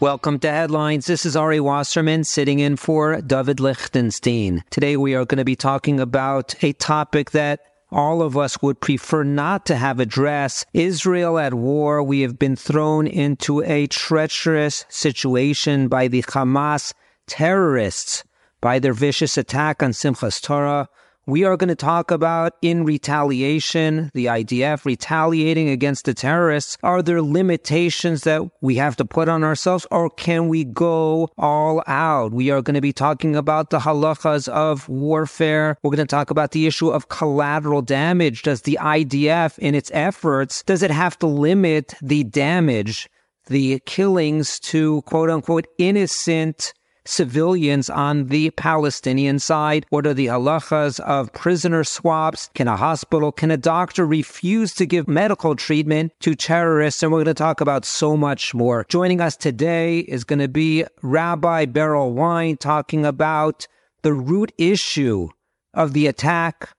Welcome to Headlines. This is Ari Wasserman sitting in for David Lichtenstein. Today we are going to be talking about a topic that all of us would prefer not to have address. Israel at war. We have been thrown into a treacherous situation by the Hamas terrorists by their vicious attack on Simchas Torah. We are going to talk about in retaliation, the IDF retaliating against the terrorists. Are there limitations that we have to put on ourselves or can we go all out? We are going to be talking about the halachas of warfare. We're going to talk about the issue of collateral damage. Does the IDF in its efforts, does it have to limit the damage, the killings to quote unquote innocent civilians on the Palestinian side? What are the halachas of prisoner swaps? Can a hospital, can a doctor refuse to give medical treatment to terrorists? And we're going to talk about so much more. Joining us today is going to be Rabbi Beryl Wein talking about the root issue of the attack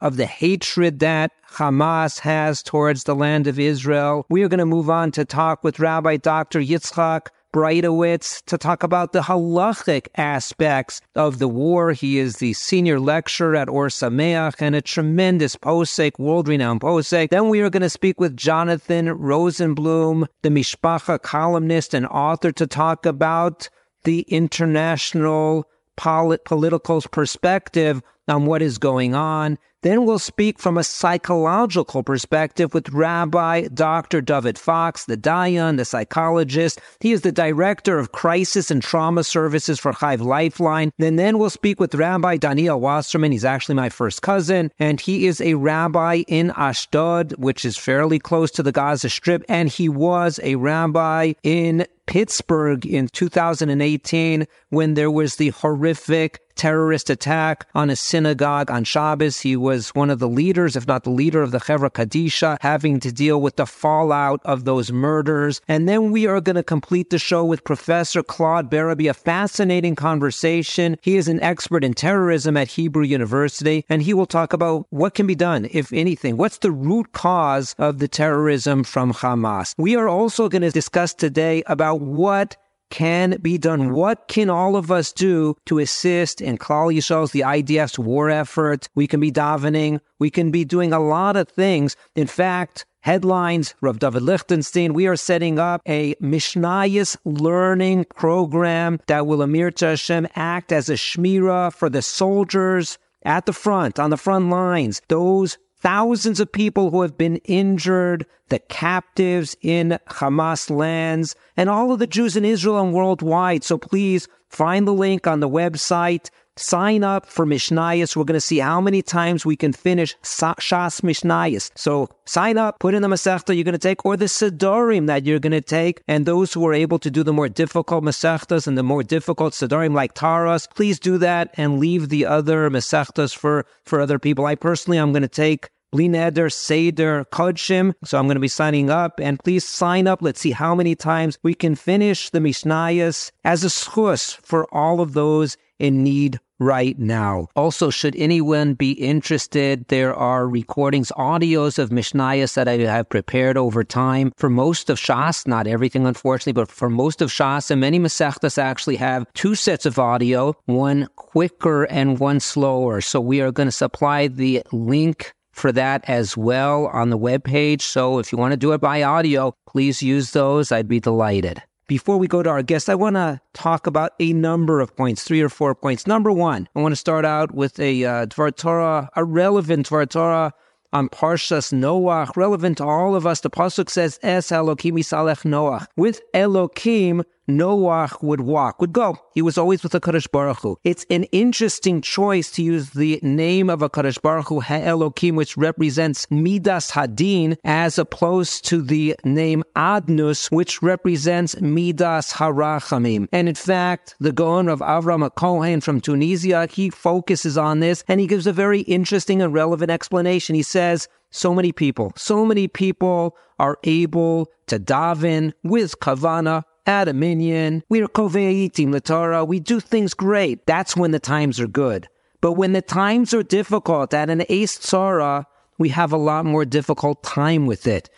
of the hatred that Hamas has towards the land of Israel. We are going to move on to talk with Rabbi Dr. Yitzchak Breitowitz to talk about the halachic aspects of the war. He is the senior lecturer at Or Sameach and a tremendous posek, world-renowned posek. Then we are going to speak with Jonathan Rosenblum, the Mishpacha columnist and author, to talk about the international polit- political perspective on what is going on. Then we'll speak from a psychological perspective with Rabbi Dr. David Fox, the Dayan, the psychologist. He is the director of crisis and trauma services for Chai Lifeline. And then we'll speak with Rabbi Daniel Wasserman. He's actually my first cousin, and he is a rabbi in Ashdod, which is fairly close to the Gaza Strip, and he was a rabbi in Pittsburgh in 2018 when there was the horrific terrorist attack on a synagogue on Shabbos. He was one of the leaders, if not the leader of the Chevra Kadisha, having to deal with the fallout of those murders. And then we are going to complete the show with Professor Claude Berrebi, a fascinating conversation. He is an expert in terrorism at Hebrew University, and he will talk about what can be done, if anything. What's the root cause of the terrorism from Hamas? We are also going to discuss today about what can be done? What can all of us do to assist in Klal Yisrael's, the IDF's war effort? We can be davening. We can be doing a lot of things. In fact, headlines, Rav David Lichtenstein, we are setting up a Mishnayos learning program that will Amir Hashem act as a shmira for the soldiers at the front, on the front lines, those thousands of people who have been injured, the captives in Hamas lands, and all of the Jews in Israel and worldwide. So please find the link on the website. Sign up for Mishnayos. We're going to see how many times we can finish Shas Mishnayos. So sign up, put in the Masechta you're going to take, or the Sidorim that you're going to take. And those who are able to do the more difficult Masechtas and the more difficult Sidorim like Taharos, please do that and leave the other Masechtas for, for other people. I personally, I'm going to take Bli Neder, Seder, Kodshim. So I'm going to be signing up and please sign up. Let's see how many times we can finish the Mishnayos as a schus for all of those in need right now. Also, should anyone be interested, there are recordings, audios of Mishnayos that I have prepared over time for most of Shas, not everything unfortunately, but for most of Shas and many Masechtas actually have two sets of audio, one quicker and one slower. So we are going to supply the link for that as well on the webpage. So if you want to do it by audio, please use those. I'd be delighted. Before we go to our guest, I want to talk about a number of points, three or four points. Number one, I want to start out with a uh, Dvar Torah, a relevant Dvar Torah on Parshas Noach, relevant to all of us. The pasuk says, "Es Elokim Noach." With Elokim, Noach would walk, would go. He was always with the Kadosh Baruch Hu. It's an interesting choice to use the name of a Kadosh Baruch Hu, Ha'elokim, which represents Midas Hadin, as opposed to the name Adnus, which represents Midas Harachamim. And in fact, the Gaon of Avram Kohen from Tunisia, he focuses on this, and he gives a very interesting and relevant explanation. He says, so many people, so many people are able to daven with kavana at a minyan. We're koveitim l'Torah. We do things great. That's when the times are good. But when the times are difficult at an ace tzara, we have a lot more difficult time with it.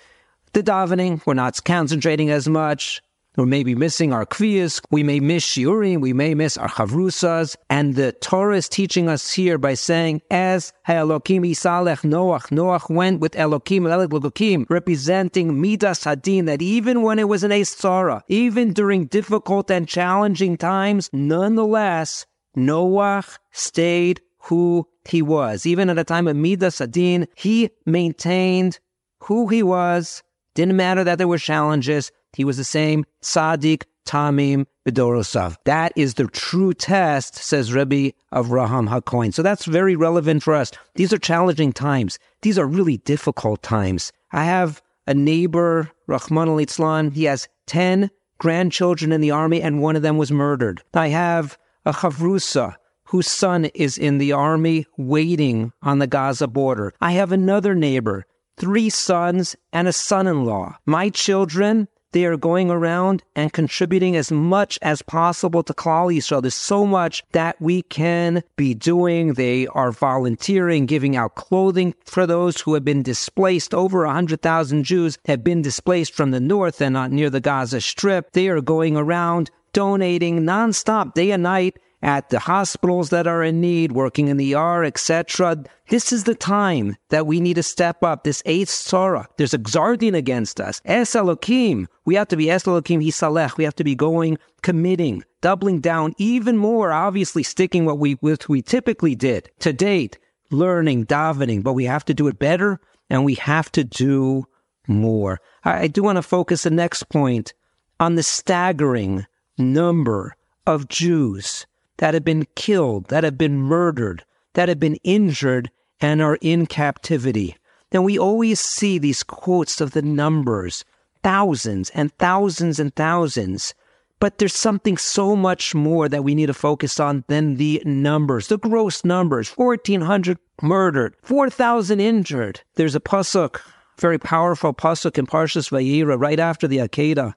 The davening, we're not concentrating as much. Or maybe missing our kviyas, we may miss shiurim, we may miss our chavrusas, and the Torah is teaching us here by saying, as Elokim Isalech Noach, Noach went with Elokim, Elokim, representing Midas Hadin, that even when it was an Esara, even during difficult and challenging times, nonetheless, Noach stayed who he was. Even at a time of Midas Hadin, he maintained who he was. Didn't matter that there were challenges. He was the same Sadiq Tamim Bidorosav. That is the true test, says Rebbe Avraham HaKohen. So that's very relevant for us. These are challenging times. These are really difficult times. I have a neighbor, Rahman al He has 10 grandchildren in the army, and one of them was murdered. I have a Chavrusa whose son is in the army waiting on the Gaza border. I have another neighbor, three sons and a son-in-law. My children, they are going around and contributing as much as possible to Klal Yisrael. There's so much that we can be doing. They are volunteering, giving out clothing for those who have been displaced. Over 100,000 Jews have been displaced from the north and not near the Gaza Strip. They are going around donating nonstop, day and night, at the hospitals that are in need, working in the ER, etc. This is the time that we need to step up. This eighth Torah, there's a Gzardin against us. Es Elokim. We have to be Es Elokim Hisalech. We have to be going, committing, doubling down even more, obviously sticking what we, what we typically did to date, learning, davening, but we have to do it better and we have to do more. I, I do want to focus the next point on the staggering number of Jews that have been killed, that have been murdered, that have been injured, and are in captivity. Now, we always see these quotes of the numbers, thousands and thousands and thousands. But there's something so much more that we need to focus on than the numbers, the gross numbers 1,400 murdered, 4,000 injured. There's a pasuk, very powerful pasuk in Parshas Vayera, right after the Akedah,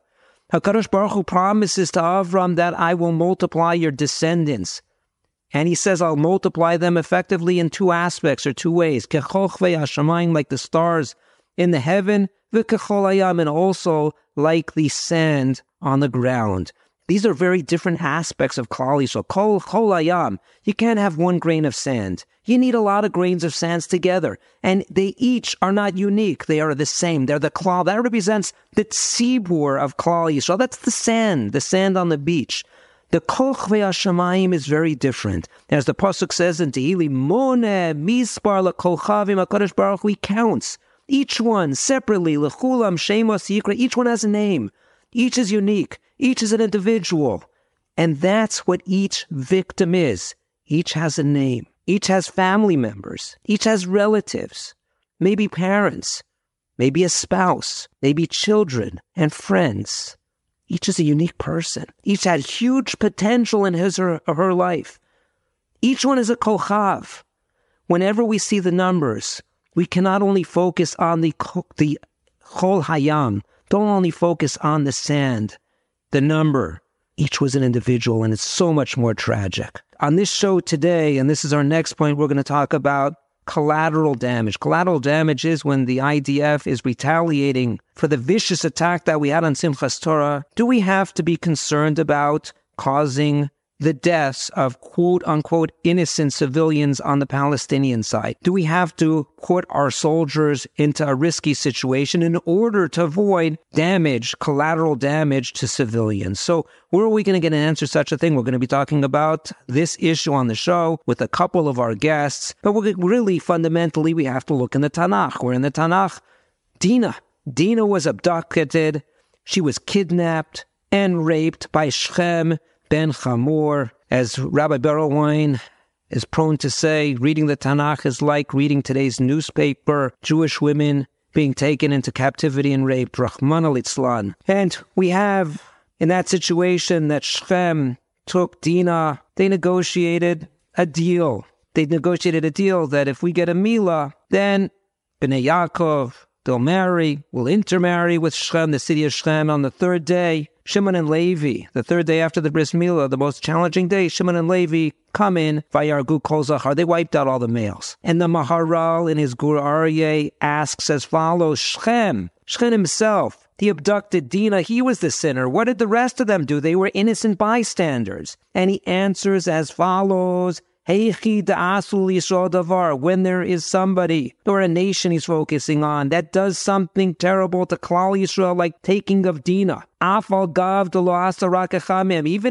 HaKadosh Baruch Hu promises to Avram that I will multiply your descendants. And he says, I'll multiply them effectively in two aspects or two ways. like the stars in the heaven, and also like the sand on the ground. These are very different aspects of Klal Yisrael. Kol cholayam. You can't have one grain of sand. You need a lot of grains of sands together. And they each are not unique. They are the same. They're the klal. That represents the tzibur of Klal Yisrael. That's the sand, the sand on the beach. The kol Hashemayim is very different. As the Pasuk says in Tehillim, Mone mispar lekol chavim HaKadosh Baruch Hu, counts. Each one separately, lechulam shemos yikra, each one has a name. Each is unique. Each is an individual. And that's what each victim is. Each has a name. Each has family members. Each has relatives. Maybe parents. Maybe a spouse. Maybe children and friends. Each is a unique person. Each had huge potential in his or her life. Each one is a kochav. Whenever we see the numbers, we cannot only focus on the, the chol hayam, don't only focus on the sand, the number. Each was an individual, and it's so much more tragic. On this show today, and this is our next point, we're going to talk about collateral damage. Collateral damage is when the IDF is retaliating for the vicious attack that we had on Simchas Torah. Do we have to be concerned about causing the deaths of quote unquote innocent civilians on the Palestinian side? Do we have to put our soldiers into a risky situation in order to avoid damage, collateral damage to civilians? So where are we going to get an answer to such a thing? We're going to be talking about this issue on the show with a couple of our guests, but we're really fundamentally, we have to look in the Tanakh. We're in the Tanakh. Dinah. Dinah was abducted. She was kidnapped and raped by Shechem ben Hamor. As Rabbi Beryl Wein is prone to say, reading the Tanakh is like reading today's newspaper, Jewish women being taken into captivity and raped, Rahman al And we have in that situation that Shechem took Dinah, they negotiated a deal. They negotiated a deal that if we get a Mila, then Bnei Yaakov, they'll marry, will intermarry with Shechem, the city of Shechem, on the third day. Shimon and Levi, the third day after the bris milah, the most challenging day, Shimon and Levi come in, Vayargu Kol Zachar. They wiped out all the males. And the Maharal in his Gur Aryeh asks as follows, Shechem, Shechem himself, He abducted Dina. He was the sinner. What did the rest of them do? They were innocent bystanders. And he answers as follows. When there is somebody or a nation he's focusing on that does something terrible to Klal Yisrael, like taking of Dina, even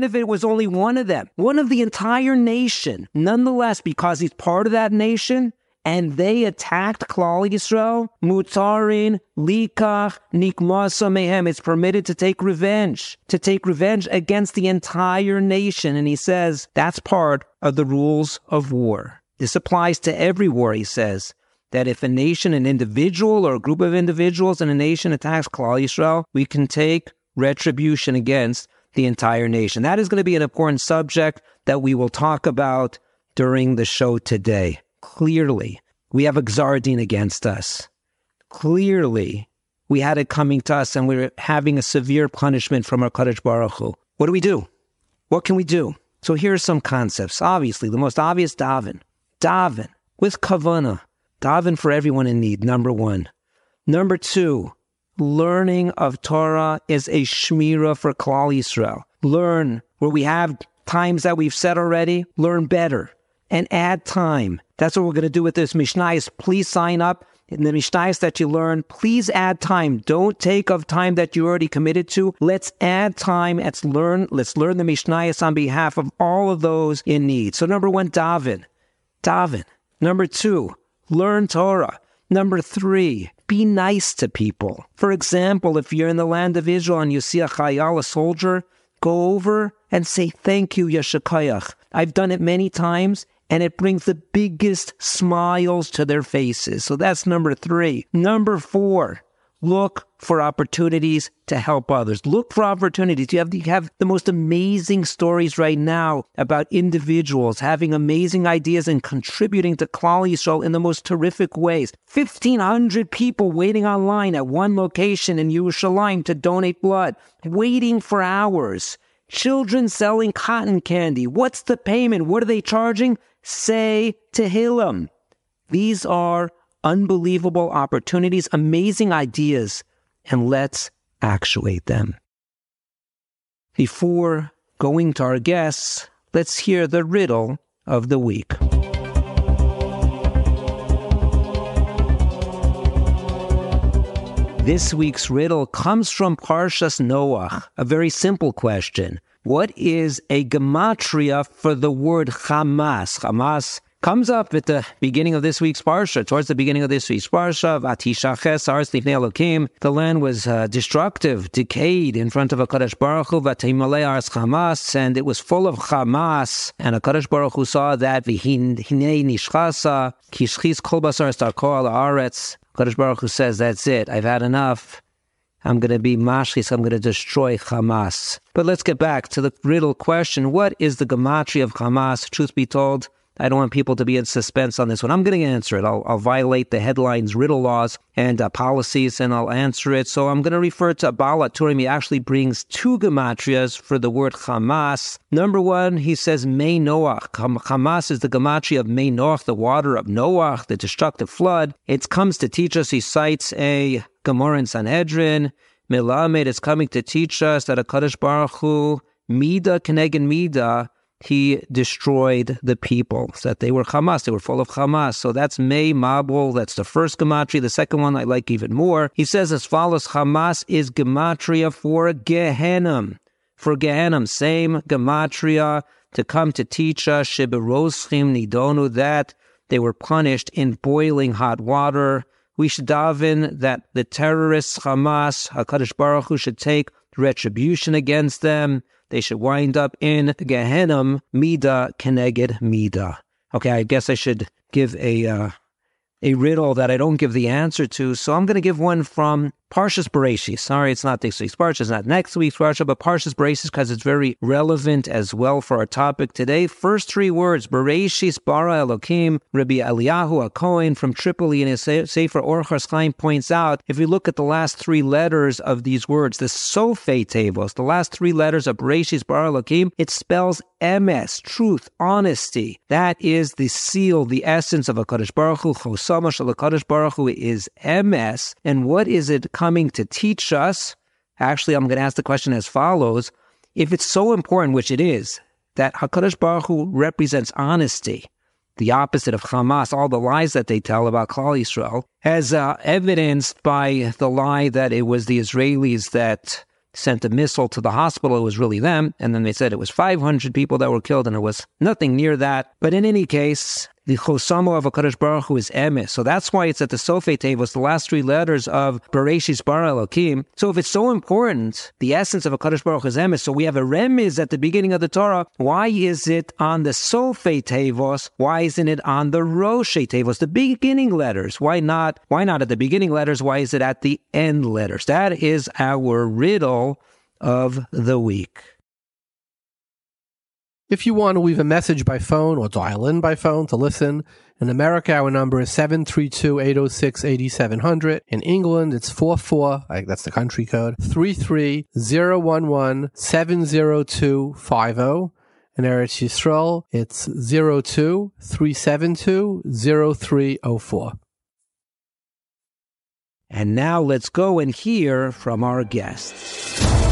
if it was only one of them, one of the entire nation, nonetheless, because he's part of that nation, and they attacked Klal Yisrael, mutarin, likach, nikmasa mehem. It's permitted to take revenge, to take revenge against the entire nation. And he says that's part of the rules of war. This applies to every war, he says. That if a nation, an individual, or a group of individuals in a nation attacks Klal Yisrael, we can take retribution against the entire nation. That is going to be an important subject that we will talk about during the show today. Clearly, we have a Gzardin against us. Clearly, we had it coming to us and we're having a severe punishment from our Kadosh Baruch Hu. What do we do? What can we do? So here are some concepts. Obviously, the most obvious daven. Daven with kavana. Daven for everyone in need, number one. Number two, learning of Torah is a shmira for Klal Yisrael. Learn where we have times that we've said already, learn better and add time. That's what we're going to do with this Mishnayos. Please sign up in the Mishnayos that you learn. Please add time. Don't take of time that you already committed to. Let's add time. Let's learn. Let's learn the Mishnayos on behalf of all of those in need. So number one, Daven. Daven. Number two, learn Torah. Number three, be nice to people. For example, if you're in the land of Israel and you see a chayal, a soldier, go over and say, thank you, Yeshakayach. I've done it many times and it brings the biggest smiles to their faces. So that's number three. Number four, look for opportunities to help others. Look for opportunities. You have, you have the most amazing stories right now about individuals having amazing ideas and contributing to Klal Yisrael in the most terrific ways. 1,500 people waiting online at one location in Yerushalayim to donate blood, waiting for hours. Children selling cotton candy. What's the payment? What are they charging? Say to Tehillim. These are unbelievable opportunities, amazing ideas, and let's actuate them. Before going to our guests, let's hear the riddle of the week. This week's riddle comes from Parshas Noach, a very simple question. What is a gematria for the word Hamas? Hamas comes up at the beginning of this week's parsha, towards the beginning of this week's parsha. Vatishaches ars Elokim. The land was uh, destructive, decayed in front of a Kadosh Baruch Hu. Vatimale ars Hamas, and it was full of Hamas. And a Kadosh Baruch Hu saw that vihinei nishchasa kishchis kol basar starko al aretz. Kadosh Baruch Hu says, "That's it. I've had enough. I'm going to be mashchis. I'm going to destroy Hamas." But let's get back to the riddle question: What is the gematria of Hamas? Truth be told, I don't want people to be in suspense on this one. I'm going to answer it. I'll, I'll violate the headlines, riddle laws, and uh, policies, and I'll answer it. So I'm going to refer to Bala. He actually brings two gematrias for the word Hamas. Number one, he says May Noach. Hamas is the gematria of May Noach, the water of Noach, the destructive flood. It comes to teach us. He cites a Gemara in Sanhedrin. Milamed is coming to teach us that a Kaddish Baruch Hu, Mida Keneged Mida, he destroyed the people. That they were Hamas, they were full of Hamas. So that's May Mabul. That's the first gematria. The second one I like even more. He says as follows: Hamas is gematria for Gehenna. For Gehenna, same gematria to come to teach us Shiberoschim Nidonu that they were punished in boiling hot water. We should daven that the terrorists Hamas, Hakadosh Baruch Hu, should take retribution against them they should wind up in Gehenna, Mida Keneged Mida. Okay, I guess I should give a uh, a riddle that I don't give the answer to, so I'm going to give one from Parshas Bereshis. Sorry, it's not this week's Parsha, it's not next week's Parsha, but Parshas Bereshis because it's very relevant as well for our topic today. First three words, Bereshis bara Elokim, Rabbi Eliyahu HaKohen from Tripoli in his Sefer Orchos Chaim points out, if we look at the last three letters of these words, the Sofei Tevos, the last three letters of Bereshis bara Elokim, it spells emes, truth, honesty. That is the seal, the essence of a Kaddish Baruch Hu. Chosama Shal Baruch Hu is emes. And what is it coming to teach us. Actually, I'm going to ask the question as follows. If it's so important, which it is, that HaKadosh Baruch Hu represents honesty, the opposite of Hamas, all the lies that they tell about Klal Yisrael, as uh, evidenced by the lie that it was the Israelis that sent a missile to the hospital. It was really them. And then they said it was 500 people that were killed, and it was nothing near that. But in any case, the Chosamo of HaKadosh Baruch Hu is Emes. So that's why it's at the Sofei Tevos, the last three letters of Bereshis Bara Elokim. So if it's so important, the essence of HaKadosh Baruch Hu is Emes. So we have a Remiz at the beginning of the Torah. Why is it on the Sofei Tevos? Why isn't it on the Roshei Tevos, the beginning letters? Why not? Why not at the beginning letters? Why is it at the end letters? That is our riddle of the week. If you want to leave a message by phone or dial in by phone to listen, in America our number is 732-806-8700. In England it's 44, that's the country code, 33011-70250. In Eretz Yisrael it's 02-372-0304. And now let's go and hear from our guests.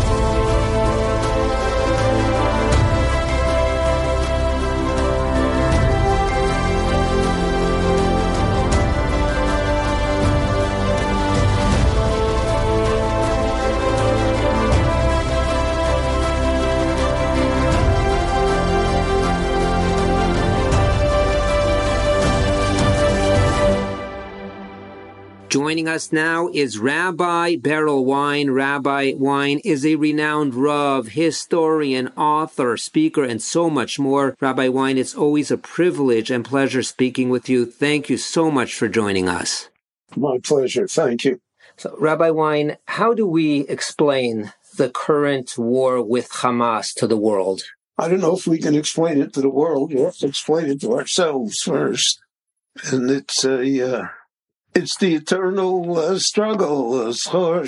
Joining us now is Rabbi Beryl Wein. Rabbi Wein is a renowned Rav, historian, author, speaker, and so much more. Rabbi Wein, it's always a privilege and pleasure speaking with you. Thank you so much for joining us. My pleasure. Thank you. So, Rabbi Wein, how do we explain the current war with Hamas to the world? I don't know if we can explain it to the world. We have to explain it to ourselves first. And it's a uh, it's the eternal uh, struggle. How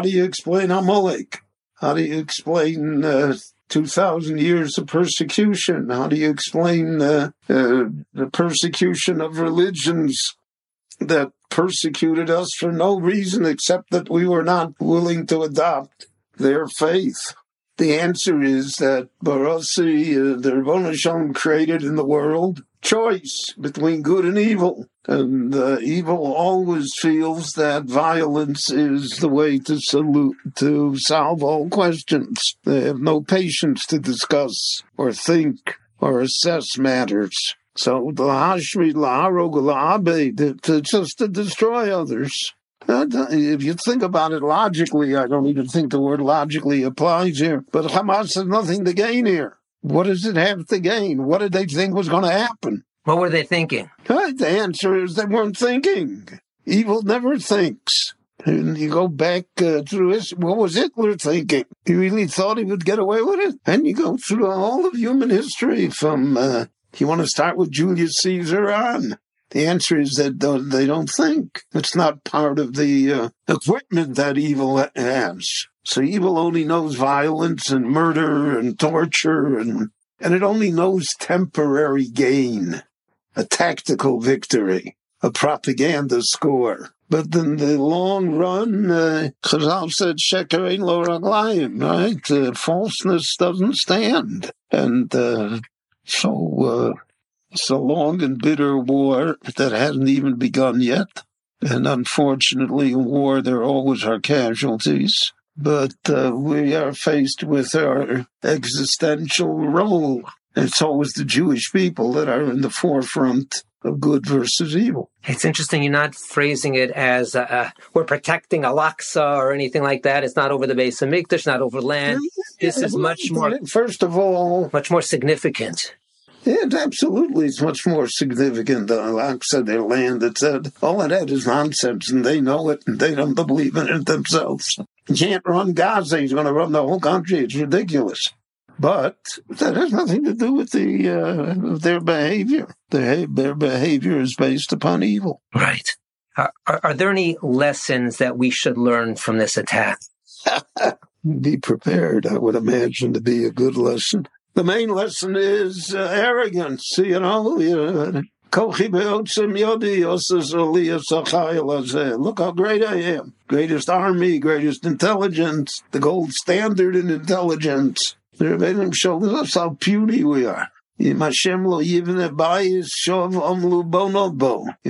do you explain Amalek? How do you explain uh, 2,000 years of persecution? How do you explain uh, uh, the persecution of religions that persecuted us for no reason except that we were not willing to adopt their faith? The answer is that Barasi, uh, the Shalom created in the world, choice between good and evil. And uh, evil always feels that violence is the way to salute, to solve all questions. They have no patience to discuss or think or assess matters. So the hashri la'arog la'abe, to just to destroy others. If you think about it logically, I don't even think the word logically applies here, but Hamas has nothing to gain here. What does it have to gain? What did they think was going to happen? What were they thinking? The answer is they weren't thinking. Evil never thinks. And you go back uh, through this, what was Hitler thinking? He really thought he would get away with it? And you go through all of human history from, uh, you want to start with Julius Caesar on. The answer is that they don't think. It's not part of the uh, equipment that evil has. So evil only knows violence and murder and torture and, and it only knows temporary gain, a tactical victory, a propaganda score. But in the long run, uh, Chazal said, Sheker ein lo raglayim, right? Uh, falseness doesn't stand. And uh, so uh, it's a long and bitter war that hasn't even begun yet. And unfortunately, in war, there always are casualties but uh, we are faced with our existential role. It's always the Jewish people that are in the forefront of good versus evil. It's interesting. You're not phrasing it as uh, uh we're protecting Al-Aqsa or anything like that. It's not over the base of Mikdash, not over land. This is much more. First of all, much more significant. Yeah, absolutely. It's much more significant than Al-Aqsa, their land. It's all of that is nonsense, and they know it, and they don't believe in it themselves. You can't run Gaza. He's going to run the whole country. It's ridiculous. But that has nothing to do with the uh, their behavior. Their, their behavior is based upon evil. Right. Are, are there any lessons that we should learn from this attack? be prepared, I would imagine, to be a good lesson. The main lesson is uh, arrogance. You know. Look how great I am. Greatest army, greatest intelligence, the gold standard in intelligence. The Rebbeinu shows us how puny we are. If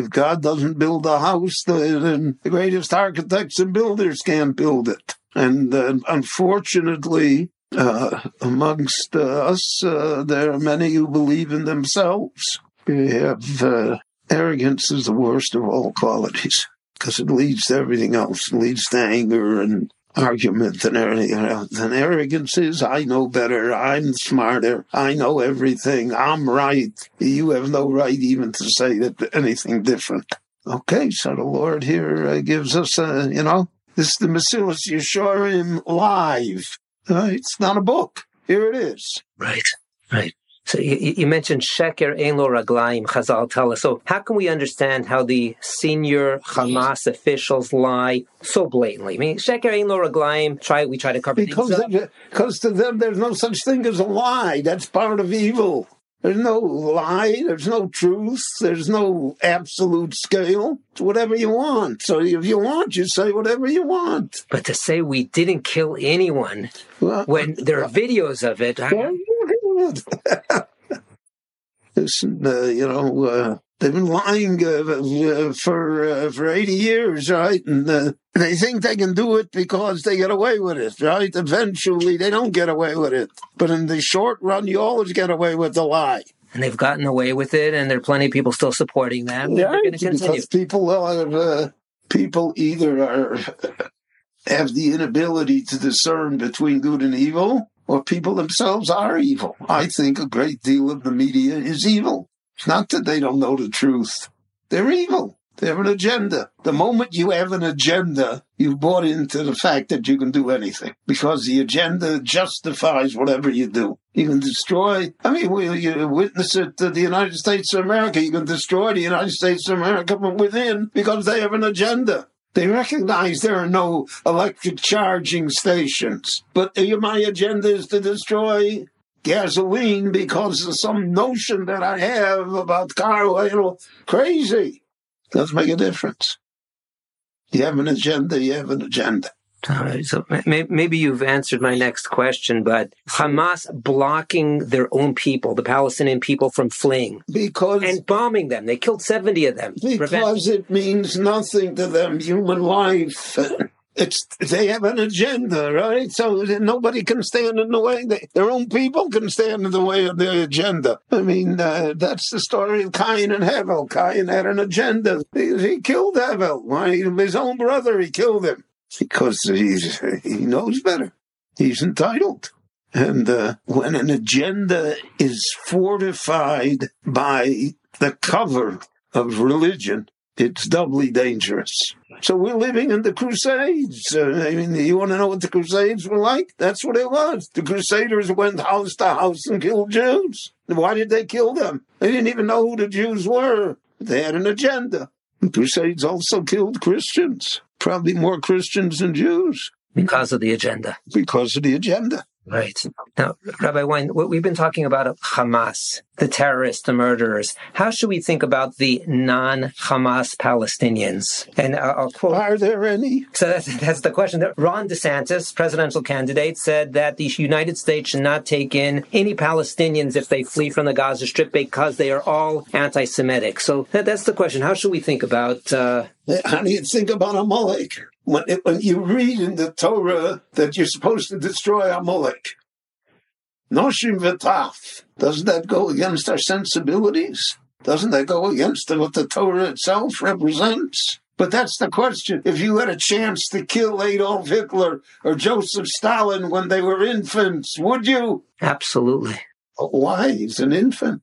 God doesn't build a house, then the greatest architects and builders can't build it. And uh, unfortunately, uh, amongst us, uh, there are many who believe in themselves. We have uh, arrogance is the worst of all qualities because it leads to everything else. It leads to anger and argument and else. And arrogance is, I know better, I'm smarter, I know everything, I'm right. You have no right even to say that anything different. Okay, so the Lord here uh, gives us, uh, you know, this is the Mesilas Yesharim live. Uh, it's not a book. Here it is. Right, right. So you, you mentioned Sheker Ein Lo Raglaim, Chazal tell us. So how can we understand how the senior Hamas officials lie so blatantly? I mean, Sheker Ein Lo Raglaim, try, we try to cover because, because to them there's no such thing as a lie. That's part of evil. There's no lie. There's no truth. There's no absolute scale. It's whatever you want. So if you want, you say whatever you want. But to say we didn't kill anyone well, when there are videos of it. I, Listen, uh, you know, uh, they've been lying uh, uh for uh, for 80 years, right? And uh, they think they can do it because they get away with it, right? Eventually, they don't get away with it. But in the short run, you always get away with the lie. And they've gotten away with it, and there are plenty of people still supporting them. Yeah, because people are, people either are have the inability to discern between good and evil, or people themselves are evil. I think a great deal of the media is evil. It's not that they don't know the truth. They're evil. They have an agenda. The moment you have an agenda, you've bought into the fact that you can do anything because the agenda justifies whatever you do. You can destroy, I mean, we, you witness it to the United States of America. You can destroy the United States of America from within because they have an agenda. They recognize there are no electric charging stations. But my agenda is to destroy gasoline because of some notion that I have about car oil. Crazy. Doesn't make a difference. You have an agenda, you have an agenda. All right. So maybe you've answered my next question, but Hamas blocking their own people, the Palestinian people, from fleeing because and bombing them. They killed seventy of them. Because it means nothing to them. Human life. It's they have an agenda, right? So nobody can stand in the way. They, their own people can stand in the way of their agenda. I mean, uh, that's the story of Cain and Hevel. Cain had an agenda. He, he killed Hevel. Why, his own brother, he killed him because he's, he knows better. He's entitled. And uh, when an agenda is fortified by the cover of religion, it's doubly dangerous. So we're living in the Crusades. Uh, I mean, you want to know what the Crusades were like? That's what it was. The Crusaders went house to house and killed Jews. Why did they kill them? They didn't even know who the Jews were. They had an agenda. The Crusades also killed Christians probably more Christians than Jews. Because of the agenda. Because of the agenda. Right. Now, Rabbi Wein, we've been talking about Hamas, the terrorists, the murderers. How should we think about the non-Hamas Palestinians? And I'll quote. Are there any? So that's, that's the question. Ron DeSantis, presidential candidate, said that the United States should not take in any Palestinians if they flee from the Gaza Strip because they are all anti-Semitic. So that, that's the question. How should we think about? Uh, How do you think about a Amalek? When, it, when you read in the Torah that you're supposed to destroy Amalek, Noshim V'taf, doesn't that go against our sensibilities? Doesn't that go against what the Torah itself represents? But that's the question. If you had a chance to kill Adolf Hitler or Joseph Stalin when they were infants, would you? Absolutely. Why? He's an infant.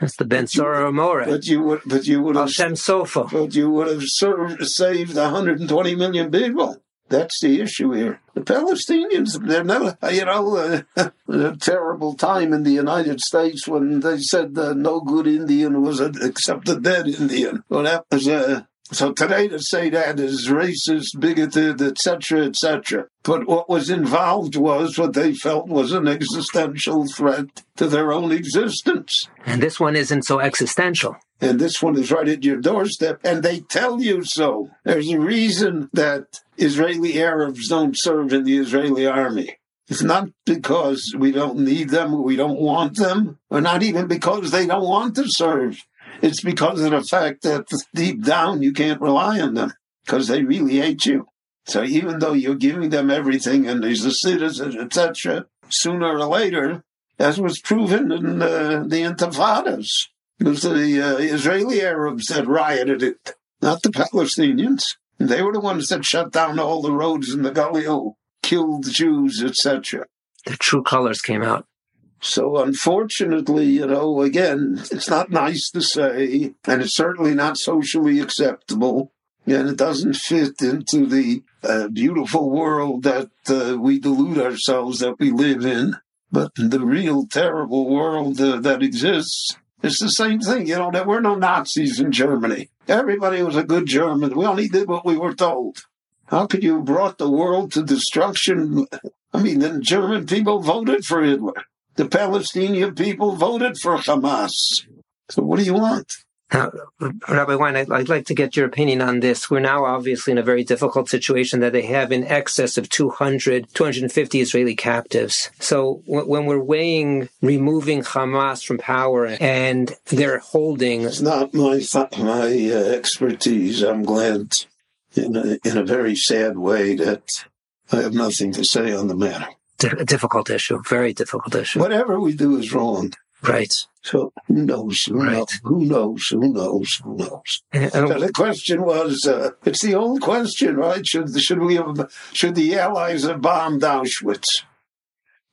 That's the Ben Sorer U'Moreh. But you would, but you would have Hashem Sofa. But you would have served, saved 120 million people. That's the issue here. The Palestinians, they're never, you know, uh, a terrible time in the United States when they said uh, no good Indian was a, except a dead Indian. Well, that was uh, so today to say that is racist, bigoted, etc., etc. But what was involved was what they felt was an existential threat to their own existence. And this one isn't so existential. and this one is right at your doorstep, and they tell you so. There's a reason that Israeli Arabs don't serve in the Israeli army. It's not because we don't need them, we don't want them, or not even because they don't want to serve. It's because of the fact that deep down you can't rely on them because they really hate you. So even though you're giving them everything and he's a citizen, etc., sooner or later, as was proven in uh, the Intifadas, it was the uh, Israeli Arabs that rioted it, not the Palestinians. They were the ones that shut down all the roads in the Galileo, killed Jews, etc. The true colors came out. So unfortunately, you know, again, it's not nice to say, and it's certainly not socially acceptable, and it doesn't fit into the uh, beautiful world that uh, we delude ourselves that we live in. But the real terrible world uh, that exists it's the same thing, you know, there were no Nazis in Germany. Everybody was a good German. We only did what we were told. How could you have brought the world to destruction? I mean, the German people voted for Hitler. The Palestinian people voted for Hamas. So what do you want? Rabbi Wein, I'd, I'd, like to get your opinion on this. We're now obviously in a very difficult situation that they have in excess of 200, 250 Israeli captives. So w- when we're weighing removing Hamas from power and they're holding. It's not my, my uh, expertise. I'm glad in a, in a very sad way that I have nothing to say on the matter. D- difficult issue, very difficult issue. Whatever we do is wrong. Right. So who knows? Who right. knows? Who knows? Who knows? Who knows? so the question was: uh, It's the old question, right? Should should we have should the Allies have bombed Auschwitz?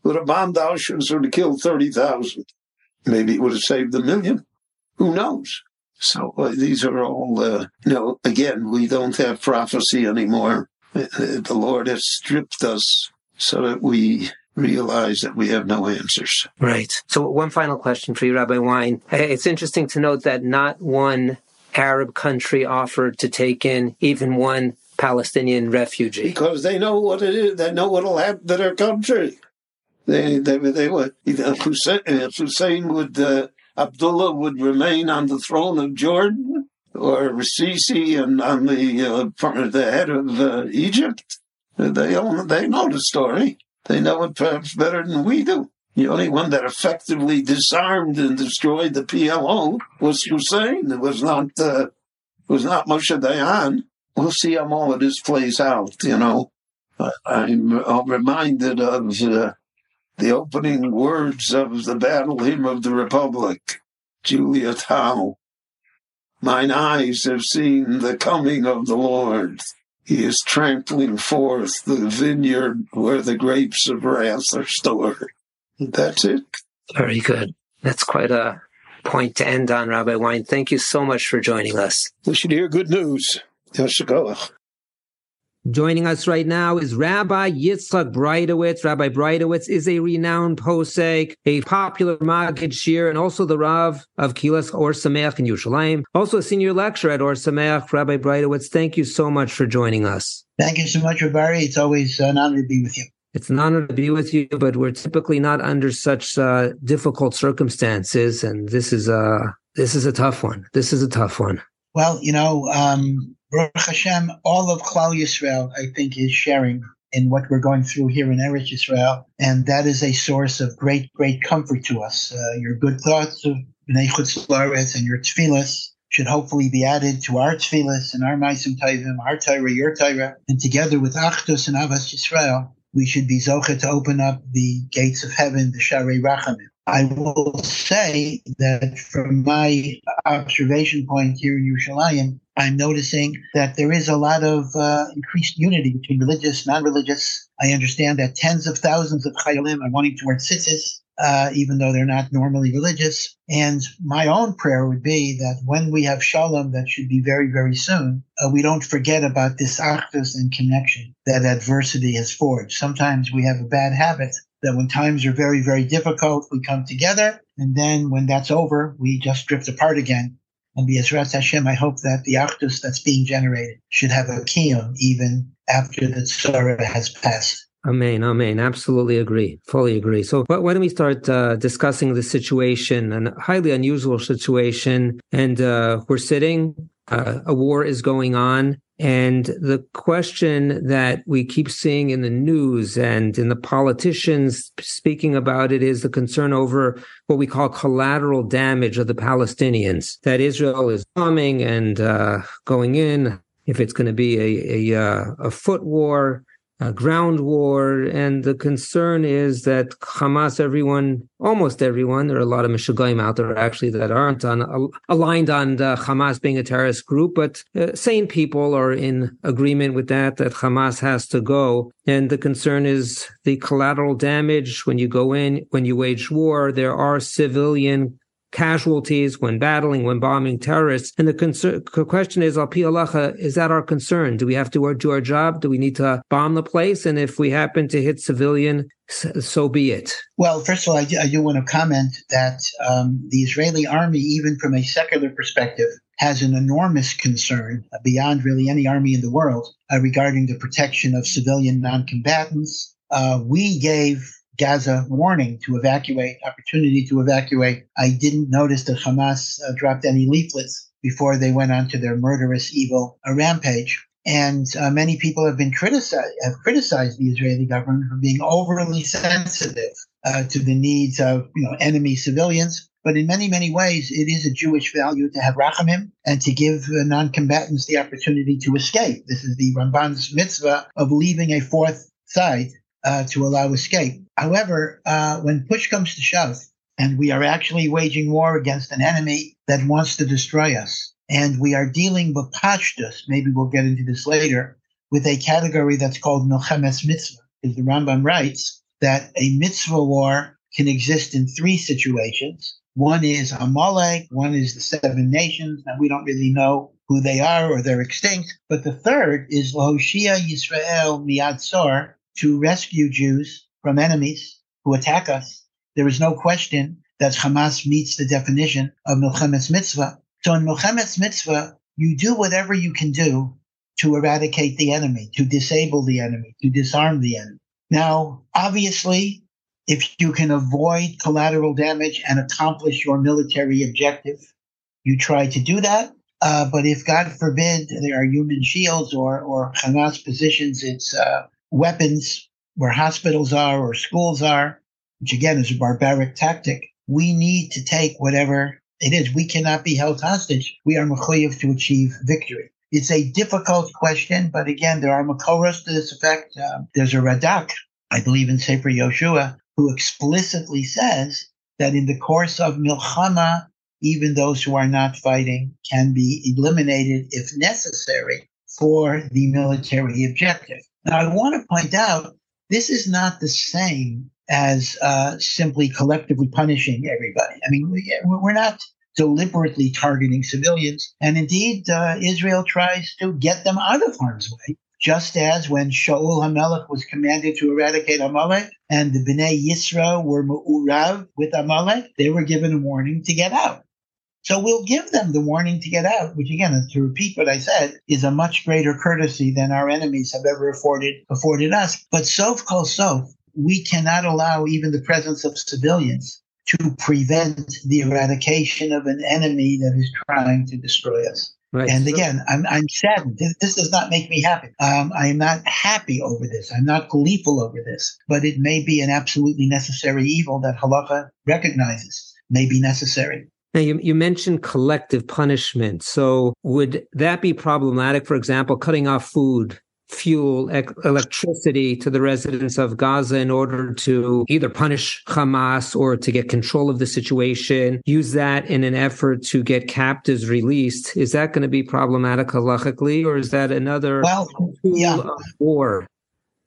Would have bombed Auschwitz would have killed thirty thousand. Maybe it would have saved a million. Who knows? So uh, these are all, uh, you know, again, we don't have prophecy anymore. Uh, the Lord has stripped us so that we realize that we have no answers. Right. So, one final question for you, Rabbi Wein. It's interesting to note that not one Arab country offered to take in even one Palestinian refugee. Because they know what it is. They know what will happen to their country. They, they, they would. Hussein, Hussein would, uh, Abdullah would remain on the throne of Jordan, or Sisi and on the uh, the head of uh, Egypt. They own, they know the story. They know it perhaps better than we do. The only one that effectively disarmed and destroyed the PLO was Hussein. It was not uh, it was not Moshe Dayan. We'll see how all of this plays out. You know, I'm, I'm reminded of uh, the opening words of the battle hymn of the Republic, Juliet Howe. Mine eyes have seen the coming of the Lord. He is trampling forth the vineyard where the grapes of wrath are stored. That's it. Very good. That's quite a point to end on, Rabbi Wein. Thank you so much for joining us. We should hear good news. Yashikoach. Joining us right now is Rabbi Yitzchak Breitowitz. Rabbi Breitowitz is a renowned posek, a popular Maggid Shiur, and also the Rav of Kilas Or Sameach in Yerushalayim. Also a senior lecturer at Or Sameach. Rabbi Breitowitz, thank you so much for joining us. Thank you so much, Rabbi. It's always an honor to be with you. It's an honor to be with you, but we're typically not under such uh, difficult circumstances, and this is a this is a tough one. This is a tough one. Well, you know, um, Baruch Hashem, all of Klal Yisrael, I think, is sharing in what we're going through here in Eretz Yisrael, and that is a source of great, great comfort to us. Uh, your good thoughts of Bnei Chutz and your tefillas should hopefully be added to our tefillas and our Maisim Taivim, our Torah, your Torah, and together with Achdus and Avas Yisrael, we should be Zocha to open up the gates of heaven, the Sharei Rachamim. I will say that from my observation point here in Yerushalayim, I'm noticing that there is a lot of uh, increased unity between religious, non-religious. I understand that tens of thousands of chayalim are wanting to wear uh, even though they're not normally religious. And my own prayer would be that when we have shalom, that should be very, very soon, uh, we don't forget about this achdus and connection that adversity has forged. Sometimes we have a bad habit that when times are very, very difficult, we come together. And then when that's over, we just drift apart again. And B'ezras Hashem, I hope that the Achdus that's being generated should have a kiyum even after the Tzara has passed. Amen, amen. Absolutely agree. Fully agree. So why don't we start uh, discussing the situation, a highly unusual situation. And uh, we're sitting, uh, a war is going on. And the question that we keep seeing in the news and in the politicians speaking about it is the concern over what we call collateral damage of the Palestinians, that Israel is coming and uh, going in. If it's going to be a, a, uh, a foot war, a ground war. And the concern is that Hamas, everyone, almost everyone, there are a lot of Meshugaim out there actually that aren't on, aligned on Hamas being a terrorist group, but uh, sane people are in agreement with that, that Hamas has to go. And the concern is the collateral damage when you go in, when you wage war, there are civilian casualties when battling, when bombing terrorists. And the concern, question is, Al is that our concern? Do we have to do our job? Do we need to bomb the place? And if we happen to hit civilian, so be it. Well, first of all, I do, I do want to comment that um, the Israeli army, even from a secular perspective, has an enormous concern beyond really any army in the world uh, regarding the protection of civilian non-combatants. Uh, we gave Gaza warning to evacuate, opportunity to evacuate. I didn't notice that Hamas uh, dropped any leaflets before they went on to their murderous, evil uh, rampage. And uh, many people have been criticized, have criticized the Israeli government for being overly sensitive uh, to the needs of you know enemy civilians. But in many, many ways, it is a Jewish value to have rachamim and to give non-combatants the opportunity to escape. This is the Ramban's mitzvah of leaving a fourth side uh, to allow escape. However, uh, when push comes to shove, and we are actually waging war against an enemy that wants to destroy us, and we are dealing with pashtus, maybe we'll get into this later, with a category that's called milchemes mitzvah, because the Rambam writes that a mitzvah war can exist in three situations. One is Amalek, one is the seven nations, and we don't really know who they are or they're extinct. But the third is Lahoshia Yisrael Miad Sor, to rescue Jews from enemies who attack us. There is no question that Hamas meets the definition of Milchemes Mitzvah. So in Milchemes Mitzvah, you do whatever you can do to eradicate the enemy, to disable the enemy, to disarm the enemy. Now, obviously, if you can avoid collateral damage and accomplish your military objective, you try to do that. Uh, but if, God forbid, there are human shields or, or Hamas positions its uh, weapons where hospitals are or schools are, which again is a barbaric tactic. We need to take whatever it is. We cannot be held hostage. We are mechuyev to achieve victory. It's a difficult question, but again, there are makoros to this effect. Uh, there's a Radak, I believe in Sefer Yoshua, who explicitly says that in the course of milchama, even those who are not fighting can be eliminated if necessary for the military objective. Now, I want to point out this is not the same as uh, simply collectively punishing everybody. I mean, we're not deliberately targeting civilians. And indeed, uh, Israel tries to get them out of harm's way, just as when Shaul HaMelech was commanded to eradicate Amalek and the Bnei Yisra were mu'urav with Amalek, they were given a warning to get out. So we'll give them the warning to get out, which again, to repeat what I said, is a much greater courtesy than our enemies have ever afforded afforded us. But so called sof, we cannot allow even the presence of civilians to prevent the eradication of an enemy that is trying to destroy us. Right. And again, I'm, I'm saddened. This, this, does not make me happy. Um, I am not happy over this. I'm not gleeful over this, but it may be an absolutely necessary evil that halacha recognizes may be necessary. Now, you, you mentioned collective punishment. So, would that be problematic? For example, cutting off food, fuel, ec- electricity to the residents of Gaza in order to either punish Hamas or to get control of the situation, use that in an effort to get captives released. Is that going to be problematic halachically, or is that another well, tool yeah. of war?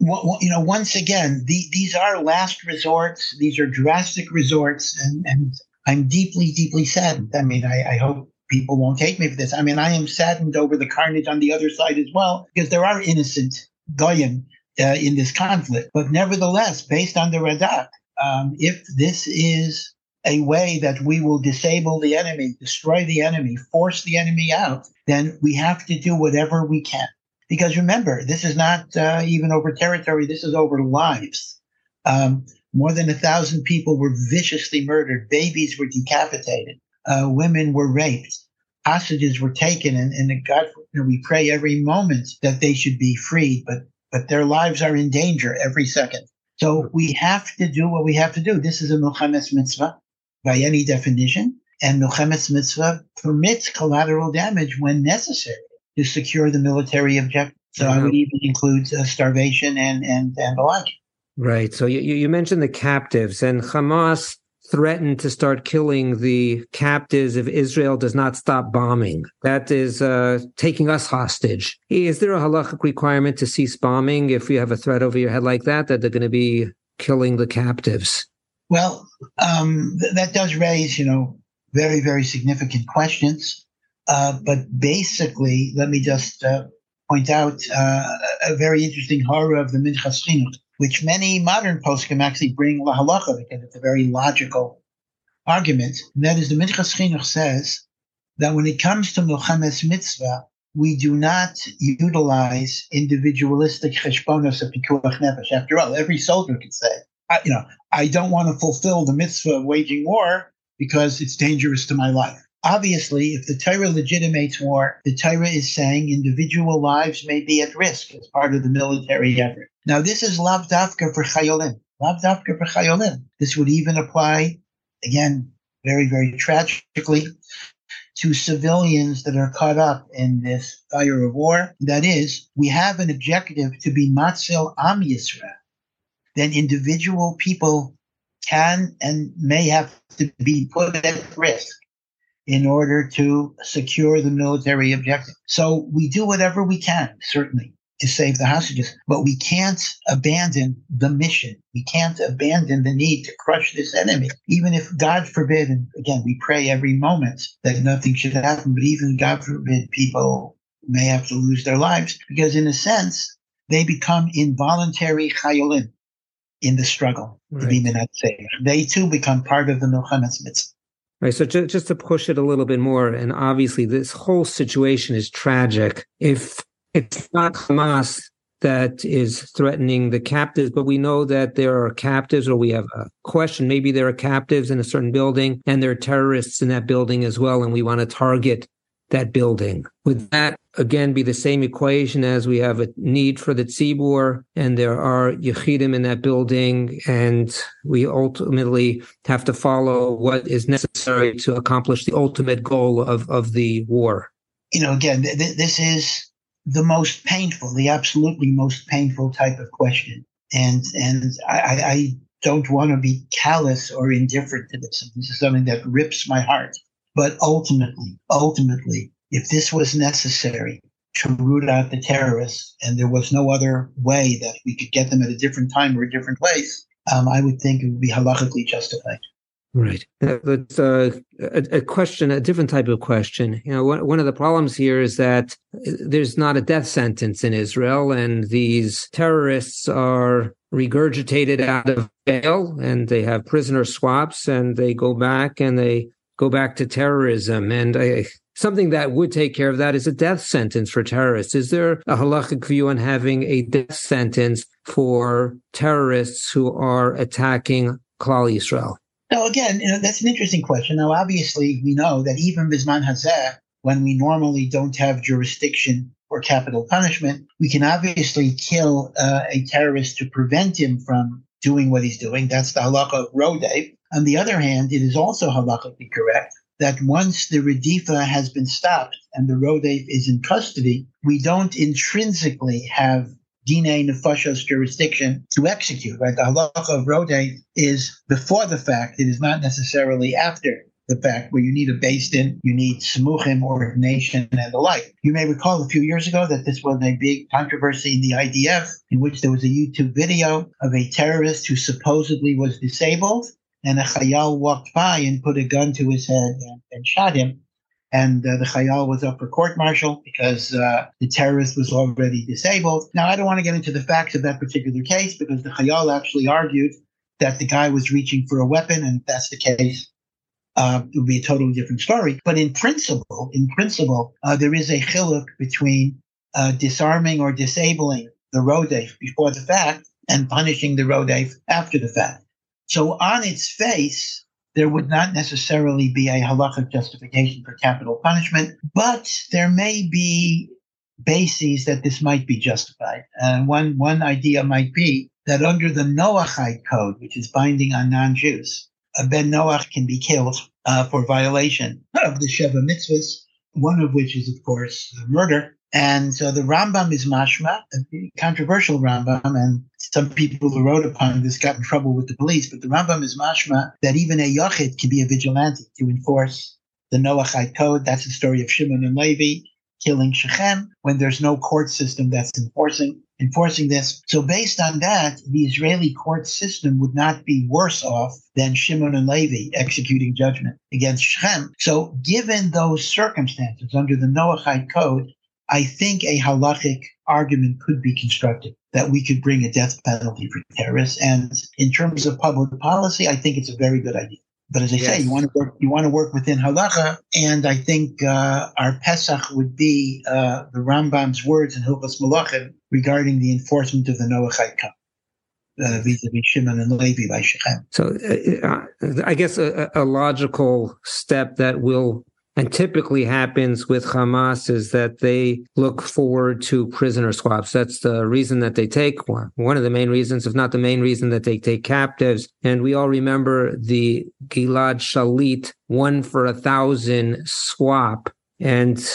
Well, you know, once again, the, these are last resorts. These are drastic resorts, and, and I'm deeply, deeply saddened. I mean, I, I hope people won't take me for this. I mean, I am saddened over the carnage on the other side as well, because there are innocent goyim uh, in this conflict. But nevertheless, based on the Radak, um, if this is a way that we will disable the enemy, destroy the enemy, force the enemy out, then we have to do whatever we can Because remember, this is not uh, even over territory, this is over lives. Um, more than a thousand people were viciously murdered, babies were decapitated, uh, women were raped, hostages were taken, and, and God, you know, we pray every moment that they should be freed, but but their lives are in danger every second. So we have to do what we have to do. This is a Milchemes mitzvah by any definition, and Milchemes mitzvah permits collateral damage when necessary to secure the military objective. So I would even include uh, starvation and and and the like. Right. So you you mentioned the captives, and Hamas threatened to start killing the captives if Israel does not stop bombing. That is uh, taking us hostage. Is there a halachic requirement to cease bombing if you have a threat over your head like that, that they're going to be killing the captives? Well, um, th- that does raise, you know, very, very significant questions. Uh, but basically, let me just uh, point out uh, a very interesting horror of the Minchas Chinuch which many modern poskim actually bring la halacha because it's a very logical argument. And that is the Minchas Chinuch says that when it comes to Milchemes Mitzvah, we do not utilize individualistic cheshbonos of pikuach nefesh. After all, every soldier could say, I, you know, I don't want to fulfill the mitzvah of waging war because it's dangerous to my life. Obviously, if the Torah legitimates war, the Torah is saying individual lives may be at risk as part of the military effort. Now, this is lav dafka for chayolim. Lav dafka for chayolim. This would even apply, again, very, very tragically, to civilians that are caught up in this fire of war. That is, we have an objective to be matzil am Yisrael. Then individual people can and may have to be put at risk in order to secure the military objective. So we do whatever we can, certainly to save the hostages, but we can't abandon the mission. We can't abandon the need to crush this enemy, even if God forbid, and again, we pray every moment that nothing should happen, but even God forbid people may have to lose their lives because in a sense, they become involuntary chayolim in the struggle right. to be minat They too become part of the milchemes mitzvah. Right. So just, just to push it a little bit more, and obviously this whole situation is tragic. If it's not Hamas that is threatening the captives, but we know that there are captives, or we have a question. Maybe there are captives in a certain building and there are terrorists in that building as well, and we want to target that building. Would mm-hmm. that again be the same equation as we have a need for the tzibur and there are yechidim in that building, and we ultimately have to follow what is necessary to accomplish the ultimate goal of, of the war? You know, again, th- this is the most painful, the absolutely most painful type of question. And and I, I don't want to be callous or indifferent to this. This is something that rips my heart. But ultimately, ultimately, if this was necessary to root out the terrorists and there was no other way that we could get them at a different time or a different place, um, I would think it would be halachically justified. Right. That's uh, a, a, question, a different type of question. You know, one, one of the problems here is that there's not a death sentence in Israel, and these terrorists are regurgitated out of jail, and they have prisoner swaps, and they go back and they go back to terrorism. And I, something that would take care of that is a death sentence for terrorists. Is there a halachic view on having a death sentence for terrorists who are attacking Klal Yisrael? Now, again, you know, that's an interesting question. Now, obviously, we know that even Bisman Hazeh, when we normally don't have jurisdiction or capital punishment, we can obviously kill uh, a terrorist to prevent him from doing what he's doing. That's the halacha of. On the other hand, it is also halachically correct that once the redifa has been stopped and the Rodef is in custody, we don't intrinsically have Dine Nefashos jurisdiction to execute, right? The halacha of Rodef is before the fact. It is not necessarily after the fact where you need a beis din, you need smuchim, ordination, and the like. You may recall a few years ago that this was a big controversy in the IDF, in which there was a YouTube video of a terrorist who supposedly was disabled, and a chayal walked by and put a gun to his head and, and shot him and uh, the Chayal was up for court martial because uh, the terrorist was already disabled. Now, I don't want to get into the facts of that particular case because the Chayal actually argued that the guy was reaching for a weapon, and if that's the case, uh, it would be a totally different story. But in principle, in principle, uh, there is a chiluk between uh, disarming or disabling the Rodef before the fact and punishing the Rodef after the fact. So on its face, there would not necessarily be a halachic justification for capital punishment, but there may be bases that this might be justified. And one, one idea might be that under the Noachite code, which is binding on non-Jews, a ben Noach can be killed uh, for violation of the Sheva mitzvahs, one of which is, of course, murder. And so the Rambam is mashma, a controversial Rambam, and some people who wrote upon this got in trouble with the police. But the Rambam is mashma that even a yachid can be a vigilante to enforce the Noachite code. That's the story of Shimon and Levi killing Shechem when there's no court system that's enforcing enforcing this. So based on that, the Israeli court system would not be worse off than Shimon and Levi executing judgment against Shechem. So given those circumstances under the Noahide code, I think a halachic argument could be constructed that we could bring a death penalty for terrorists. And in terms of public policy, I think it's a very good idea. But as I yes. say, you want to work, you want to work within halacha, and I think uh, our Pesach would be uh, the Rambam's words in Hilchos Malachim regarding the enforcement of the Noachite Cup. Uh, vis-a-vis Shimon and Levi by Shechem. So, uh, I guess a, a logical step that will and typically happens with Hamas is that they look forward to prisoner swaps. That's the reason that they take one. One of the main reasons, if not the main reason that they take captives. And we all remember the Gilad Shalit one for a thousand swap. And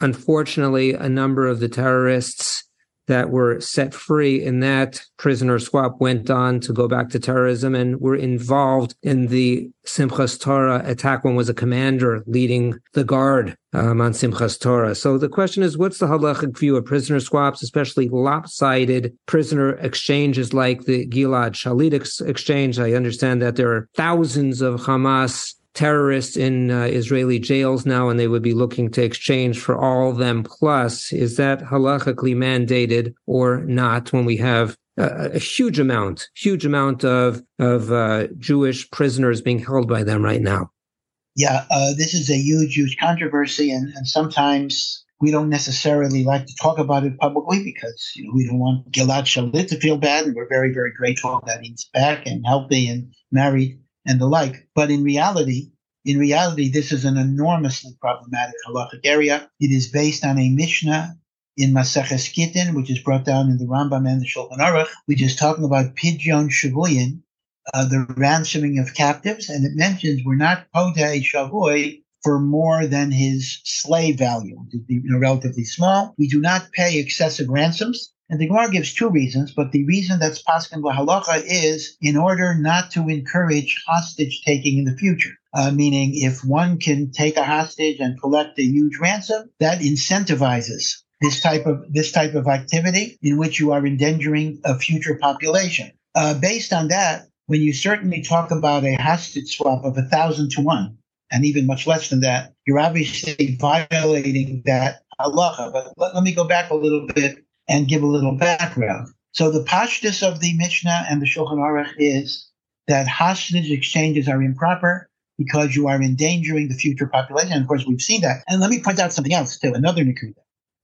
unfortunately, a number of the terrorists that were set free in that prisoner swap went on to go back to terrorism and were involved in the Simchas Torah attack. One was a commander leading the guard um, on Simchas Torah. So the question is, what's the halachic view of prisoner swaps, especially lopsided prisoner exchanges like the Gilad Shalit ex- exchange? I understand that there are thousands of Hamas terrorists in uh, Israeli jails now, and they would be looking to exchange for all of them plus. Is that halachically mandated or not when we have a, a huge amount, huge amount of, of uh, Jewish prisoners being held by them right now? Yeah, uh, this is a huge, huge controversy, and, and sometimes we don't necessarily like to talk about it publicly because you know we don't want Gilad Shalit to feel bad, and we're very, very grateful that he's back and healthy and married and the like. But in reality, in reality, this is an enormously problematic halachic area. It is based on a Mishnah in Maseches Gittin, which is brought down in the Rambam and the Shulchan Aruch, which is talking about pidyon shavuyin, uh, the ransoming of captives, and it mentions we're not potei shavui for more than his slave value, which is you know, relatively small. We do not pay excessive ransoms. And the Gemara gives two reasons, but the reason that's paskin halacha is in order not to encourage hostage taking in the future. Uh, meaning, if one can take a hostage and collect a huge ransom, that incentivizes this type of this type of activity in which you are endangering a future population. Uh, based on that, when you certainly talk about a hostage swap of a thousand to one, and even much less than that, you're obviously violating that halacha. But let, let me go back a little bit and give a little background. So the pashtus of the Mishnah and the Shulchan Aruch is that hostage exchanges are improper because you are endangering the future population. And of course, we've seen that. And let me point out something else too, another Nakuda.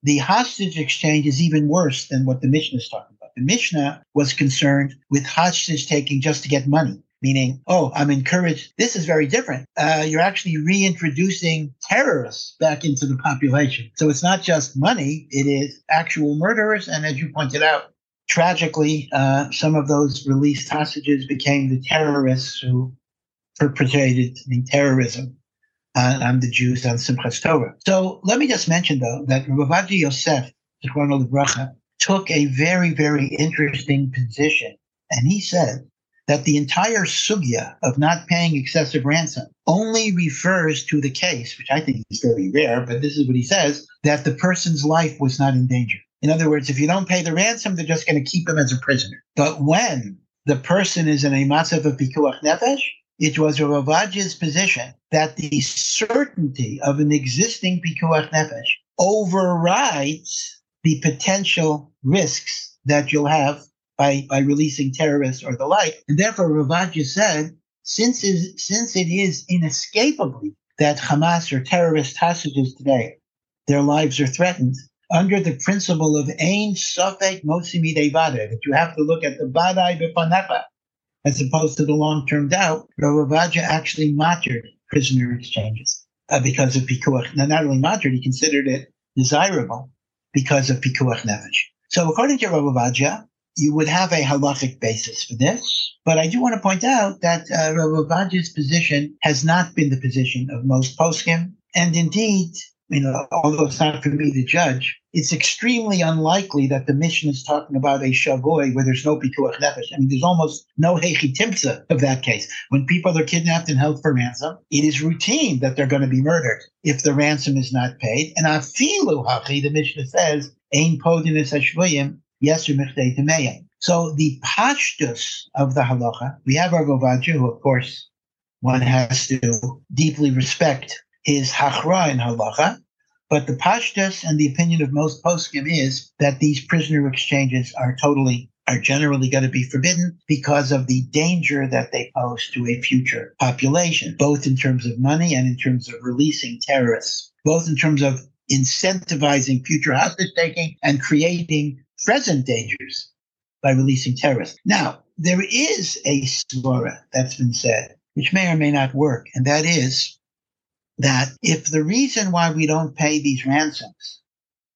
The hostage exchange is even worse than what the Mishnah is talking about. The Mishnah was concerned with hostage taking just to get money meaning, oh, I'm encouraged. This is very different. Uh, you're actually reintroducing terrorists back into the population. So it's not just money, it is actual murderers. And as you pointed out, tragically, uh, some of those released hostages became the terrorists who perpetrated the terrorism uh, on the Jews on Simchas Torah. So let me just mention, though, that Rav Ovadia Yosef, Tikwano Bracha, took a very, very interesting position. And he said that the entire sugya of not paying excessive ransom only refers to the case, which I think is very rare, but this is what he says, that the person's life was not in danger. In other words, if you don't pay the ransom, they're just going to keep him as a prisoner. But when the person is in a matzav of pikuach nefesh, it was Ravaj's position that the certainty of an existing pikuach nefesh overrides the potential risks that you'll have by, by releasing terrorists or the like. And therefore, Rav Ovadia said, since, is, since it is inescapably that Hamas or terrorist hostages today, their lives are threatened, under the principle of ein sofek motzimi devade, that you have to look at the badai befanecha, as opposed to the long-term doubt, Rav Ovadia actually mattered prisoner exchanges uh, because of pikuach. Now, not only mattered, he considered it desirable because of pikuach nefesh. So according to Rav Ovadia, you would have a halachic basis for this. But I do want to point out that uh, Rav Ovadia's position has not been the position of most poskim. And indeed, you know, although it's not for me to judge, it's extremely unlikely that the mission is talking about a shavoi where there's no pikuach nefesh. I mean, there's almost no hechitimsa of that case. When people are kidnapped and held for ransom, it is routine that they're going to be murdered if the ransom is not paid. And afilu hachi, the Mishnah says, ein podinis hashvuyim, yeser mechdei temeyim. So the pashtus of the halacha, we have our Govadju, who of course one has to deeply respect his hachra in halacha. But the pashtus and the opinion of most poskim is that these prisoner exchanges are totally are generally going to be forbidden because of the danger that they pose to a future population, both in terms of money and in terms of releasing terrorists, both in terms of incentivizing future hostage taking and creating present dangers by releasing terrorists. Now, there is a svara that's been said, which may or may not work, and that is that if the reason why we don't pay these ransoms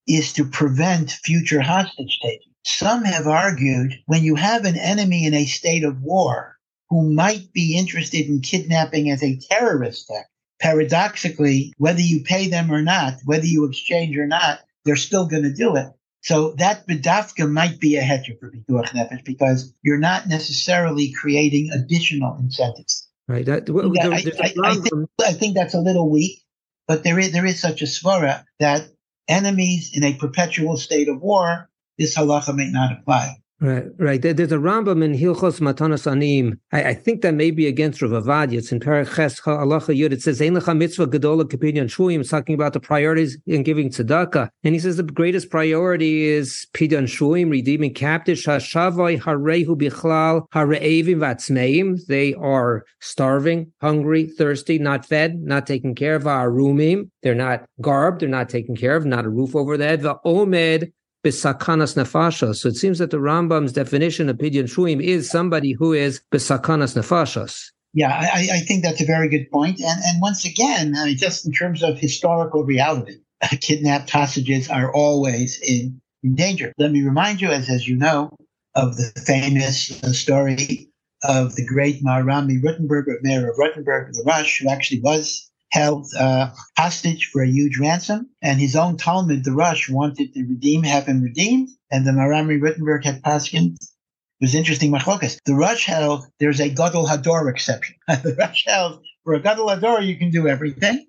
is to prevent future hostage taking, some have argued when you have an enemy in a state of war who might be interested in kidnapping as a terrorist act, paradoxically, whether you pay them or not, whether you exchange or not, they're still going to do it. So that bedafka might be a heter for pikuach nefesh because you're not necessarily creating additional incentives. Right. That, yeah, I, I, I, think, I think that's a little weak, but there is there is such a svara that enemies in a perpetual state of war, this halacha may not apply. Right, right. There's a Rambam in Hilchos Matanas Anim. I, I, think that may be against Rav Ovadia. It's in Paraches Halacha Yud. It says, Ein lecha mitzvah gedola kepidyon shuyim, talking about the priorities in giving tzedakah. And he says the greatest priority is pidyon shuyim, redeeming captives, hashavai harehu bichlal hareevim vatzmeim. They are starving, hungry, thirsty, not fed, not taken care of. Arumim. They're not garbed, they're not taken care of, not a roof over their head. Va'omed besakanas nefashos. So it seems that the Rambam's definition of pidyon shuim is somebody who is besakanas nefashos. Yeah, I, I, think that's a very good point. And and once again, I mean, just in terms of historical reality, kidnapped hostages are always in, in danger. Let me remind you, as as you know, of the famous uh, story of the great Maharami Rothenburg, Meir of Rothenburg, the Rosh, who actually was held uh, hostage for a huge ransom, and his own Talmid, the Rosh, wanted to redeem, have him redeemed, and the Marami Rothenburg had paskin. It was interesting, machlokas. The Rosh held there's a Gadol Hador exception. the Rosh held for a Gadol Hador you can do everything.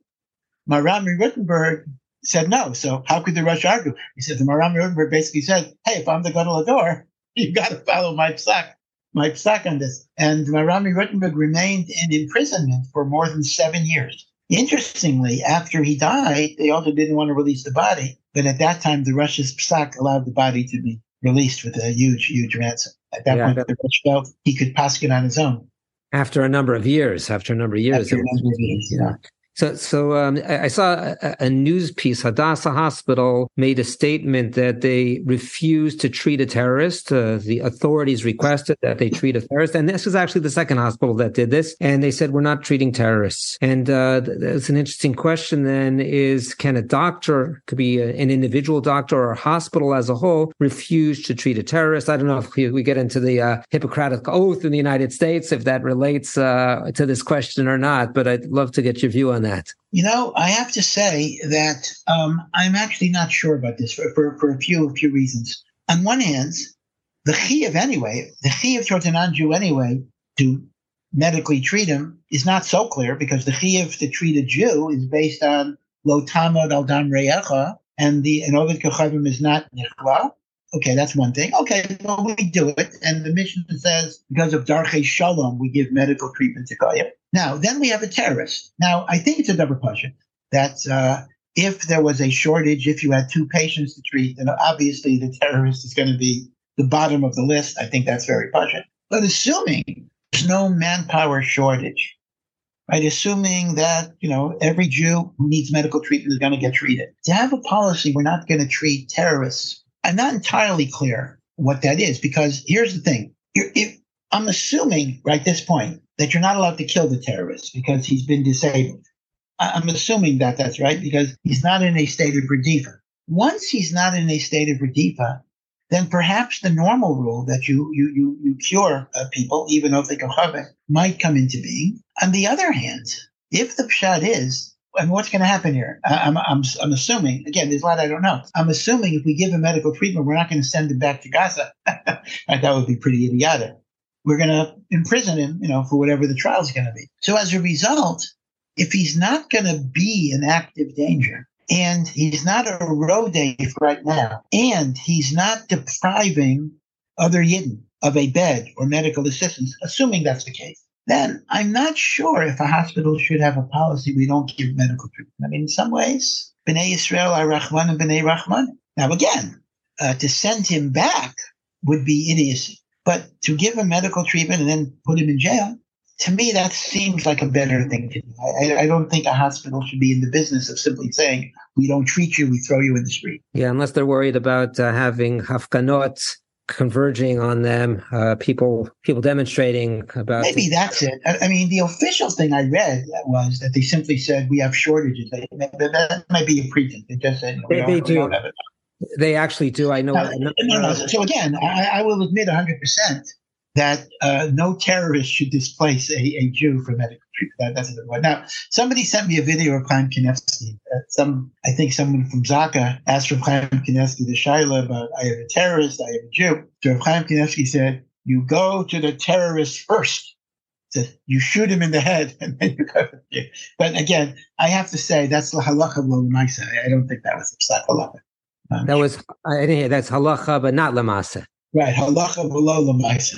Marami Rothenburg said no. So how could the Rosh argue? He said the Marami Rothenburg basically said, "Hey, if I'm the Gadol Hador, you've got to follow my psak." My psak on this. And Marami Rothenburg remained in imprisonment for more than seven years. Interestingly, after he died, they also didn't want to release the body. But at that time, the Russia's psak allowed the body to be released with a huge, huge ransom. At that yeah, point, the Rosh felt he could pass it on his own. After a number of years, after a number of years, number of years yeah. So, so um, I, saw a, a, news piece. Hadassah Hospital made a statement that they refused to treat a terrorist. Uh, the authorities requested that they treat a terrorist, and this was actually the second hospital that did this. And they said we're not treating terrorists. And uh, that's an interesting question. Then is can a doctor, could be a, an individual doctor or a hospital as a whole, refuse to treat a terrorist? I don't know if we, we get into the uh, Hippocratic oath in the United States if that relates uh, to this question or not. But I'd love to get your view on that? You know, I have to say that um, I'm actually not sure about this for, for, for a few a few reasons. On one hand, the chiv anyway, the chiv towards a non-Jew anyway to medically treat him is not so clear because the chiv to treat a Jew is based on lo tamod al dam and the and ovid kochavim is not nichla. Okay, that's one thing. Okay, well, we do it. And the mission says, because of Darche Shalom, we give medical treatment to Goyim. Now, then we have a terrorist. Now, I think it's a double question that uh, if there was a shortage, if you had two patients to treat, then obviously the terrorist is going to be the bottom of the list. I think that's very pushing. But assuming there's no manpower shortage, right? Assuming that, you know, every Jew who needs medical treatment is going to get treated. To have a policy, we're not going to treat terrorists. I'm not entirely clear what that is because here's the thing. If, I'm assuming right at this point that you're not allowed to kill the terrorist because he's been disabled. I'm assuming that that's right because he's not in a state of redifa. Once he's not in a state of redifa, then perhaps the normal rule that you you you, you cure uh, people even though they go chaveh might come into being. On the other hand, if the pshat is, and what's going to happen here? I'm, I'm, I'm assuming, again, there's a lot I don't know. I'm assuming if we give him medical treatment, we're not going to send him back to Gaza. that would be pretty idiotic. We're going to imprison him, you know, for whatever the trial is going to be. So as a result, if he's not going to be an active danger, and he's not a rodef right now, and he's not depriving other Yidden of a bed or medical assistance, assuming that's the case, then I'm not sure if a hospital should have a policy we don't give medical treatment. I mean, in some ways, B'nai Israel are Rahman and B'nai Rahman. Now, again, uh, to send him back would be idiocy. But to give him medical treatment and then put him in jail, to me, that seems like a better thing to do. I, I, don't think a hospital should be in the business of simply saying, we don't treat you, we throw you in the street. Yeah, unless they're worried about uh, having hafkanot converging on them, uh, people people demonstrating about. Maybe that's it. I, I, mean, the official thing I read was that they simply said, we have shortages. They, that might be a pretense. They just said, they, they do. They actually do. I know. No, no, no, so again, I, I will admit 100% that uh, no terrorist should displace a, a Jew for medical treatment. That, that's a. Now, somebody sent me a video of Chaim Kanievsky. Uh, some, I think someone from Zaka asked from Chaim Kanievsky the Shaila about, I have a terrorist, I have a Jew. So Chaim Kanievsky said, you go to the terrorist first. You shoot him in the head and then you go. But again, I have to say that's the halacha of. I don't think that was the halacha. Um, that was I didn't hear that's halacha, but not lamasa. Right, halacha below lemaisa.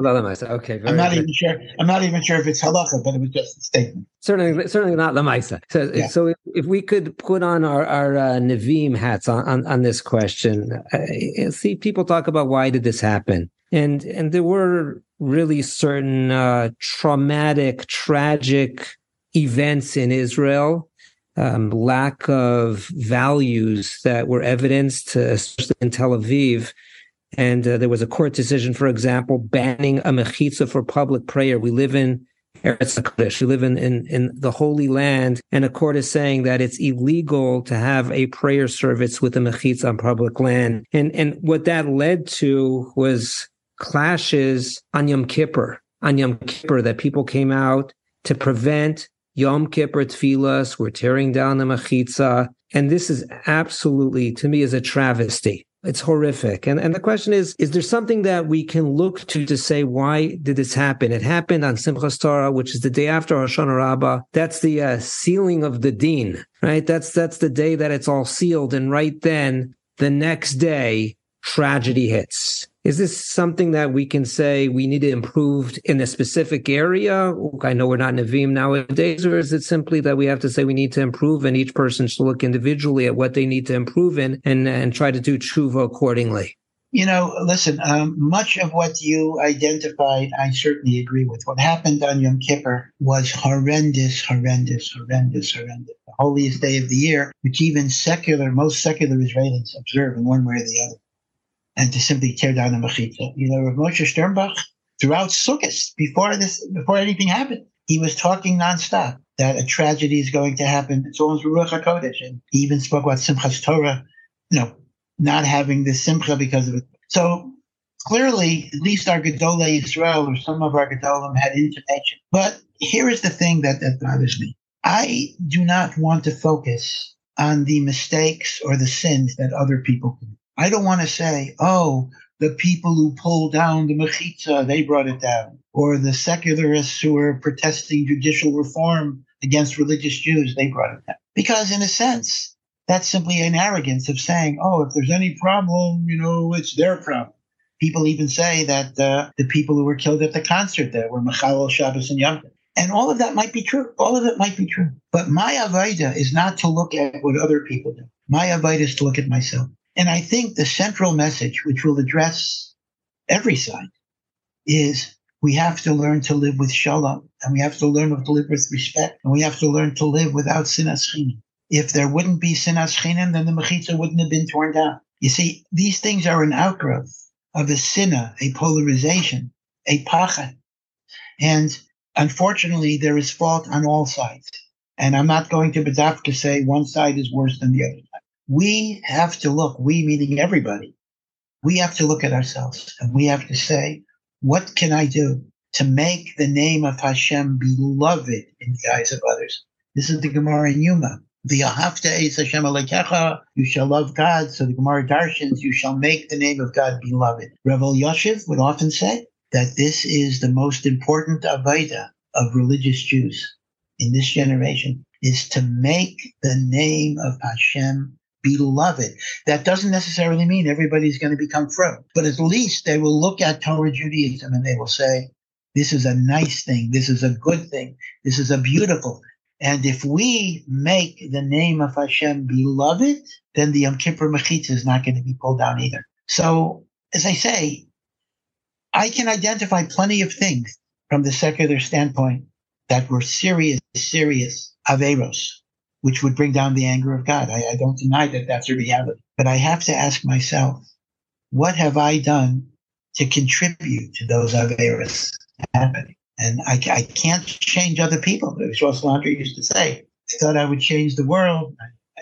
Okay, I'm not good. even sure. I'm not even sure if it's halacha, but it was just a statement. Certainly, certainly not lemaisa. So, yeah. so if, if, we could put on our our uh, Nevi'im hats on, on, on this question, uh, see people talk about why did this happen, and and there were really certain uh, traumatic, tragic events in Israel um, lack of values that were evidenced, especially in Tel Aviv, and uh, there was a court decision, for example, banning a mechitza for public prayer. We live in Eretz HaKodesh. We live in, in, in the Holy Land, and a court is saying that it's illegal to have a prayer service with a mechitza on public land. And, and what that led to was clashes on Yom Kippur, on Yom Kippur, that people came out to prevent Yom Kippur tefillas. We're tearing down the mechitza. And this is absolutely, to me, is a travesty. It's horrific. And, and the question is, is there something that we can look to to say, why did this happen? It happened on Simchas Torah, which is the day after Hoshana Rabbah. That's the uh, sealing of the Deen, right? That's, that's the day that it's all sealed. And right then, the next day, tragedy hits. Is this something that we can say we need to improve in a specific area? I know we're not Nevi'im nowadays, or is it simply that we have to say we need to improve and each person should look individually at what they need to improve in and, and try to do tshuva accordingly? You know, listen, um, much of what you identified, I certainly agree with. What happened on Yom Kippur was horrendous, horrendous, horrendous, horrendous. The holiest day of the year, which even secular, most secular Israelis observe in one way or the other and to simply tear down the mechitza. You know, Rav Moshe Sternbuch, throughout Sukkot, before this, before anything happened, he was talking nonstop that a tragedy is going to happen. It's almost Ruach HaKodesh. And he even spoke about Simchas Torah, you know, not having the Simcha because of it. So clearly, at least our Gedolei Israel or some of our Gedolim had intonation. But here is the thing that, that bothers me. I do not want to focus on the mistakes or the sins that other people commit. I don't want to say, oh, the people who pulled down the Mechitza, they brought it down. Or the secularists who were protesting judicial reform against religious Jews, they brought it down. Because in a sense, that's simply an arrogance of saying, oh, if there's any problem, you know, it's their problem. People even say that uh, the people who were killed at the concert there were Mechalel Shabbos and Yom and all of that might be true. All of it might be true. But my avodah is not to look at what other people do. My avodah is to look at myself. And I think the central message, which will address every side, is we have to learn to live with shalom, and we have to learn to live with respect, and we have to learn to live without sinas chinim. If there wouldn't be sinas chinim, then the mechitza wouldn't have been torn down. You see, these things are an outgrowth of a sinna, a polarization, a pachad. And unfortunately, there is fault on all sides. And I'm not going to to say one side is worse than the other. We have to look, we meaning everybody, we have to look at ourselves and we have to say, what can I do to make the name of Hashem beloved in the eyes of others? This is the Gemara in Yoma. The Ahavta Es Hashem Alekecha, you shall love God. So the Gemara Darshans, you shall make the name of God beloved. Revel Yoshev would often say that this is the most important Avaida of religious Jews in this generation is to make the name of Hashem beloved. That doesn't necessarily mean everybody's going to become frum, but at least they will look at Torah Judaism and they will say, this is a nice thing. This is a good thing. This is a beautiful. And if we make the name of Hashem beloved, then the Yom Kippur Mechitza is not going to be pulled down either. So, as I say, I can identify plenty of things from the secular standpoint that were serious, serious Averos, which would bring down the anger of God. I, I don't deny that that's a reality. But I have to ask myself, what have I done to contribute to those Averos happening? And I, I can't change other people. As Rav Salanter used to say, I thought I would change the world.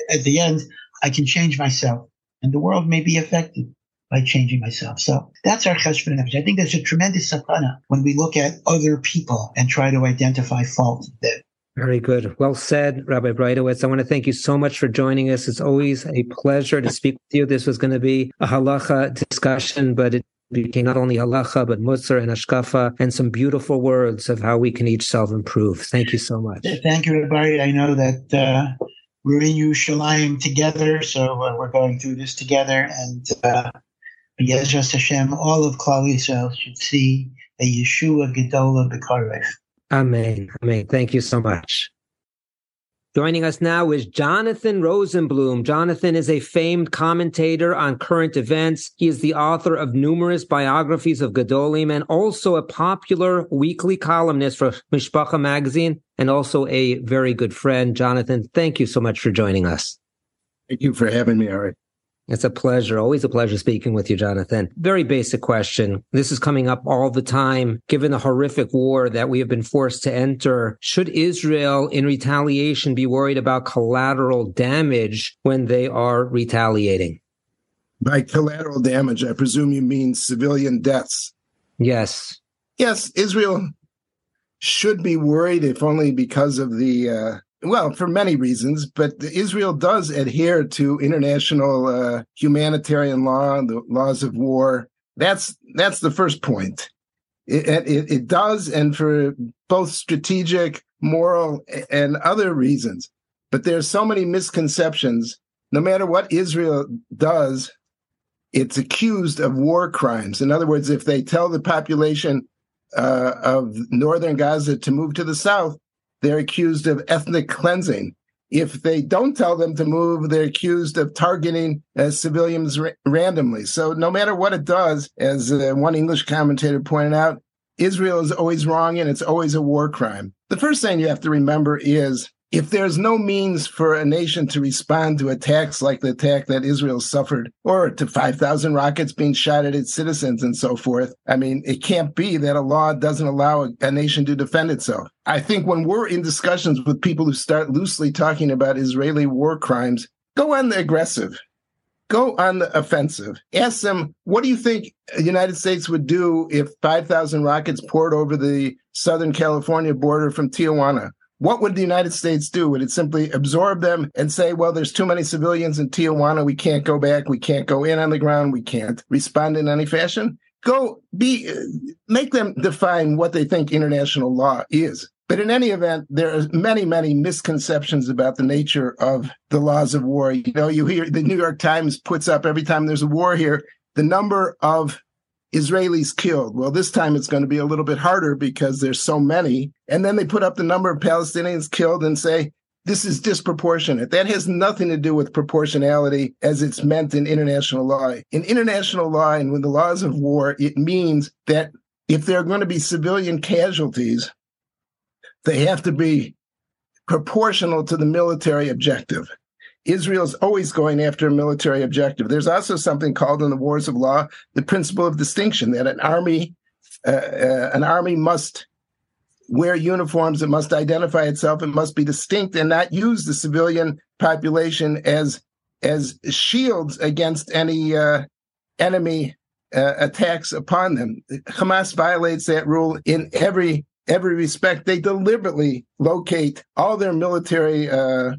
At the end, I can change myself, and the world may be affected by changing myself. So that's our cheshbon nefesh. I think there's a tremendous sakana when we look at other people and try to identify fault there. Very good. Well said, Rabbi Breitowitz. I want to thank you so much for joining us. It's always a pleasure to speak with you. This was going to be a halacha discussion, but it became not only halacha, but musar and ashkafa, and some beautiful words of how we can each self-improve. Thank you so much. Thank you, Rabbi. I know that uh, we're in Yerushalayim together, so uh, we're going through this together, and uh, Yezras Hashem, all of Klal should see a Yeshua Gedola B'Karech. Amen. Amen. Thank you so much. Joining us now is Jonathan Rosenblum. Jonathan is a famed commentator on current events. He is the author of numerous biographies of Gedolim and also a popular weekly columnist for Mishpacha magazine and also a very good friend. Jonathan, thank you so much for joining us. Thank you for having me, Ari. It's a pleasure. Always a pleasure speaking with you, Jonathan. Very basic question. This is coming up all the time. Given the horrific war that we have been forced to enter, should Israel in retaliation be worried about collateral damage when they are retaliating? By collateral damage, I presume you mean civilian deaths. Yes. Yes, Israel should be worried, if only because of the uh, well, for many reasons, but Israel does adhere to international uh, humanitarian law, the laws of war. That's that's the first point. It, it, it does, and for both strategic, moral, and other reasons. But there's so many misconceptions. No matter what Israel does, it's accused of war crimes. In other words, if they tell the population uh, of northern Gaza to move to the south, they're accused of ethnic cleansing. If they don't tell them to move, they're accused of targeting uh, civilians ra- randomly. So, no matter what it does, as uh, one English commentator pointed out, Israel is always wrong and it's always a war crime. The first thing you have to remember is if there's no means for a nation to respond to attacks like the attack that Israel suffered, or to 5,000 rockets being shot at its citizens and so forth, I mean, it can't be that a law doesn't allow a, nation to defend itself. I think when we're in discussions with people who start loosely talking about Israeli war crimes, go on the aggressive. Go on the offensive. Ask them, what do you think the United States would do if 5,000 rockets poured over the Southern California border from Tijuana? What would the United States do? Would it simply absorb them and say, well, there's too many civilians in Tijuana. We can't go back. We can't go in on the ground. We can't respond in any fashion. Go be, uh, make them define what they think international law is. But in any event, there are many, many misconceptions about the nature of the laws of war. You know, you hear the New York Times puts up every time there's a war here, the number of Israelis killed. Well, this time it's going to be a little bit harder because there's so many. And then they put up the number of Palestinians killed and say, this is disproportionate. That has nothing to do with proportionality as it's meant in international law. In international law and with the laws of war, it means that if there are going to be civilian casualties, they have to be proportional to the military objective. Israel's always going after a military objective. There's also something called in the wars of law the principle of distinction that an army uh, uh, an army must wear uniforms, it must identify itself, it must be distinct and not use the civilian population as as shields against any uh, enemy uh, attacks upon them. Hamas violates that rule in every every respect. They deliberately locate all their military uh,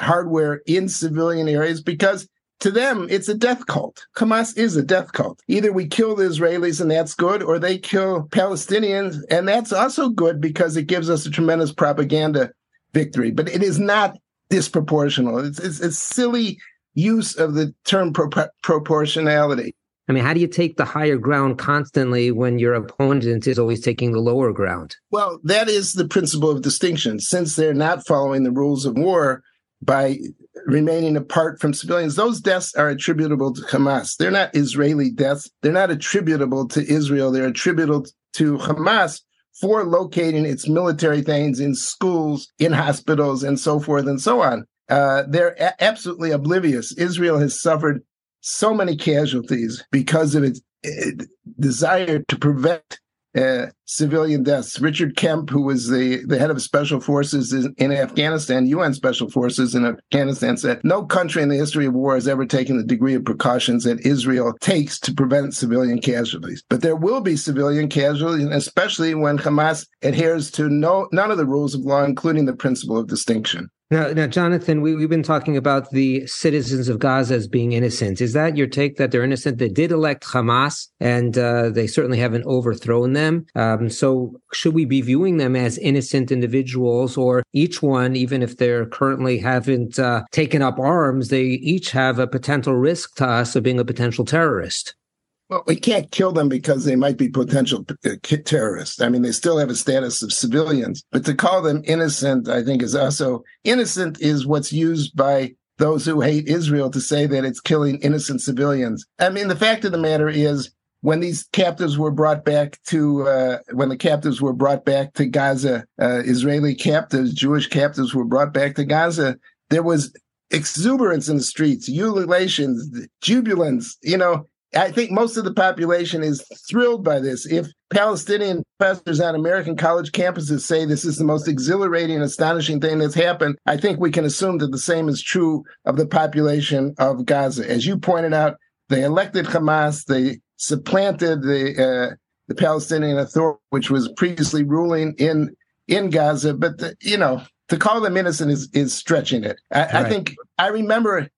hardware in civilian areas because to them it's a death cult. Hamas is a death cult. Either we kill the Israelis and that's good, or they kill Palestinians and that's also good because it gives us a tremendous propaganda victory. But it is not disproportional. It's it's, it's silly use of the term pro- proportionality. I mean, how do you take the higher ground constantly when your opponent is always taking the lower ground? Well, that is the principle of distinction. Since they're not following the rules of war by remaining apart from civilians, those deaths are attributable to Hamas. They're not Israeli deaths. They're not attributable to Israel. They're attributable to Hamas for locating its military things in schools, in hospitals, and so forth and so on. Uh, they're a- absolutely oblivious. Israel has suffered so many casualties because of its uh, desire to prevent uh, civilian deaths. Richard Kemp, who was the, the head of special forces in, in, Afghanistan, UN special forces in Afghanistan, said no country in the history of war has ever taken the degree of precautions that Israel takes to prevent civilian casualties. But there will be civilian casualties, especially when Hamas adheres to no none of the rules of law, including the principle of distinction. Now, now, Jonathan, we, have been talking about the citizens of Gaza as being innocent. Is that your take that they're innocent? They did elect Hamas, and uh, they certainly haven't overthrown them. Um, so, should we be viewing them as innocent individuals, or each one, even if they're currently haven't uh, taken up arms, they each have a potential risk to us of being a potential terrorist? Well, we can't kill them because they might be potential uh, terrorists. I mean, they still have a status of civilians, but to call them innocent, I think is also innocent is what's used by those who hate Israel to say that it's killing innocent civilians. I mean, the fact of the matter is when these captives were brought back to uh, when the captives were brought back to Gaza, uh, Israeli captives, Jewish captives were brought back to Gaza. There was exuberance in the streets, ululations, jubilance. You know, I think most of the population is thrilled by this. If Palestinian professors on American college campuses say this is the most exhilarating, astonishing thing that's happened, I think we can assume that the same is true of the population of Gaza. As you pointed out, they elected Hamas, they supplanted the uh, the Palestinian Authority, which was previously ruling in in Gaza. But the, you know, to call them innocent is is stretching it. I, right. I think I remember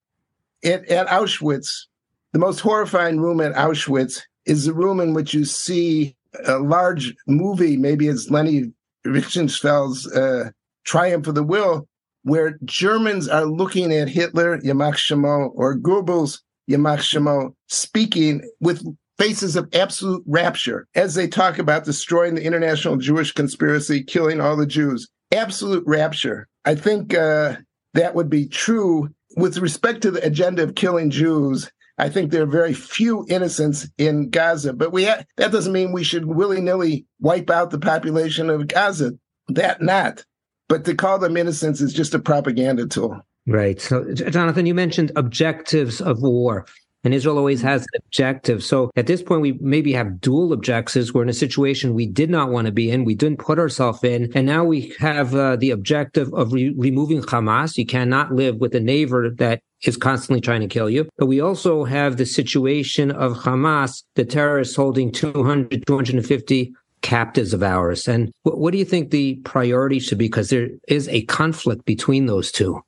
it at Auschwitz the most horrifying room at Auschwitz is the room in which you see a large movie, maybe it's Leni Riefenstahl's uh, Triumph of the Will, where Germans are looking at Hitler, Yamach or Goebbels, Yamach speaking with faces of absolute rapture as they talk about destroying the international Jewish conspiracy, killing all the Jews. Absolute rapture. I think uh, that would be true with respect to the agenda of killing Jews I think there are very few innocents in Gaza, but we ha- that doesn't mean we should willy nilly wipe out the population of Gaza. That not. But to call them innocents is just a propaganda tool. Right. So, Jonathan, you mentioned objectives of war. And Israel always has an objective. So at this point, we maybe have dual objectives. We're in a situation we did not want to be in. We didn't put ourselves in. And now we have uh, the objective of re- removing Hamas. You cannot live with a neighbor that is constantly trying to kill you. But we also have the situation of Hamas, the terrorists holding 200, 250 captives of ours. And what, what do you think the priority should be? Because there is a conflict between those two.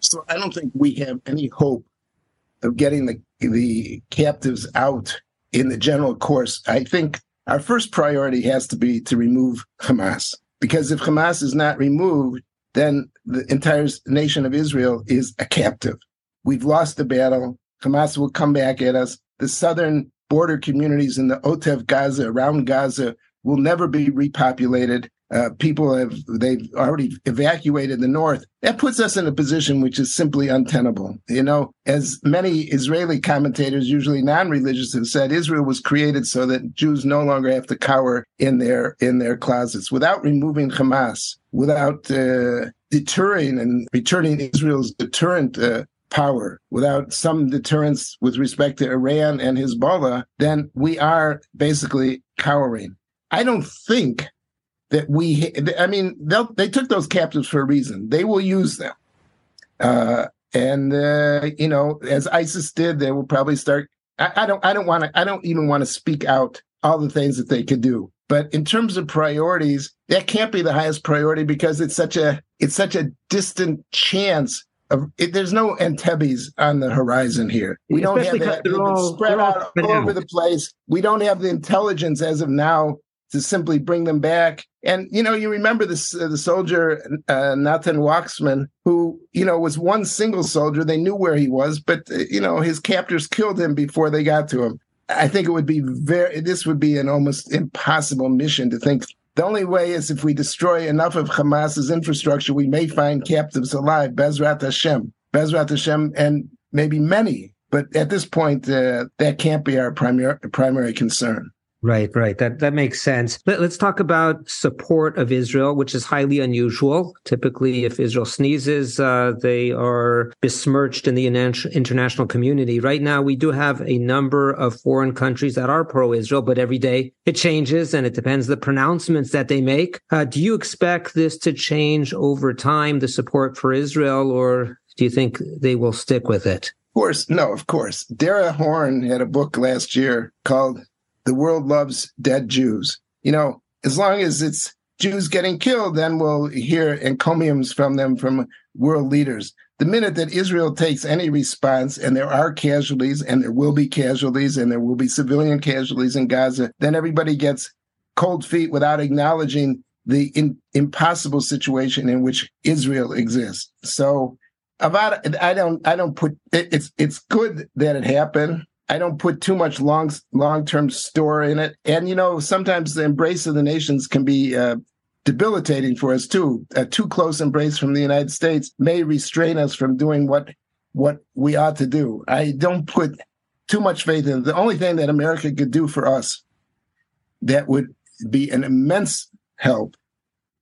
So I don't think we have any hope of getting the the captives out in the general course. I think our first priority has to be to remove Hamas because if Hamas is not removed, then the entire nation of Israel is a captive. We've lost the battle. Hamas will come back at us. The southern border communities in the Otef Gaza, around Gaza, will never be repopulated. Uh, people have they've already evacuated the north. That puts us in a position which is simply untenable. You know, as many Israeli commentators, usually non-religious, have said, Israel was created so that Jews no longer have to cower in their in their closets without removing Hamas, without uh, deterring and returning Israel's deterrent uh, power without some deterrence with respect to Iran and Hezbollah, then we are basically cowering. I don't think that we, I mean, they they took those captives for a reason. They will use them. Uh, and, uh, you know, as ISIS did, they will probably start. I, I don't, I don't want to, I don't even want to speak out all the things that they could do. But in terms of priorities, that can't be the highest priority because it's such a, it's such a distant chance of, it, there's no Entebbe's on the horizon here. We don't Especially have that. They're all, spread out all over the place. We don't have the intelligence as of now to simply bring them back. And you know, you remember this uh, the soldier uh, Natan Wachsman, who you know was one single soldier. They knew where he was, but uh, you know his captors killed him before they got to him. I think it would be very. This would be an almost impossible mission to think. The only way is if we destroy enough of Hamas's infrastructure, we may find captives alive. Bezrat Hashem, Bezrat Hashem, and maybe many. But at this point, uh, that can't be our primary primary concern. Right, right. That that makes sense. Let, us talk about support of Israel, which is highly unusual. Typically, if Israel sneezes, uh, they are besmirched in the international community. Right now, we do have a number of foreign countries that are pro-Israel, but every day it changes, and it depends the pronouncements that they make. Uh, do you expect this to change over time, the support for Israel, or do you think they will stick with it? Of course, no, of course. Dara Horn had a book last year called the world loves dead Jews. You know, as long as it's Jews getting killed, then we'll hear encomiums from them from world leaders. The minute that Israel takes any response, and there are casualties, and there will be casualties, and there will be civilian casualties in Gaza, then everybody gets cold feet without acknowledging the in, impossible situation in which Israel exists. So, about I don't I don't put it, it's it's good that it happened. I don't put too much long long term store in it. And you know, sometimes the embrace of the nations can be uh, debilitating for us too. A too close embrace from the United States may restrain us from doing what what we ought to do. I don't put too much faith in it. The only thing that America could do for us that would be an immense help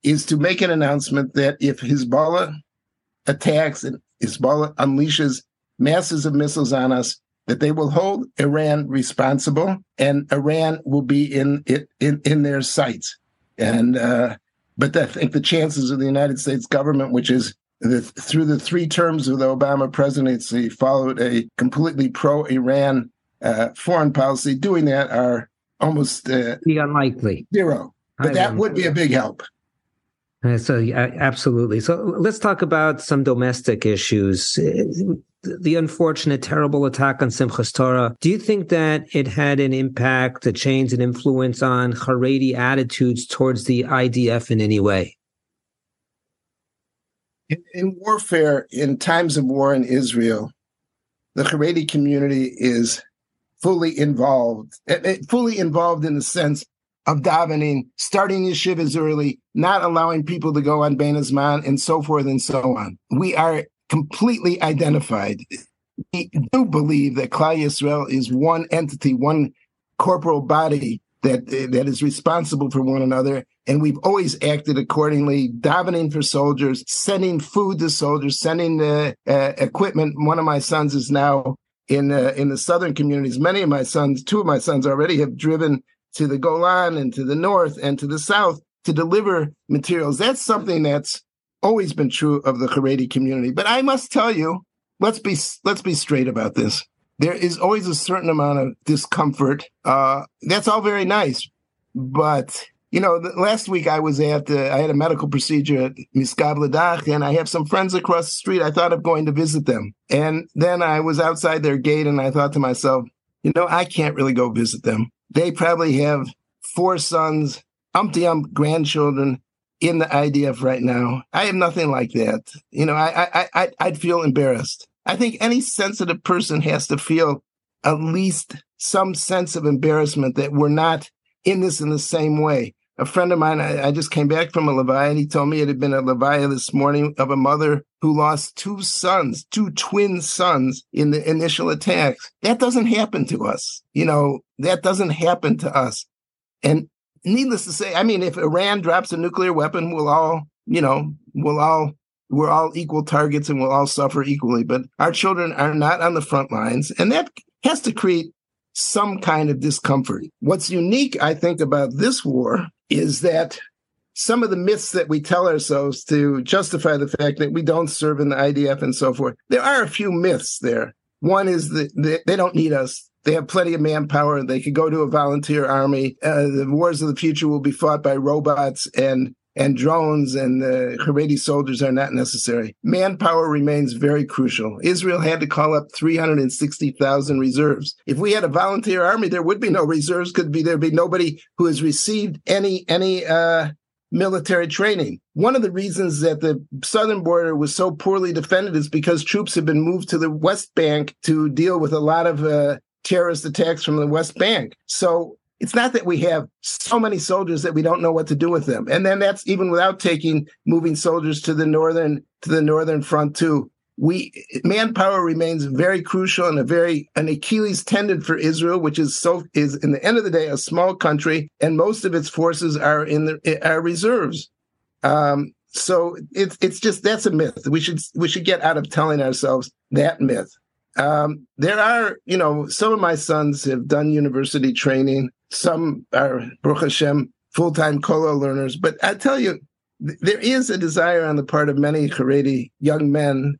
is to make an announcement that if Hezbollah attacks and Hezbollah unleashes masses of missiles on us, that they will hold Iran responsible, and Iran will be in it in, in their sights. And uh, but I think the chances of the United States government, which is the, through the three terms of the Obama presidency, followed a completely pro-Iran uh, foreign policy, doing that are almost uh, unlikely zero. But I that would be a big help. Uh, so yeah, absolutely. So let's talk about some domestic issues the unfortunate, terrible attack on Simchas Torah, do you think that it had an impact, a change, an influence on Haredi attitudes towards the IDF in any way? In, in warfare, in times of war in Israel, the Haredi community is fully involved, eh, eh, fully involved in the sense of davening, starting yeshivas early, not allowing people to go on Bein Hazman, and so forth and so on. We are completely identified. We do believe that Klal Yisrael is one entity, one corporal body that that is responsible for one another, and we've always acted accordingly, davening for soldiers, sending food to soldiers, sending uh, uh, equipment. One of my sons is now in uh, in the southern communities. Many of my sons, two of my sons, already have driven to the Golan and to the north and to the south to deliver materials. That's something that's always been true of the Haredi community. But I must tell you, let's be let's be straight about this. There is always a certain amount of discomfort. Uh, that's all very nice, but you know, last week I was at uh, I had a medical procedure at Misgav Ladach, and I have some friends across the street. I thought of going to visit them, and then I was outside their gate, and I thought to myself, you know, I can't really go visit them. They probably have four sons, umpty ump grandchildren, in the IDF right now. I have nothing like that. You know, I, I, I, I'd feel embarrassed. I think any sensitive person has to feel at least some sense of embarrassment that we're not in this in the same way. a friend of mine, I, I, just came back from a Levaya, and he told me it had been a Levaya this morning of a mother who lost two sons, two twin sons in the initial attacks. That doesn't happen to us. You know, that doesn't happen to us. And needless to say, I mean, if Iran drops a nuclear weapon, we'll all, you know, we'll all, we're all equal targets and we'll all suffer equally. But our children are not on the front lines. And that has to create some kind of discomfort. What's unique, I think, about this war is that some of the myths that we tell ourselves to justify the fact that we don't serve in the IDF and so forth, there are a few myths there. One is that they don't need us. They have plenty of manpower. They could go to a volunteer army. Uh, the wars of the future will be fought by robots and and drones and the Haredi soldiers are not necessary. Manpower remains very crucial. Israel had to call up 360,000 reserves. If we had a volunteer army, there would be no reserves. Could be there'd be nobody who has received any any uh, military training. One of the reasons that the southern border was so poorly defended is because troops have been moved to the West Bank to deal with a lot of uh, terrorist attacks from the West Bank. So it's not that we have so many soldiers that we don't know what to do with them. And then that's even without taking moving soldiers to the northern to the northern front too. We manpower remains very crucial and a very an Achilles tendon for Israel, which is so is in the end of the day a small country, and most of its forces are in the are reserves. Um, so it's it's just that's a myth. We should we should get out of telling ourselves that myth. Um, there are, you know, some of my sons have done university training. Some are, Baruch Hashem, full time Kollel learners. But I tell you, th- there is a desire on the part of many Haredi young men.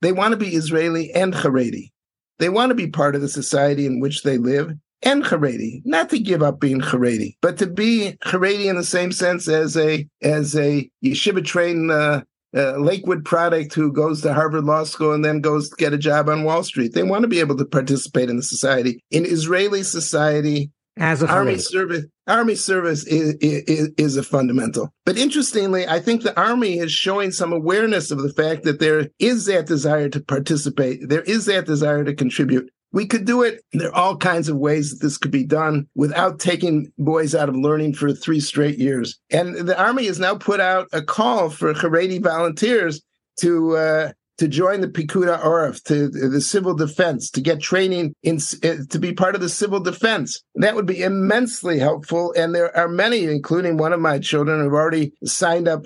They want to be Israeli and Haredi. They want to be part of the society in which they live and Haredi, not to give up being Haredi, but to be Haredi in the same sense as a as a yeshiva trained uh, uh, Lakewood product who goes to Harvard Law School and then goes to get a job on Wall Street. They want to be able to participate in the society. In Israeli society, as a army service, army service is, is, is a fundamental. But interestingly, I think the army is showing some awareness of the fact that there is that desire to participate. There is that desire to contribute. We could do it. There are all kinds of ways that this could be done without taking boys out of learning for three straight years. And the Army has now put out a call for Haredi volunteers to uh, to join the Pikud HaOref, to the civil defense, to get training in uh, to be part of the civil defense. That would be immensely helpful. And there are many, including one of my children, who've already signed up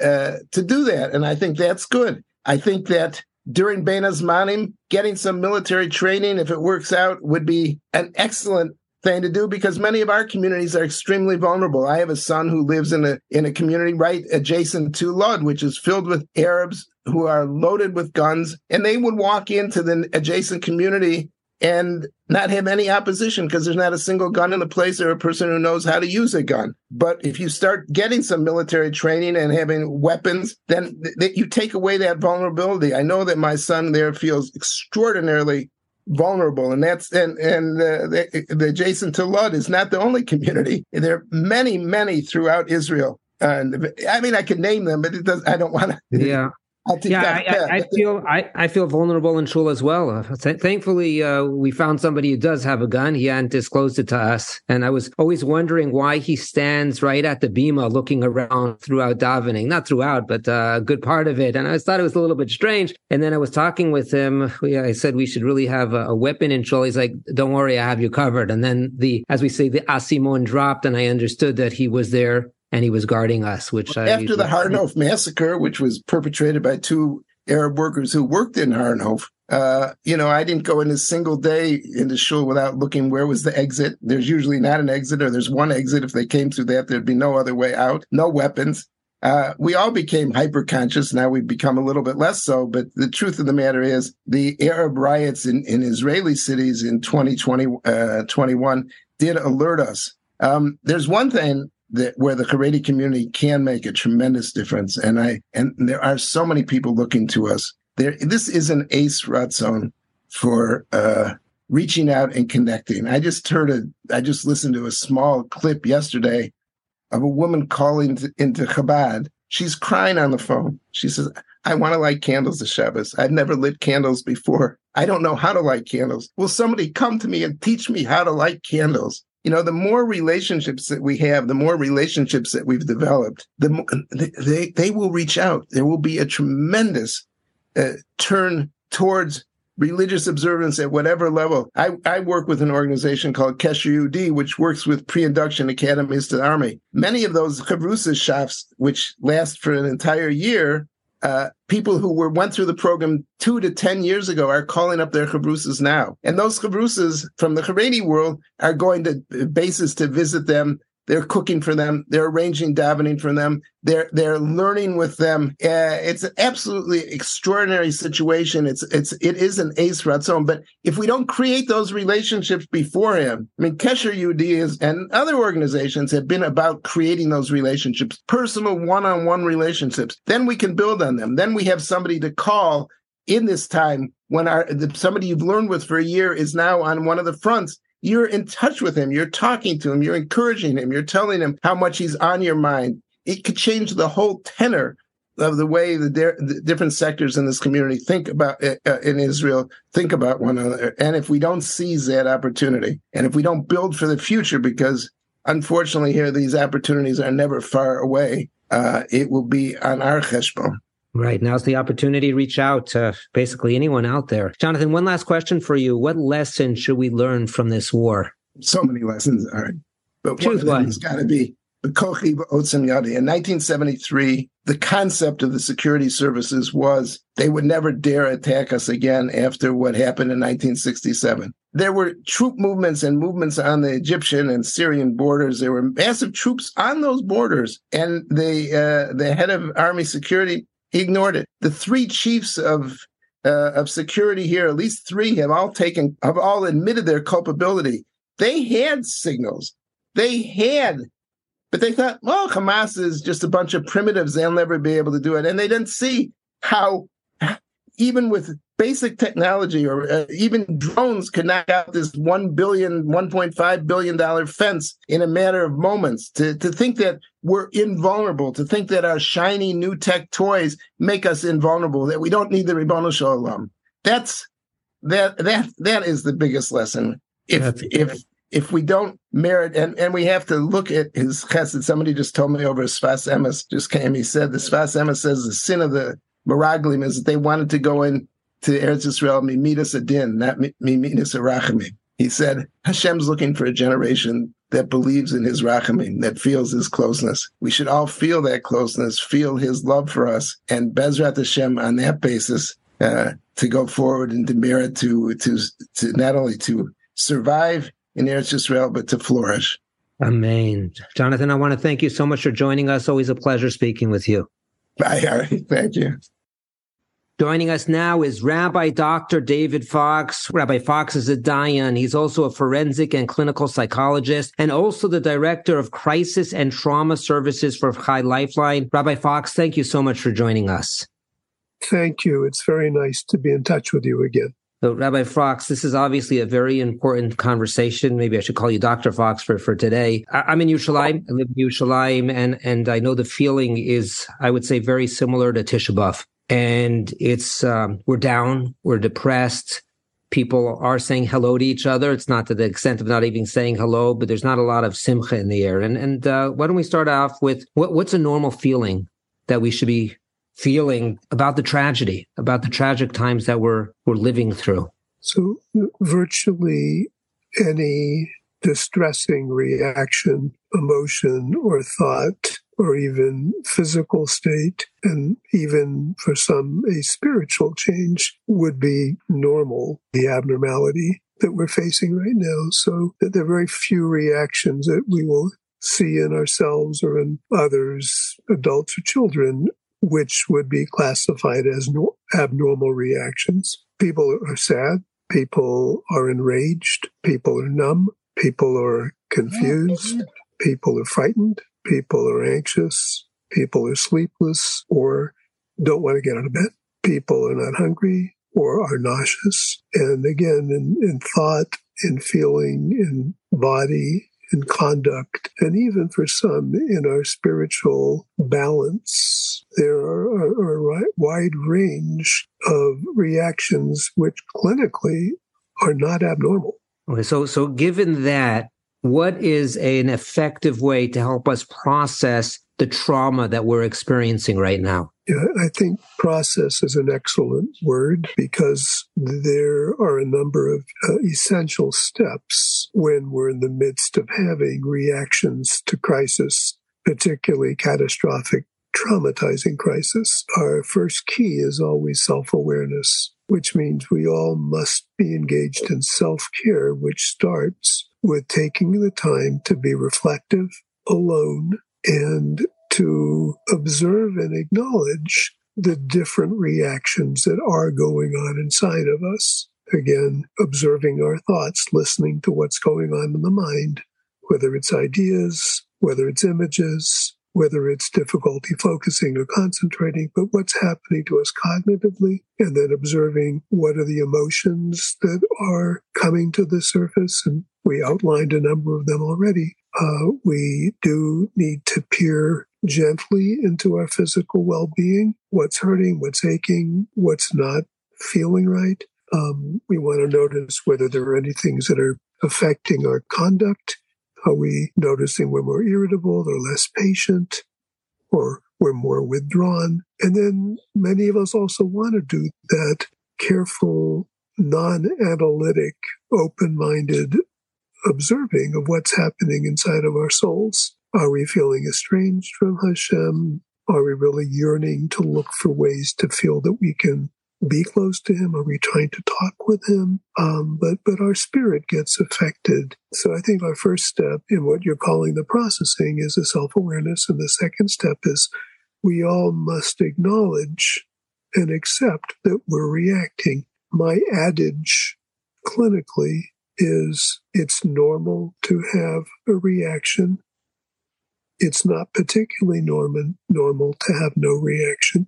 uh, to do that. And I think that's good. I think that during Bein Hazmanim, getting some military training, if it works out, would be an excellent thing to do because many of our communities are extremely vulnerable. I have a son who lives in a in a community right adjacent to Lod, which is filled with Arabs who are loaded with guns, and they would walk into the adjacent community and not have any opposition because there's not a single gun in the place or a person who knows how to use a gun. But if you start getting some military training and having weapons, then th- th- you take away that vulnerability. I know that my son there feels extraordinarily vulnerable and that's and and uh, the, the adjacent to Lud is not the only community there are many many throughout Israel and I mean I could name them but it does I don't want to yeah I yeah, I, I, feel I, I feel vulnerable in shul as well. Uh, th- thankfully, uh, we found somebody who does have a gun. He hadn't disclosed it to us, and I was always wondering why he stands right at the bima, looking around throughout davening. Not throughout, but uh, a good part of it. And I thought it was a little bit strange. And then I was talking with him. I said we should really have a, a weapon in shul. He's like, "Don't worry, I have you covered." And then the, as we say, the asimon dropped, and I understood that he was there and he was guarding us. Which after I, the Har Nof massacre, which was perpetrated by two Arab workers who worked in Har Nof, uh, you know, I didn't go in a single day into shul without looking where was the exit. There's usually not an exit, or there's one exit. If they came through that, there'd be no other way out. No weapons. Uh, we all became hyper conscious. Now we've become a little bit less so. But the truth of the matter is, the Arab riots in, in Israeli cities in 2020, uh, 21 did alert us. Um, there's one thing that where the Haredi community can make a tremendous difference. And I and there are so many people looking to us. There, this is an ace ratzon for uh, reaching out and connecting. I just heard a, I just listened to a small clip yesterday of a woman calling to, into Chabad. She's crying on the phone. She says, I want to light candles to Shabbos. I've never lit candles before. I don't know how to light candles. Will somebody come to me and teach me how to light candles? You know, the more relationships that we have, the more relationships that we've developed, the they they will reach out. There will be a tremendous uh, turn towards religious observance at whatever level. I, I work with an organization called Kesher Yehudi, which works with pre-induction academies to the army. Many of those chavrusa shops, which last for an entire year, uh, people who were went through the program two to ten years ago are calling up their chavrusas now, and those chavrusas from the Haredi world are going to bases to visit them they're cooking for them. They're arranging davening for them. They're they're learning with them. Uh, it's an absolutely extraordinary situation. It's it's it is an ace ratzon. But if we don't create those relationships beforehand, I mean, Kesher Yehudi is and other organizations have been about creating those relationships, personal one-on-one relationships. Then we can build on them. Then we have somebody to call in this time when our somebody you've learned with for a year is now on one of the fronts you're in touch with him. You're talking to him. You're encouraging him. You're telling him how much he's on your mind. It could change the whole tenor of the way the, the different sectors in this community think about uh, in Israel think about one another. And if we don't seize that opportunity, and if we don't build for the future, because unfortunately here these opportunities are never far away, uh, it will be on our cheshbon. Right. Now's the opportunity to reach out to basically anyone out there. Jonathan, one last question for you. What lesson should we learn from this war? So many lessons. All right. But Choose one has got to be the Kochi Otzem Yadi. In 1973, the concept of the security services was they would never dare attack us again after what happened in 1967. There were troop movements and movements on the Egyptian and Syrian borders. There were massive troops on those borders, and the uh, the head of army security he ignored it. The three chiefs of uh, of security here, at least three, have all taken have all admitted their culpability. They had signals. They had, but they thought, well, Hamas is just a bunch of primitives. They'll never be able to do it, and they didn't see how, even with basic technology or uh, even drones could knock out this 1 billion 1.5 billion dollar fence in a matter of moments. To to think that we're invulnerable to think that our shiny new tech toys make us invulnerable that we don't need the Ribbono Shel Olam that's that that that is the biggest lesson. If that's if if we don't merit and, and we have to look at his chesed, somebody just told me over Sfas Emes just came, he said the Sfas Emes says the sin of the Meraglim is that they wanted to go in to Eretz Yisrael, Mimidas Adin, not Mimidas Arachamim. He said, Hashem's looking for a generation that believes in his rachamim, that feels his closeness. We should all feel that closeness, feel his love for us, and Bezrat Hashem on that basis uh, to go forward and to merit to to to not only to survive in Eretz Yisrael but to flourish. Amen. Jonathan, I want to thank you so much for joining us. Always a pleasure speaking with you. Bye, Harry. Thank you. Joining us now is Rabbi Dr. David Fox. Rabbi Fox is a Dayan. He's also a forensic and clinical psychologist and also the director of crisis and trauma services for Chai Lifeline. Rabbi Fox, thank you so much for joining us. Thank you. It's very nice to be in touch with you again. So, Rabbi Fox, this is obviously a very important conversation. Maybe I should call you Dr. Fox for, for today. I, am in Yerushalayim. I live in Yerushalayim, and, and I know the feeling is, I would say, very similar to Tisha B'Av and it's um, we're down, we're depressed. People are saying hello to each other. It's not to the extent of not even saying hello, but there's not a lot of simcha in the air. And and uh, why don't we start off with what, what's a normal feeling that we should be feeling about the tragedy, about the tragic times that we're we're living through? So virtually any distressing reaction, emotion, or thought or even physical state, and even for some, a spiritual change would be normal, the abnormality that we're facing right now. So that there are very few reactions that we will see in ourselves or in others, adults or children, which would be classified as no- abnormal reactions. People are sad. People are enraged. People are numb. People are confused. People are frightened people are anxious, people are sleepless or don't want to get out of bed, people are not hungry or are nauseous. And again, in, in thought, in feeling, in body, in conduct, and even for some in our spiritual balance, there are a, a wide range of reactions which clinically are not abnormal. Okay, so so given that what is an effective way to help us process the trauma that we're experiencing right now? Yeah, I think process is an excellent word because there are a number of uh, essential steps when we're in the midst of having reactions to crisis, particularly catastrophic, traumatizing crisis. Our first key is always self awareness, which means we all must be engaged in self care, which starts with taking the time to be reflective, alone, and to observe and acknowledge the different reactions that are going on inside of us. Again, observing our thoughts, listening to what's going on in the mind, whether it's ideas, whether it's images, whether it's difficulty focusing or concentrating, but what's happening to us cognitively, and then observing what are the emotions that are coming to the surface. And we outlined a number of them already. Uh, we do need to peer gently into our physical well being what's hurting, what's aching, what's not feeling right. Um, we want to notice whether there are any things that are affecting our conduct. Are we noticing we're more irritable or less patient or we're more withdrawn? And then many of us also want to do that careful, non analytic, open minded observing of what's happening inside of our souls. Are we feeling estranged from Hashem? Are we really yearning to look for ways to feel that we can be close to him? Are we trying to talk with him? Um, but but our spirit gets affected. So I think our first step in what you're calling the processing is a self awareness, and the second step is we all must acknowledge and accept that we're reacting. My adage clinically is it's normal to have a reaction it's not particularly normal, normal to have no reaction.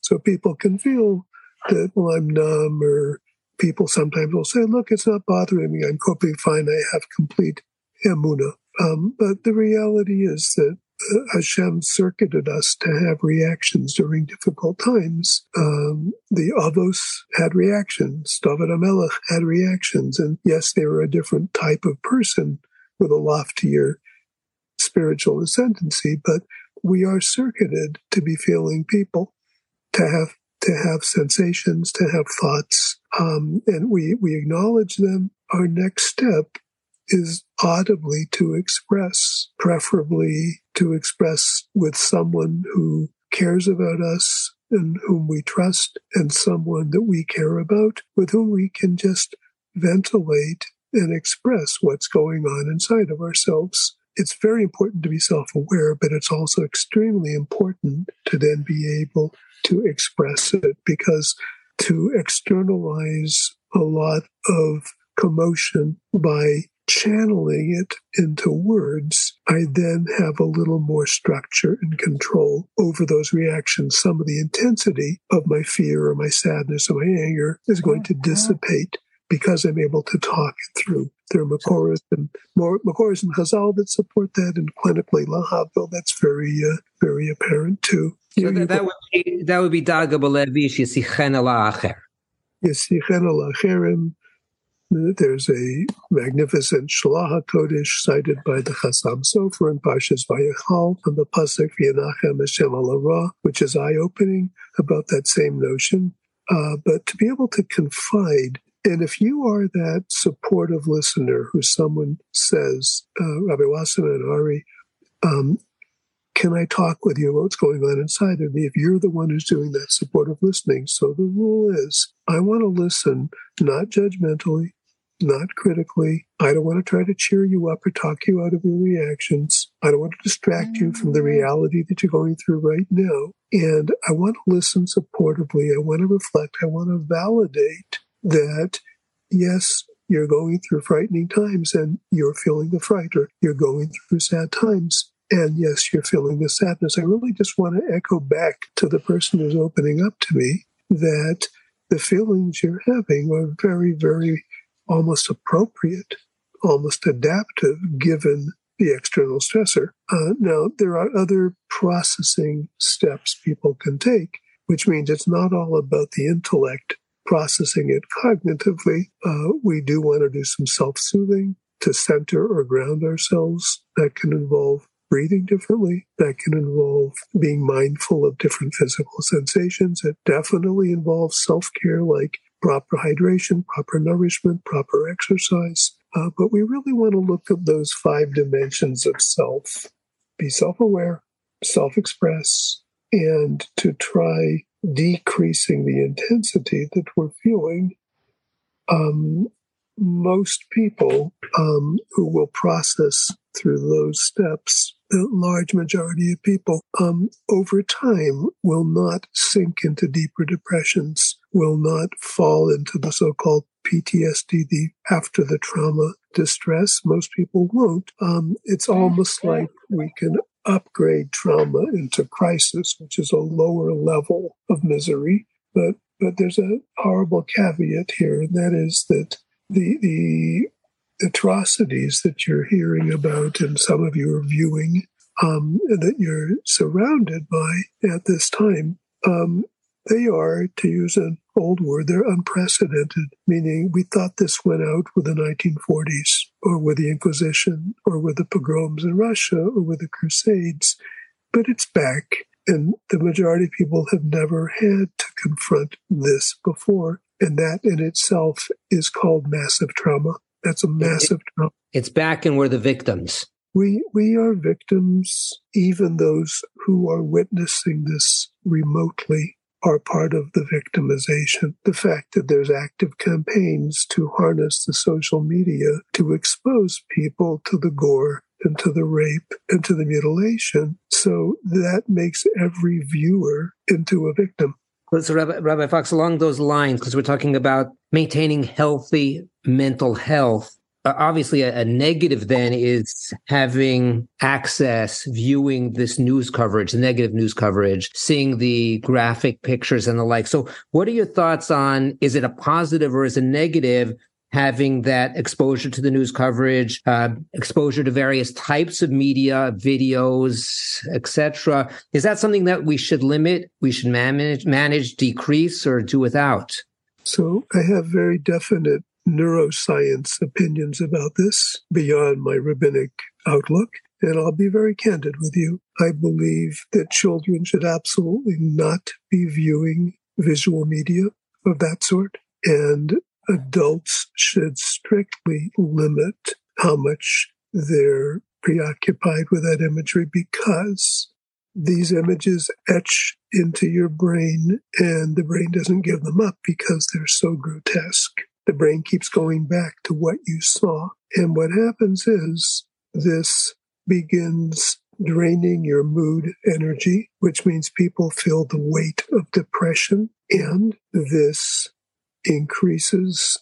So people can feel that, well, I'm numb, or people sometimes will say, look, it's not bothering me. I'm coping fine. I have complete emuna. Um, but the reality is that uh, Hashem circuited us to have reactions during difficult times. Um, the Avos had reactions. David HaMelech had reactions. And yes, they were a different type of person with a loftier spiritual ascendancy, but we are circuited to be feeling people, to have to have sensations, to have thoughts, um, and we we acknowledge them. Our next step is audibly to express, preferably to express with someone who cares about us and whom we trust, and someone that we care about, with whom we can just ventilate and express what's going on inside of ourselves it's very important to be self aware, but it's also extremely important to then be able to express it because to externalize a lot of commotion by channeling it into words, I then have a little more structure and control over those reactions. Some of the intensity of my fear or my sadness or my anger is going to uh-huh. dissipate because I'm able to talk it through. There are Makoros and Makoros and Chazal that support that, and clinically Lahavdil, that's very, uh, very apparent too. So that, that, would be that would be Daga Balevish Yisichen Acher. Yisichen Acherim. There's a magnificent Shelah HaKodesh cited by the Chassam Sofer in Parshas Vayechal on the pasuk V'yanachem Hashem which is eye-opening about that same notion. Uh, but to be able to confide and if you are that supportive listener who someone says, uh, Rabbi Wasserman and Ari, um, can I talk with you about what's going on inside of me? If you're the one who's doing that supportive listening. So the rule is I want to listen, not judgmentally, not critically. I don't want to try to cheer you up or talk you out of your reactions. I don't want to distract you from the mm-hmm. reality that you're going through right now. And I want to listen supportively. I want to reflect. I want to validate that yes, you're going through frightening times and you're feeling the fright, or you're going through sad times. And yes, you're feeling the sadness. I really just want to echo back to the person who's opening up to me that the feelings you're having are very, very almost appropriate, almost adaptive given the external stressor. Uh, now, there are other processing steps people can take, which means it's not all about the intellect processing it cognitively, uh, we do want to do some self soothing to center or ground ourselves. That can involve breathing differently. That can involve being mindful of different physical sensations. It definitely involves self care like proper hydration, proper nourishment, proper exercise. Uh, but we really want to look at those five dimensions of self be self aware, self express, and to try decreasing the intensity that we're feeling. Um, most people um, who will process through those steps, the large majority of people, um, over time will not sink into deeper depressions, will not fall into the so called PTSD, the after the trauma distress. Most people won't. Um, it's almost like we can upgrade trauma into crisis, which is a lower level of misery. But but there's a horrible caveat here, and that is that the the atrocities that you're hearing about and some of you are viewing um, that you're surrounded by at this time, um, they are, to use an old word, they're unprecedented, meaning we thought this went out with the 1940s or with the Inquisition or with the pogroms in Russia or with the Crusades, but it's back. And the majority of people have never had to confront this before. And that in itself is called massive trauma. That's a massive it, trauma. It's back and we're the victims. We, we are victims, even those who are witnessing this remotely are part of the victimization. The fact that there's active campaigns to harness the social media to expose people to the gore and to the rape and to the mutilation. So that makes every viewer into a victim. So, Rabbi, Rabbi Fox, along those lines, because we're talking about maintaining healthy mental health, obviously a, a, negative then is having access, viewing this news coverage, the negative news coverage, seeing the graphic pictures and the like. So what are your thoughts on, is it a positive or is it negative having that exposure to the news coverage, uh, exposure to various types of media, videos, etc. Is that something that we should limit? We should manage, manage, decrease, or do without? So I have very definite neuroscience opinions about this beyond my rabbinic outlook. And I'll be very candid with you. I believe that children should absolutely not be viewing visual media of that sort. And adults should strictly limit how much they're preoccupied with that imagery because these images etch into your brain and the brain doesn't give them up because they're so grotesque the brain keeps going back to what you saw. And what happens is this begins draining your mood energy, which means people feel the weight of depression. And this increases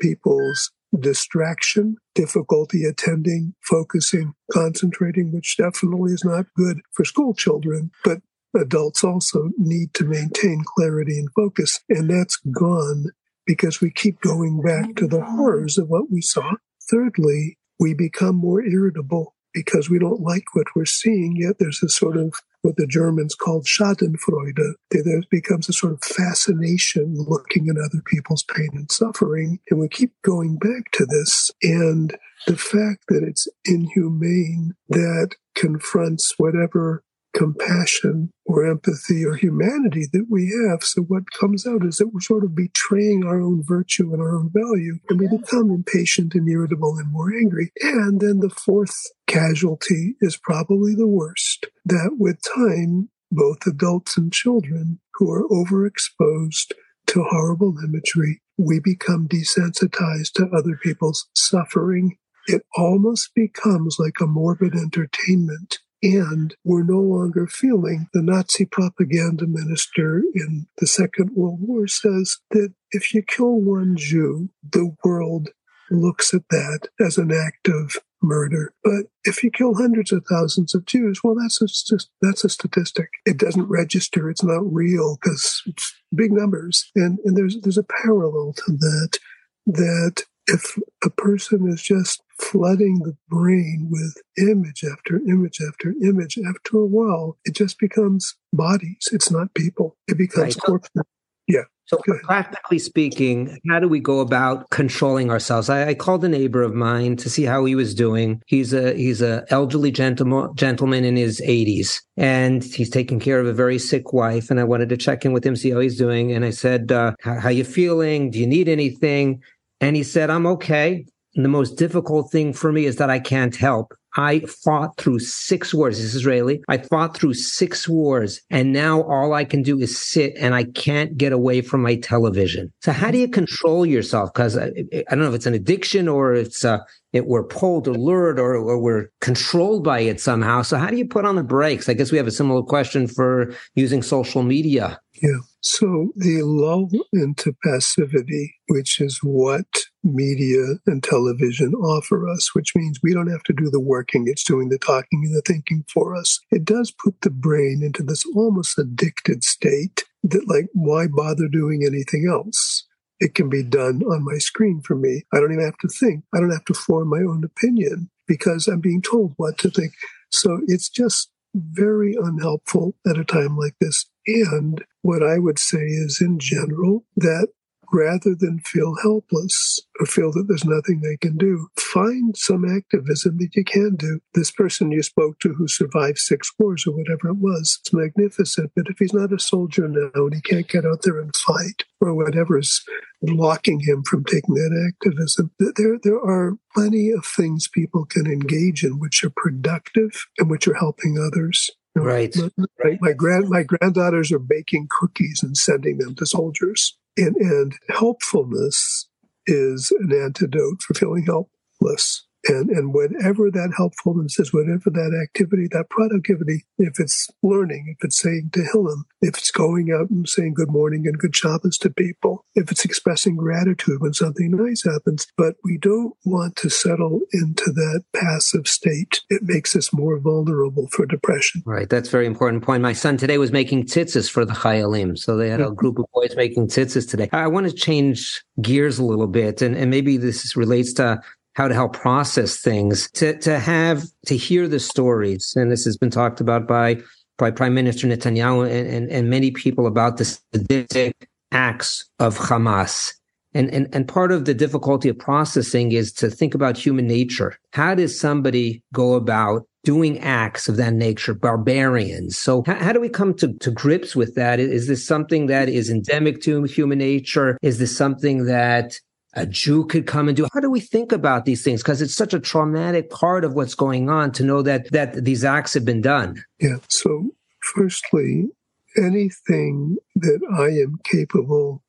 people's distraction, difficulty attending, focusing, concentrating, which definitely is not good for school children. But adults also need to maintain clarity and focus. And that's gone because we keep going back to the horrors of what we saw. Thirdly, we become more irritable because we don't like what we're seeing, yet there's a sort of what the Germans called Schadenfreude. There becomes a sort of fascination looking at other people's pain and suffering. And we keep going back to this. And the fact that it's inhumane that confronts whatever compassion or empathy or humanity that we have. So what comes out is that we're sort of betraying our own virtue and our own value, and we become impatient and irritable and more angry. And then the fourth casualty is probably the worst, that with time, both adults and children who are overexposed to horrible imagery, we become desensitized to other people's suffering. It almost becomes like a morbid entertainment and we're no longer feeling the Nazi propaganda minister in the Second World War says that if you kill one Jew, the world looks at that as an act of murder. But if you kill hundreds of thousands of Jews, well, that's just that's a statistic. It doesn't register. It's not real because it's big numbers. And and there's there's a parallel to that. That if a person is just flooding the brain with image after image after image, after a while, it just becomes bodies. It's not people. It becomes right. corpses. Yeah. So, practically speaking, how do we go about controlling ourselves? I, I, called a neighbor of mine to see how he was doing. He's a he's a elderly gentleman gentleman in his 80s, and he's taking care of a very sick wife. And I wanted to check in with him, see how he's doing. And I said, uh, how, how you feeling? Do you need anything?" And he said, "I'm okay." And the most difficult thing for me is that I can't help. I fought through six wars. This is Israeli. I fought through six wars and now all I can do is sit and I can't get away from my television. So how do you control yourself? Cause I, I don't know if it's an addiction or it's, uh, it, we're pulled or lured or, or we're controlled by it somehow. So how do you put on the brakes? I guess we have a similar question for using social media. Yeah. So the lull into passivity, which is what media and television offer us, which means we don't have to do the working, it's doing the talking and the thinking for us. It does put the brain into this almost addicted state that, like, why bother doing anything else? It can be done on my screen for me. I don't even have to think. I don't have to form my own opinion because I'm being told what to think. So it's just very unhelpful at a time like this. And what I would say is, in general, that rather than feel helpless or feel that there's nothing they can do, find some activism that you can do. This person you spoke to who survived six wars or whatever it was, it's magnificent. But if he's not a soldier now and he can't get out there and fight or whatever is blocking him from taking that activism, there, there are plenty of things people can engage in which are productive and which are helping others. Right. My, right. my grand my granddaughters are baking cookies and sending them to soldiers. And, and helpfulness is an antidote for feeling helpless. And, and whatever that helpfulness is, whatever that activity, that productivity, if it's learning, if it's saying to Tehillim, if it's going out and saying good morning and good Shabbos to people, if it's expressing gratitude when something nice happens, but we don't want to settle into that passive state. It makes us more vulnerable for depression. Right. That's very important point. My son today was making tzitzis for the Chayalim. So they had a group of boys making tzitzis today. I want to change gears a little bit, and, and maybe this relates to how to help process things, to, to have, to hear the stories. And this has been talked about by, by Prime Minister Netanyahu and, and, and many people about the sadistic acts of Hamas. And, and, and part of the difficulty of processing is to think about human nature. How does somebody go about doing acts of that nature, barbarians. So how, how, do we come to, to grips with that? Is this something that is endemic to human nature? Is this something that a Jew could come and do. How do we think about these things? Because it's such a traumatic part of what's going on to know that that these acts have been done. Yeah. So, firstly, anything that I am capable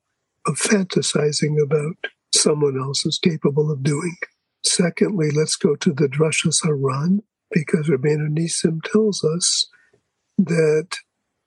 of fantasizing about, someone else is capable of doing. Secondly, let's go to the Drashas Haran, because Rabbeinu Nissim tells us that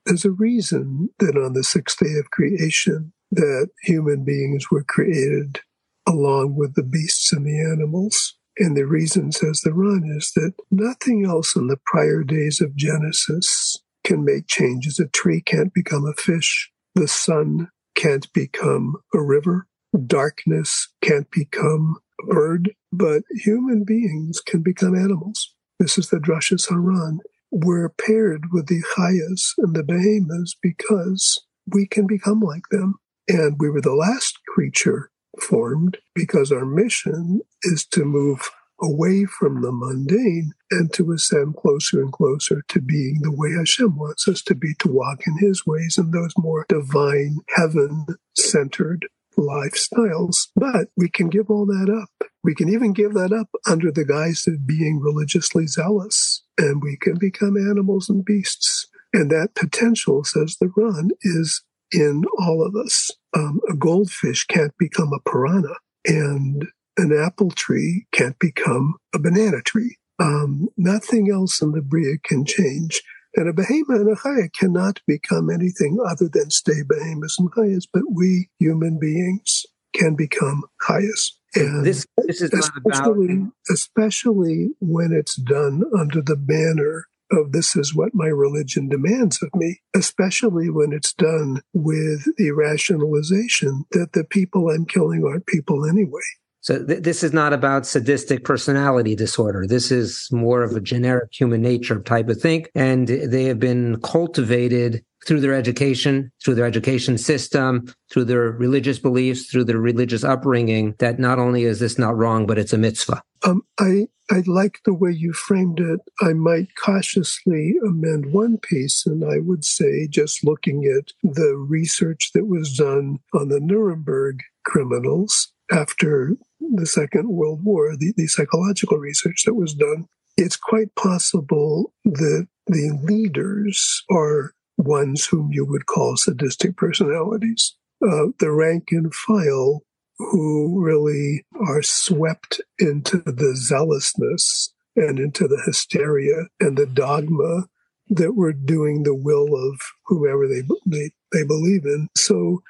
there's a reason that on the sixth day of creation that human beings were created along with the beasts and the animals. And the reason, says the Ran, is that nothing else in the prior days of Genesis can make changes. A tree can't become a fish. The sun can't become a river. Darkness can't become a bird. But human beings can become animals. This is the Drashas Haran. We're paired with the Chayas and the Behemoths because we can become like them. And we were the last creature formed because our mission is to move away from the mundane and to ascend closer and closer to being the way Hashem wants us to be, to walk in His ways and those more divine, heaven centered lifestyles. But we can give all that up. We can even give that up under the guise of being religiously zealous, and we can become animals and beasts. And that potential, says the Ran, is in all of us. Um, a goldfish can't become a piranha, and an apple tree can't become a banana tree. Um, nothing else in the Bria can change. And a behemoth and a chaya cannot become anything other than stay behemoths and chayas, but we human beings can become chayas. And this, this is especially, about... especially when it's done under the banner of this is what my religion demands of me, especially when it's done with the rationalization that the people I'm killing aren't people anyway. So th- this is not about sadistic personality disorder. This is more of a generic human nature type of thing. And they have been cultivated through their education, through their education system, through their religious beliefs, through their religious upbringing, that not only is this not wrong, but it's a mitzvah. Um, I I like the way you framed it. I might cautiously amend one piece, and I would say, just looking at the research that was done on the Nuremberg criminals after the Second World War, the, the psychological research that was done, it's quite possible that the leaders are ones whom you would call sadistic personalities. Uh, the rank and file who really are swept into the zealousness and into the hysteria and the dogma that we're doing the will of whomever they, they, they believe in. So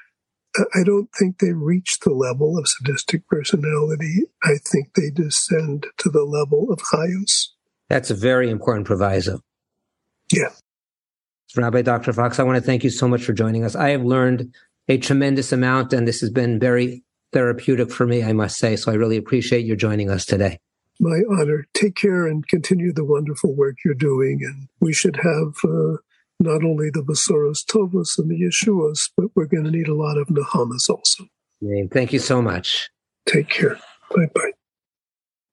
I don't think they reach the level of sadistic personality. I think they descend to the level of chayus. That's a very important proviso. Yeah. Rabbi Dr. Fox, I want to thank you so much for joining us. I have learned a tremendous amount, and this has been very therapeutic for me, I must say. So I really appreciate your joining us today. My honor. Take care and continue the wonderful work you're doing. And we should have uh, not only the Besoros Tovos and the Yeshuas, but we're going to need a lot of Nahamas also. Thank you so much. Take care. Bye bye.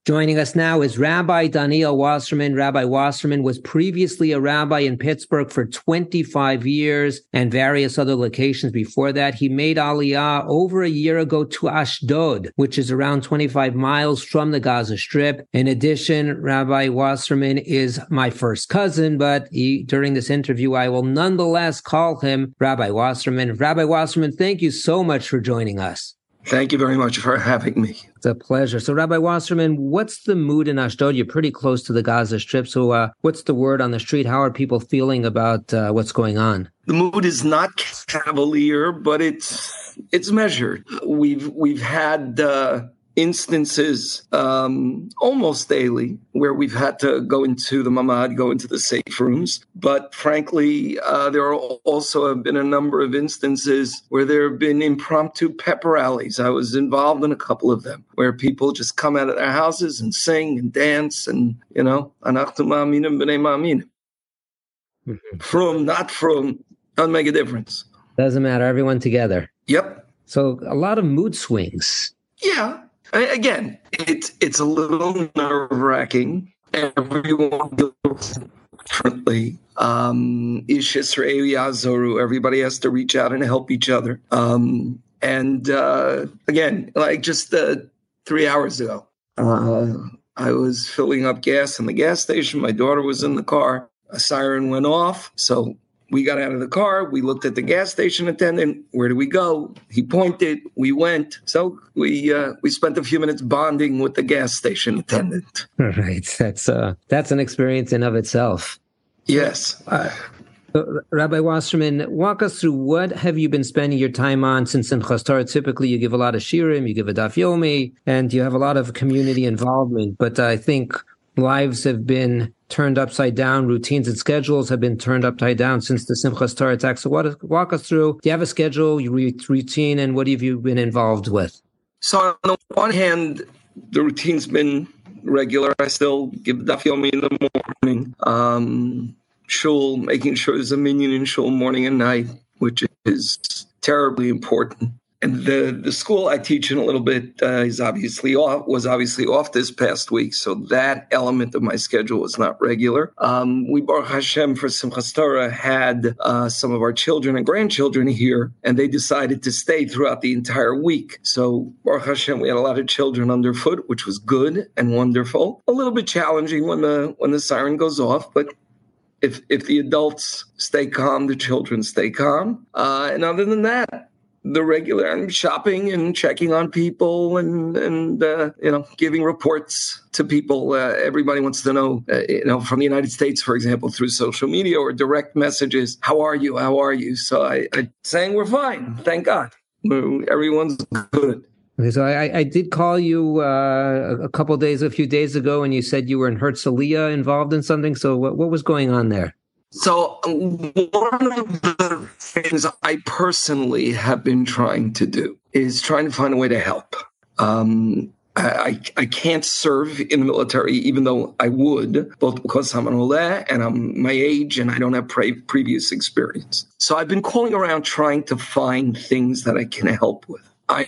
Joining us now is Rabbi Daniel Wasserman. Rabbi Wasserman was previously a rabbi in Pittsburgh for 25 years and various other locations before that. He made Aliyah over a year ago to Ashdod, which is around 25 miles from the Gaza Strip. In addition, Rabbi Wasserman is my first cousin, but he, during this interview, I will nonetheless call him Rabbi Wasserman. Rabbi Wasserman, thank you so much for joining us. Thank you very much for having me. It's a pleasure. So, Rabbi Wasserman, what's the mood in Ashdod? You're pretty close to the Gaza Strip. So, uh, what's the word on the street? How are people feeling about uh, what's going on? The mood is not cavalier, but it's it's measured. We've we've had uh, instances um, almost daily where we've had to go into the mamad, go into the safe rooms. But frankly, uh, there are also have been a number of instances where there have been impromptu pep rallies. I was involved in a couple of them where people just come out of their houses and sing and dance and, you know, anachnu ma'aminim b'nei ma'aminim. Mm-hmm. From, not from, doesn't make a difference. Doesn't matter. Everyone together. Yep. So a lot of mood swings. Yeah, again, it's it's a little nerve wracking. Everyone feels differently. Um, everybody has to reach out and help each other. Um, and uh, again, like just three hours ago, uh, I was filling up gas in the gas station. My daughter was in the car. A siren went off. So we got out of the car. We looked at the gas station attendant. Where do we go? He pointed. We went. So we uh, we spent a few minutes bonding with the gas station attendant. Right. That's uh, that's an experience in of itself. Yes. Uh, Rabbi Wasserman, walk us through what have you been spending your time on since Simchas Torah? Typically, you give a lot of shirim, you give a daf yomi, and you have a lot of community involvement. But I think lives have been turned upside down. Routines and schedules have been turned upside down since the Simchas Torah attack. So what, walk us through. Do you have a schedule, your routine, and what have you been involved with? So on the one hand, the routine's been regular. I still give daf yomi in the morning. Um, shul, making sure there's a minyan in shul morning and night, which is terribly important and the the school I teach in a little bit uh, is obviously off was obviously off this past week, so that element of my schedule was not regular. Um, we Baruch Hashem for Simchas Torah had uh, some of our children and grandchildren here, and they decided to stay throughout the entire week. So Baruch Hashem, we had a lot of children underfoot, which was good and wonderful. A little bit challenging when the when the siren goes off, but if if the adults stay calm, the children stay calm. Uh, and other than that, the regular I'm shopping and checking on people and and uh, you know giving reports to people. Uh, everybody wants to know, uh, you know, from the United States, for example, through social media or direct messages. How are you? How are you? So I, I saying we're fine. Thank God, everyone's good. Okay, so I, I did call you uh, a couple days, a few days ago, and you said you were in Herzliya involved in something. So what, what was going on there? So, one of the things I personally have been trying to do is trying to find a way to help. Um, I, I can't serve in the military, even though I would, both because I'm an ole and I'm my age and I don't have pre- previous experience. So I've been calling around trying to find things that I can help with. I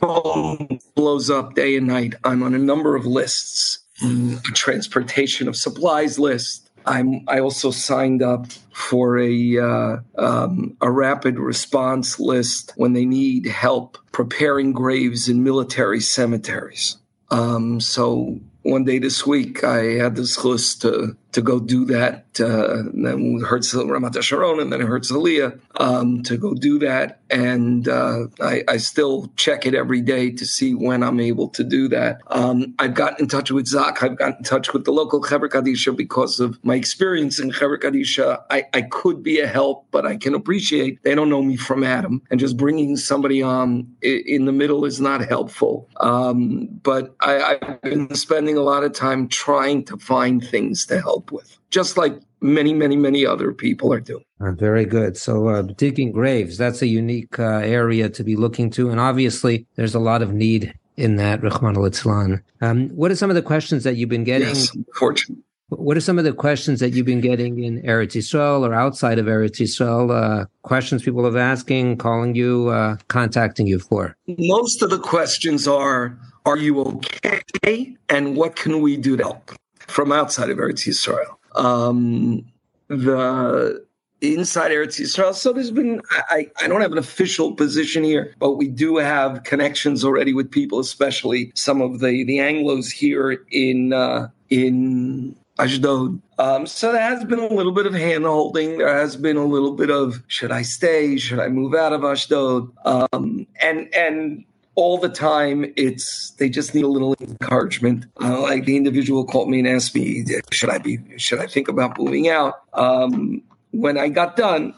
phone blows up day and night. I'm on a number of lists, a transportation of supplies list. I'm. I also signed up for a uh, um, a rapid response list when they need help preparing graves in military cemeteries. Um, so one day this week, I had this list to to go do that. Uh, then Herzl Ramat Sharon, and then Herzliya um, to go do that. And uh, I, I, still check it every day to see when I'm able to do that. Um, I've gotten in touch with ZAKA. I've gotten in touch with the local Chevra Kadisha because of my experience in Chevra Kadisha. I, I could be a help, but I can appreciate they don't know me from Adam, and just bringing somebody on in the middle is not helpful. Um, but I, I've been spending a lot of time trying to find things to help with, just like many, many, many other people are doing. Uh, very good. So, uh, digging graves, that's a unique uh, area to be looking to. And obviously, there's a lot of need in that, Rahman al um, What are some of the questions that you've been getting? Yes, unfortunately. What are some of the questions that you've been getting in Eretz Yisrael or outside of Eretz Yisrael? Uh, questions people have asking, calling you, uh, contacting you for? Most of the questions are, are you okay? And what can we do to help? From outside of Eretz Yisrael. Um, the inside Eretz Yisrael. So there's been, I, I don't have an official position here, but we do have connections already with people, especially some of the, the Anglos here in, uh, in Ashdod. Um, so there has been a little bit of hand holding. There has been a little bit of should I stay? Should I move out of Ashdod? Um, and and all the time. It's they just need a little encouragement. Uh, like the individual called me and asked me, should I be should I think about moving out? Um, when I got done,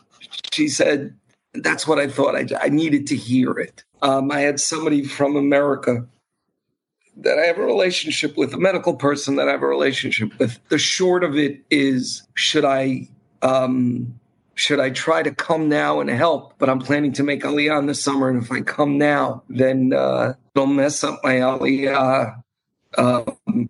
she said, "That's what I thought. I, I needed to hear it." Um, I had somebody from America that I have a relationship with, a medical person that I have a relationship with. The short of it is, should I um, should I try to come now and help? But I'm planning to make Aliyah in the summer, and if I come now, then uh, it'll mess up my Aliyah uh,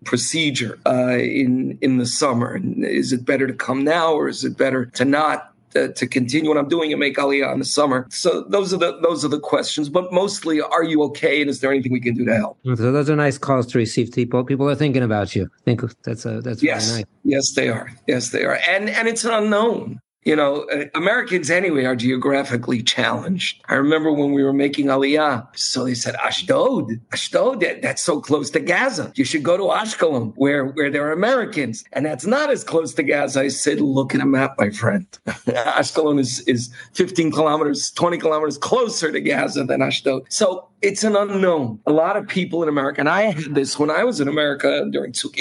procedure uh, in in the summer. And is it better to come now, or is it better to not? Uh, to continue what I'm doing and make Aliyah in the summer. So those are the those are the questions. But mostly, are you okay? And is there anything we can do to help? So those are nice calls to receive. People people are thinking about you. I think that's a that's yes, nice. yes, they are. Yes, they are. And and it's an unknown you know, uh, Americans anyway are geographically challenged. I remember when we were making Aliyah, so they said, Ashdod, Ashdod, that, that's so close to Gaza. You should go to Ashkelon, where, where there are Americans. And that's not as close to Gaza. I said, look at a map, my friend. Ashkelon is, is 15 kilometers, 20 kilometers closer to Gaza than Ashdod. So it's an unknown. A lot of people in America, and I had this when I was in America during Tzuk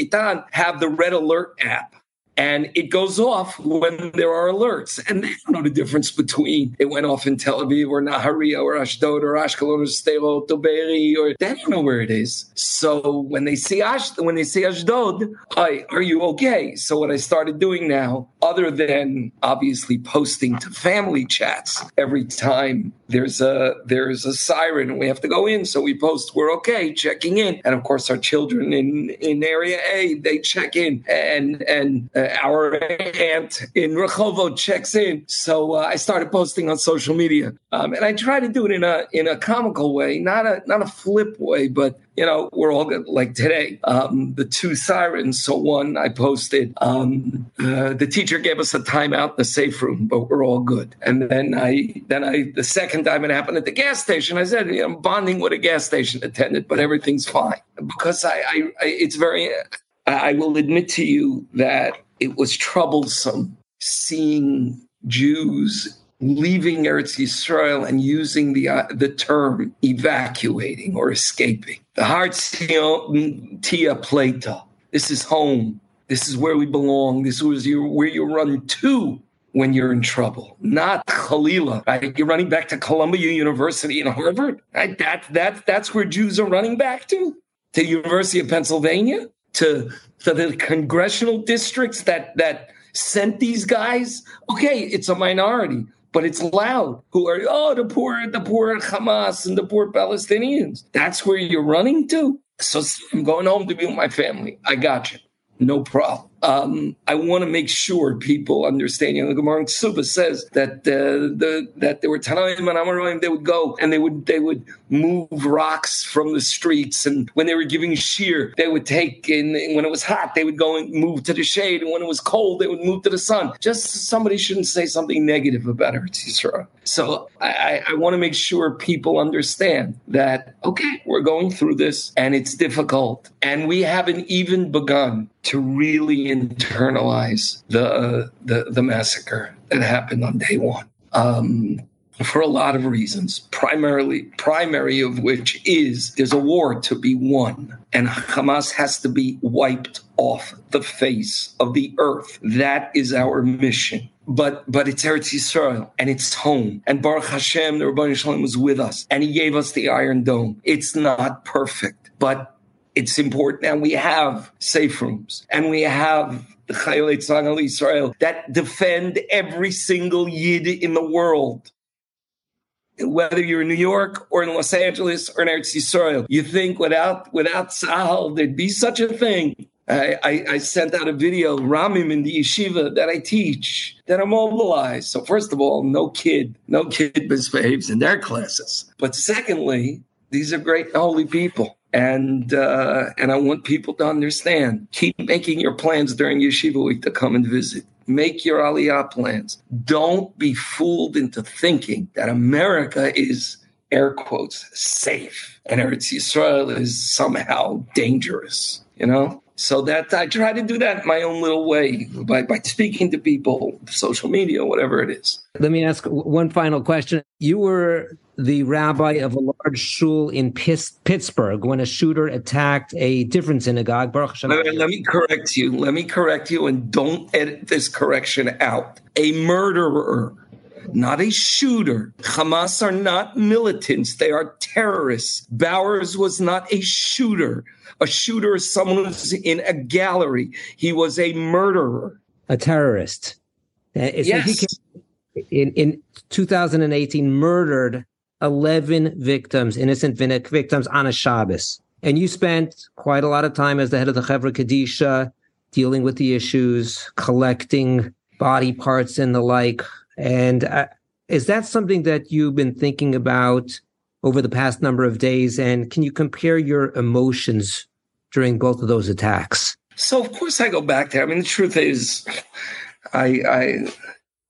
have the Red Alert app and it goes off when there are alerts. And they don't know the difference between it went off in Tel Aviv or Nahariya or Ashdod or Ashkelon or Sderot or Be'eri or they don't know where it is. So when they see Ash, when they see Ashdod, I, are you okay? So what I started doing now, other than obviously posting to family chats every time there's a there's a siren and we have to go in, so we post we're okay, checking in, and of course our children in in area A they check in and and. Uh, our aunt in Rehovot checks in. So uh, I started posting on social media, um, and I try to do it in a in a comical way, not a not a flip way, but you know we're all good. Like today, um, the two sirens. So one I posted, um, uh, the teacher gave us a timeout in the safe room, but we're all good. And then I then I the second time it happened at the gas station, I said I'm bonding with a gas station attendant, but everything's fine because I, I, I it's very. I will admit to you that it was troublesome seeing Jews leaving Eretz Yisrael and using the uh, the term evacuating or escaping. The heart tia plata. This is home. This is where we belong. This is where you run to when you're in trouble, not Khalila. Right? You're running back to Columbia University and Harvard. Right? That that that's where Jews are running back to, to University of Pennsylvania to, to the congressional districts that that sent these guys. Okay, it's a minority, but it's loud. Who are oh the poor, the poor Hamas and the poor Palestinians? That's where you're running to. So I'm going home to be with my family. I got you. No problem um, I want to make sure people understand. You know, the Gemara in Suba says that uh, the that there were Tanaim and Amoraim. They would go and they would they would move rocks from the streets, and when they were giving shear, they would take. And when it was hot, they would go and move to the shade, and when it was cold, they would move to the sun. Just somebody shouldn't say something negative about Eretz Yisrael. So I, I want to make sure people understand that okay, we're going through this, and it's difficult, and we haven't even begun to really internalize the uh, the, the massacre that happened on day one. Um, for a lot of reasons, primarily primary of which is there's a war to be won, and Hamas has to be wiped off the face of the earth. That is our mission. But but it's Eretz Yisrael and it's home. And Baruch Hashem, the Rabbi Shalom was with us, and He gave us the Iron Dome. It's not perfect, but it's important. And we have safe rooms and we have the Chayolei Tzang Israel that defend every single Yid in the world. Whether you're in New York or in Los Angeles or in Eretz Yisrael, you think without without Tzahal there'd be such a thing. I, I, I, sent out a video, Ramim in the yeshiva that I teach, that are mobilized. So first of all, no kid, no kid misbehaves in their classes. But secondly, these are great holy people and uh, and I want people to understand. Keep making your plans during Yeshiva week to come and visit. Make your Aliyah plans. Don't be fooled into thinking that America is air quotes safe and Eretz Yisrael is somehow dangerous. You know, so that I try to do that my own little way by, by speaking to people, social media, whatever it is. Let me ask one final question. You were the rabbi of a large shul in Pittsburgh when a shooter attacked a different synagogue. Let me, let me correct you. Let me correct you and don't edit this correction out. A murderer not a shooter. Hamas are not militants, they are terrorists. Bowers was not a shooter. A shooter is someone who's in a gallery. He was a murderer. A terrorist. Uh, yes. in, in 2018 murdered 11 victims, innocent victims on a Shabbos. And you spent quite a lot of time as the head of the Chevra Kadisha dealing with the issues, collecting body parts and the like. And uh, is that something that you've been thinking about over the past number of days? And can you compare your emotions during both of those attacks? So, of course, I go back there. I mean, the truth is, I, I,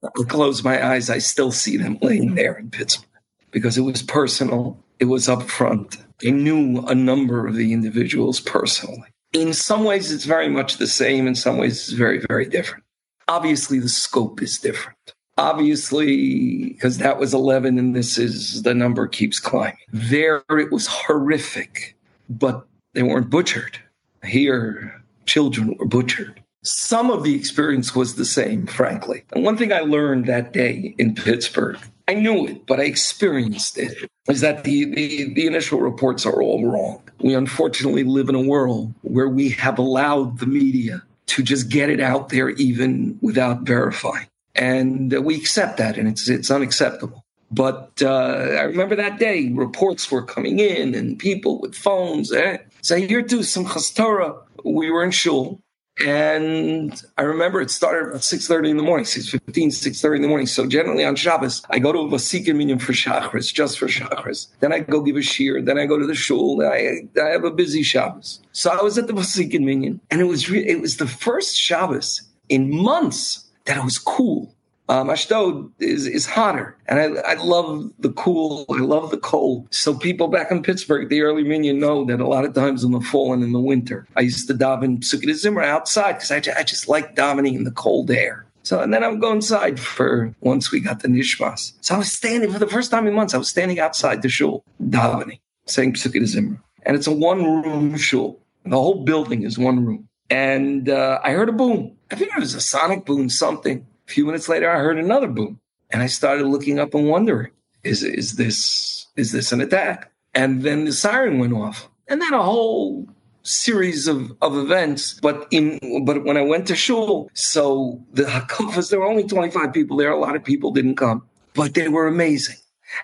I close my eyes, I still see them laying there in Pittsburgh because it was personal, it was upfront. I knew a number of the individuals personally. In some ways, it's very much the same. In some ways, it's very, very different. Obviously, the scope is different obviously because that was 11 and this is the number keeps climbing there it was horrific but they weren't butchered here children were butchered some of the experience was the same frankly and one thing i learned that day in pittsburgh i knew it but i experienced it is that the, the, the initial reports are all wrong we unfortunately live in a world where we have allowed the media to just get it out there even without verifying and we accept that, and it's it's unacceptable. But uh, I remember that day, reports were coming in, and people with phones. Eh? Say, here too, Simchas Torah. We were in shul, and I remember it started at 6.30 in the morning, 6.15, 6.30 in the morning. So generally on Shabbos, I go to a Vasikin minyan for Shachris, just for Shachris. Then I go give a shir. Then I go to the shul. Then I, I have a busy Shabbos. So I was at the Vasikin minyan, and it was, re- it was the first Shabbos in months that it was cool. Um, Ashdod is, is hotter, and I, I love the cool. I love the cold. So people back in Pittsburgh, the early minyan know that a lot of times in the fall and in the winter, I used to daven Pesukei Dezimra outside because I, I just like davening in the cold air. So, and then I would go inside for once we got the nishmas. So I was standing for the first time in months. I was standing outside the shul, davening, saying Pesukei Dezimra, and it's a one room shul. The whole building is one room, and uh, I heard a boom. I think it was a sonic boom, something. A few minutes later, I heard another boom, and I started looking up and wondering, is is this is this an attack? And then the siren went off, and then a whole series of, of events. But in but when I went to shul, so the hakafas, there were only 25 people there. A lot of people didn't come. but they were amazing.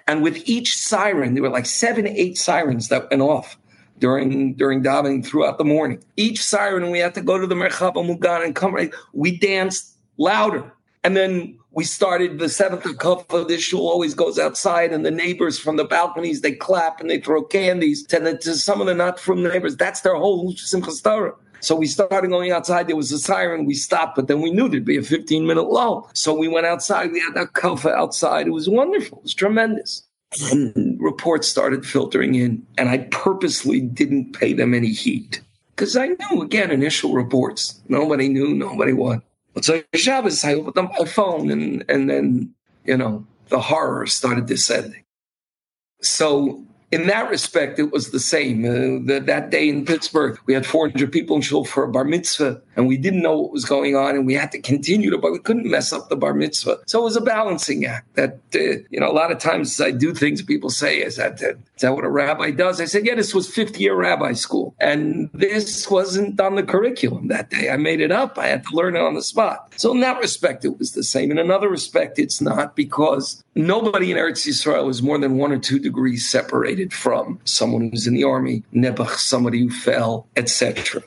And with each siren, there were like seven, eight sirens that went off during during davening throughout the morning. Each siren, we had to go to the Merchav Mugan and come. Right, we danced louder, and then we started the seventh of This shul always goes outside, and the neighbors from the balconies they clap and they throw candies to, the, to some of the not from the neighbors. That's their whole Simchas Torah. So we started going outside. There was a siren. We stopped, but then we knew there'd be a 15 minute lull. So we went outside. We had that kaffa outside. It was wonderful. It was tremendous. And reports started filtering in, and I purposely didn't pay them any heat because I knew again initial reports. Nobody knew. Nobody what. But so Shabbos, I opened up my phone, and and then you know the horror started descending. So in that respect, it was the same. Uh, the, that day in Pittsburgh, we had 400 people in shul for a bar mitzvah, and we didn't know what was going on, and we had to continue to, but we couldn't mess up the bar mitzvah. So it was a balancing act. That uh, you know, a lot of times I do things people say, "Is that is that what a rabbi does?" I said, "Yeah, this was 50 year rabbi school, and this wasn't on the curriculum that day. I made it up. I had to learn it on the spot." So in that respect, it was the same. In another respect, it's not because nobody in Eretz Yisrael is more than one or two degrees separated separated from someone who's in the army, Nebuch, somebody who fell, etc.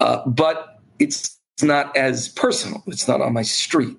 Uh, but it's not as personal. It's not on my street.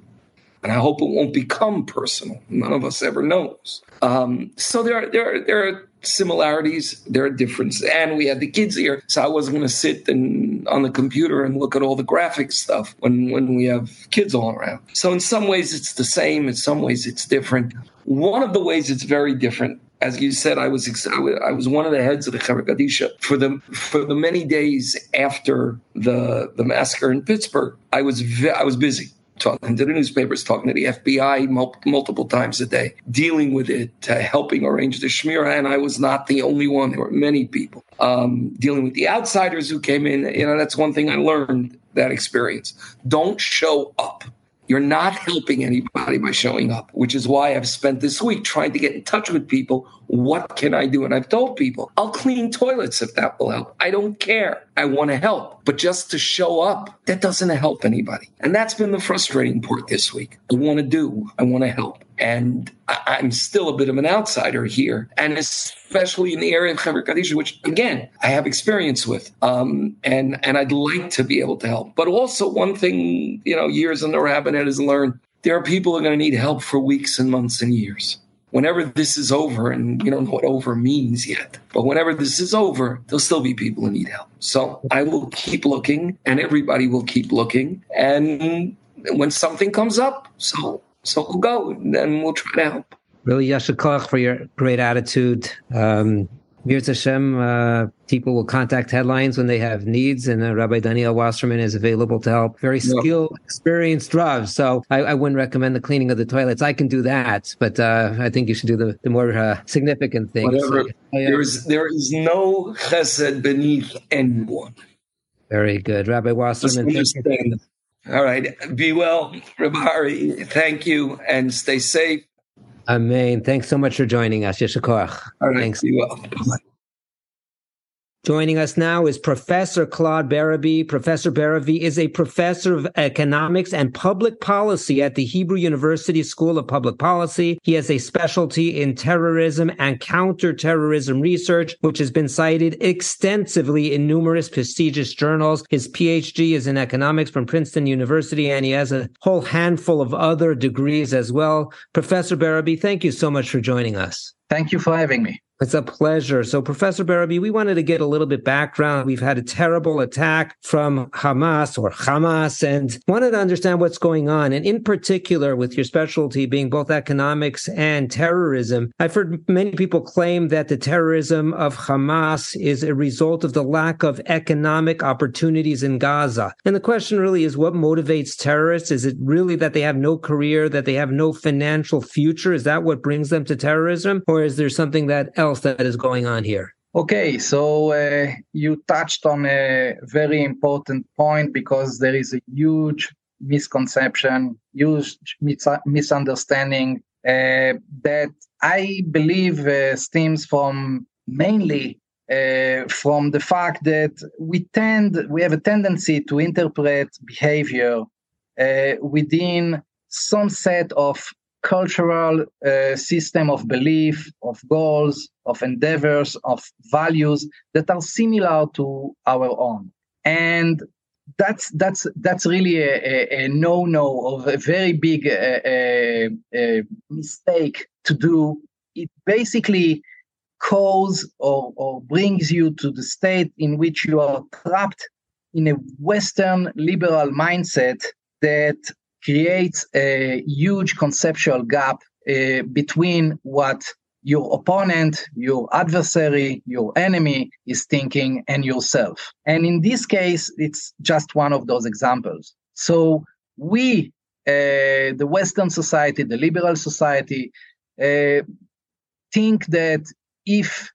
And I hope it won't become personal. None of us ever knows. Um, so there are, there, are, there are similarities, there are differences. And we had the kids here, so I wasn't going to sit and, on the computer and look at all the graphic stuff when, when we have kids all around. So in some ways it's the same, in some ways it's different. One of the ways it's very different as you said, I was I was one of the heads of the Chevra Kadisha for the for the many days after the the massacre in Pittsburgh. I was I was busy talking to the newspapers, talking to the FBI mul- multiple times a day, dealing with it, uh, helping arrange the Shmira. And I was not the only one. There were many people um, dealing with the outsiders who came in. You know, that's one thing I learned that experience. Don't show up. You're not helping anybody by showing up, which is why I've spent this week trying to get in touch with people. What can I do? And I've told people, I'll clean toilets if that will help. I don't care. I want to help. But just to show up, that doesn't help anybody. And that's been the frustrating part this week. I want to do, I want to help. And I, am still a bit of an outsider here. And especially in the area of Chevra Kadisha, which again, I have experience with. Um, and, and I'd like to be able to help. But also one thing, you know, years in the rabbinate has learned, there are people who are going to need help for weeks and months and years whenever this is over, and we don't know what over means yet, but whenever this is over, there'll still be people who need help. So I will keep looking, and everybody will keep looking. And when something comes up, so so we'll go, and then we'll try to help. Really, Yashar for your great attitude. Um, Mirz Hashem, uh, people will contact headlines when they have needs, and uh, Rabbi Daniel Wasserman is available to help. Very skilled, yeah. experienced Rav. So I, I, wouldn't recommend the cleaning of the toilets. I can do that, but uh, I think you should do the, the more uh, significant things. Whatever. So, there is there is no chesed beneath anyone. Very good, Rabbi Wasserman. All right, be well, Rabbi Thank you, and stay safe. Amen. Thanks so much for joining us. Yeshua All right. Thanks. Joining us now is Professor Claude Berrebi. Professor Berrebi is a professor of economics and public policy at the Hebrew University School of Public Policy. He has a specialty in terrorism and counterterrorism research, which has been cited extensively in numerous prestigious journals. His PhD is in economics from Princeton University, and he has a whole handful of other degrees as well. Professor Berrebi, thank you so much for joining us. Thank you for having me. It's a pleasure. So, Professor Berrebi, we wanted to get a little bit background. We've had a terrible attack from Hamas or Hamas and wanted to understand what's going on. And in particular, with your specialty being both economics and terrorism, I've heard many people claim that the terrorism of Hamas is a result of the lack of economic opportunities in Gaza. And the question really is what motivates terrorists? Is it really that they have no career, that they have no financial future? Is that what brings them to terrorism? Or is there something that else that is going on here? Okay, so uh, you touched on a very important point because there is a huge misconception, huge mis- misunderstanding uh, that I believe uh, stems from mainly uh, from the fact that we tend, we have a tendency to interpret behavior uh, within some set of cultural uh, system of belief, of goals, of endeavors, of values that are similar to our own. And that's that's that's really a, a, a no-no of a very big uh, uh, mistake to do. It basically cause or, or brings you to the state in which you are trapped in a Western liberal mindset that creates a huge conceptual gap uh, between what your opponent, your adversary, your enemy is thinking and yourself. And in this case, it's just one of those examples. So we, uh, the Western society, the liberal society, uh, think that if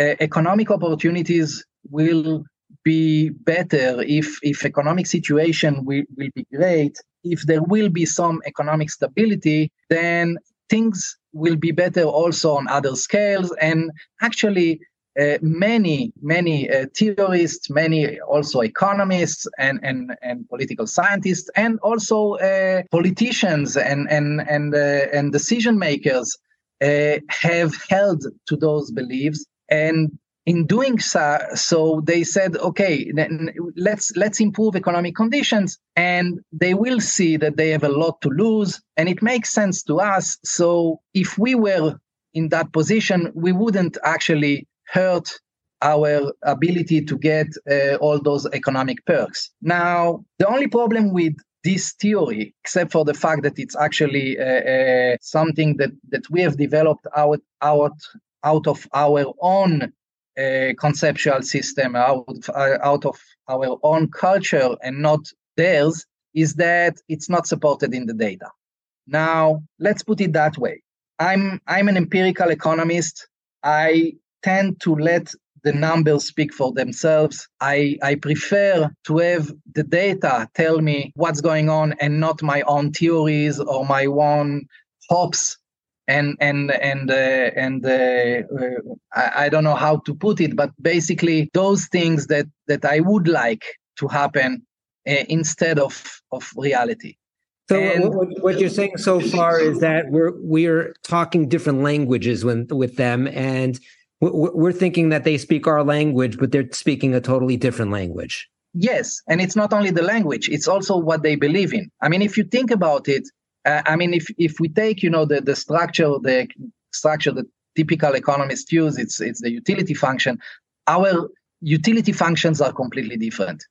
uh, economic opportunities will be better, if, if economic situation will, will be great, if there will be some economic stability, then things will be better also on other scales. And actually, uh, many, many uh, theorists, many also economists and, and, and political scientists, and also uh, politicians and, and, and, uh, and decision makers uh, have held to those beliefs. And in doing so, so they said, okay, let's let's improve economic conditions, and they will see that they have a lot to lose, and it makes sense to us. So if we were in that position, we wouldn't actually hurt our ability to get uh, all those economic perks. Now, the only problem with this theory, except for the fact that it's actually uh, uh, something that, that we have developed out, out, out of our own a conceptual system out, uh, out of our own culture and not theirs is that it's not supported in the data. Now, let's put it that way. I'm I'm an empirical economist. I tend to let the numbers speak for themselves. I, I prefer to have the data tell me what's going on and not my own theories or my own hopes and and and uh, and uh, uh, I, I, don't know how to put it, but basically those things that that I would like to happen uh, instead of of reality. So and, what, what, you're saying so far is that we're we're talking different languages when, with them, and we're thinking that they speak our language, but they're speaking a totally different language. Yes, and it's not only the language; it's also what they believe in. I mean, if you think about it, uh, I mean, if if we take you know the the structure the structure that typical economists use, it's it's the utility function. Our utility functions are completely different.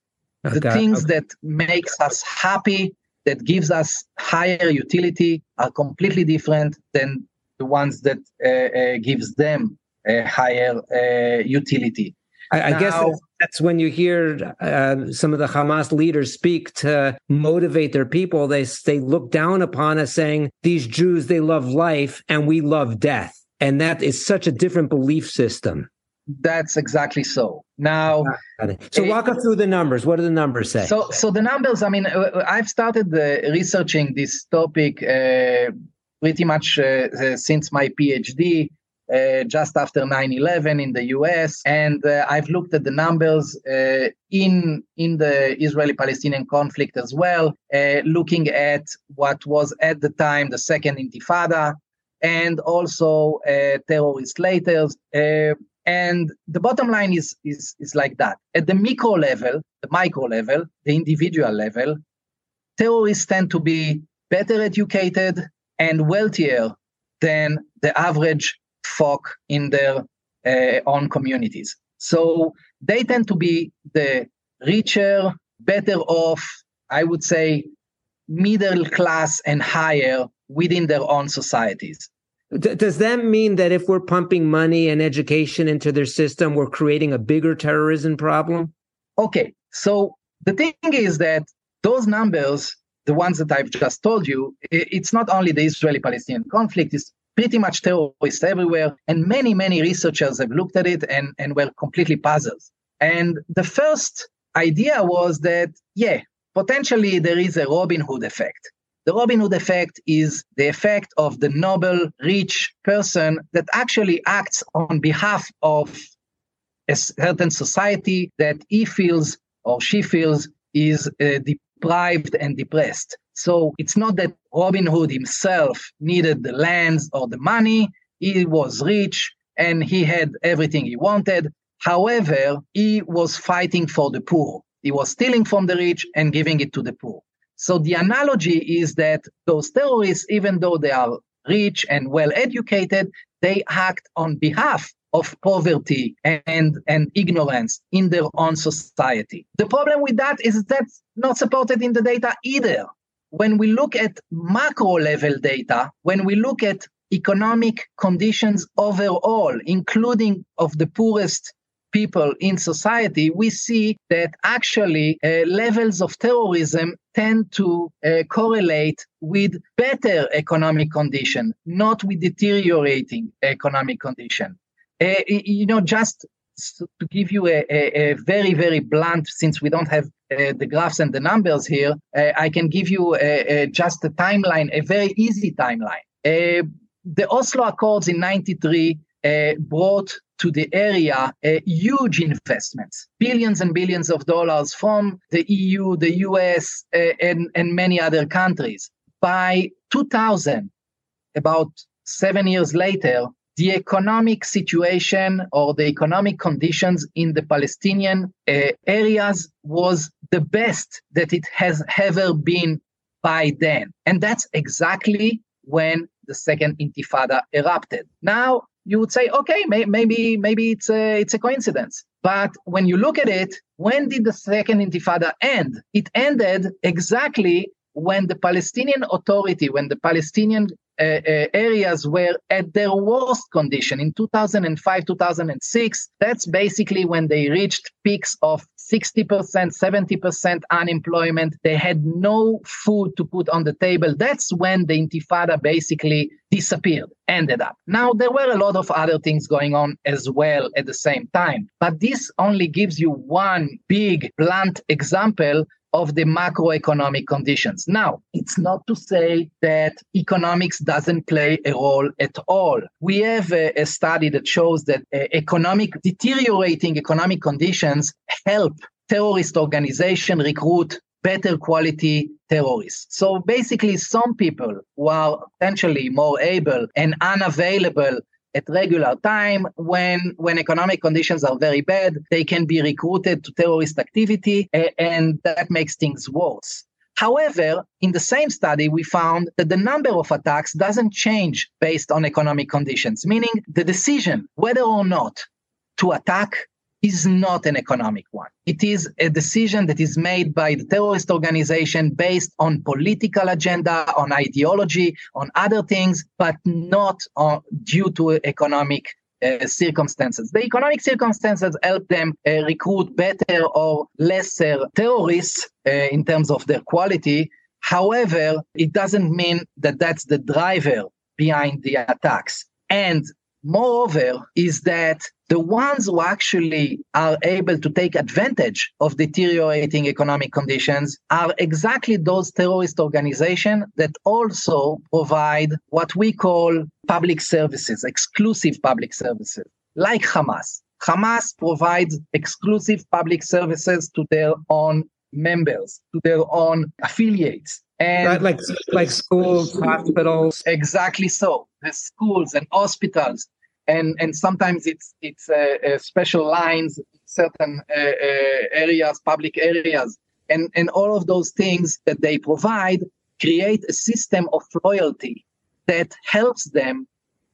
Okay. The things okay. that makes us happy, that gives us higher utility, are completely different than the ones that uh, uh, gives them a higher uh, utility. I, I now, guess that's when you hear uh, some of the Hamas leaders speak to motivate their people. They they look down upon us, saying these Jews they love life and we love death, and that is such a different belief system. That's exactly so. Now, so walk us through the numbers. What do the numbers say? So, so the numbers. I mean, uh, I've started uh, researching this topic uh, pretty much uh, since my PhD uh, just after 9/11 in the U.S. And uh, I've looked at the numbers uh, in in the Israeli-Palestinian conflict as well, uh, looking at what was at the time the Second Intifada, and also uh, terrorist letters. Uh, and the bottom line is, is is like that. At the micro level, the micro level, the individual level, terrorists tend to be better educated and wealthier than the average folk in their uh, own communities. So they tend to be the richer, better off, I would say, middle class and higher within their own societies. D- does that mean that if we're pumping money and education into their system, we're creating a bigger terrorism problem? Okay, so the thing is that those numbers, the ones that I've just told you, it's not only the Israeli Palestinian conflict, it's pretty much terrorists everywhere. And many, many researchers have looked at it and, and were completely puzzled. And the first idea was that, yeah, potentially there is a Robin Hood effect. The Robin Hood effect is the effect of the noble, rich person that actually acts on behalf of a certain society that he feels or she feels is uh, deprived and depressed. So it's not that Robin Hood himself needed the lands or the money. He was rich and he had everything he wanted. However, he was fighting for the poor. He was stealing from the rich and giving it to the poor. So the analogy is that those terrorists, even though they are rich and well educated, they act on behalf of poverty and, and ignorance in their own society. The problem with that is that's not supported in the data either. When we look at macro level data, when we look at economic conditions overall, including of the poorest people in society, we see that actually uh, levels of terrorism tend to uh, correlate with better economic condition, not with deteriorating economic condition. Uh, you know, just to give you a, a, a, very, very blunt, since we don't have uh, the graphs and the numbers here, uh, I can give you a, just a timeline, a very easy timeline. Uh, the Oslo Accords in 93 uh, brought to the area huge investments, billions and billions of dollars from the EU, the US, uh, and, and many other countries. By 2000, about seven years later, the economic situation or the economic conditions in the Palestinian uh, areas was the best that it has ever been by then. And that's exactly when the second intifada erupted. Now, you would say, okay, may, maybe maybe it's a, it's a coincidence. But when you look at it, when did the second intifada end? It ended exactly when the Palestinian Authority, when the Palestinian Uh, uh, areas were at their worst condition. In 2005, 2006, that's basically when they reached peaks of 60%, 70% unemployment. They had no food to put on the table. That's when the Intifada basically disappeared, ended up. Now, there were a lot of other things going on as well at the same time, but this only gives you one big, blunt example of the macroeconomic conditions. Now, it's not to say that economics doesn't play a role at all. We have a, a study that shows that uh, economic deteriorating economic conditions help terrorist organization recruit better quality terrorists. So basically, some people who are potentially more able and unavailable at regular time when when economic conditions are very bad they can be recruited to terrorist activity and that makes things worse however in the same study we found that the number of attacks doesn't change based on economic conditions meaning the decision whether or not to attack is not an economic one. It is a decision that is made by the terrorist organization based on political agenda, on ideology, on other things, but not on, due to economic uh, circumstances. The economic circumstances help them uh, recruit better or lesser terrorists uh, in terms of their quality. However, it doesn't mean that that's the driver behind the attacks. And moreover, is that the ones who actually are able to take advantage of deteriorating economic conditions are exactly those terrorist organizations that also provide what we call public services, exclusive public services, like Hamas. Hamas provides exclusive public services to their own members, to their own affiliates. And right, like like schools, hospitals. Exactly so. The schools and hospitals and and sometimes it's it's uh, uh, special lines certain uh, uh, areas public areas. And and all of those things that they provide create a system of loyalty that helps them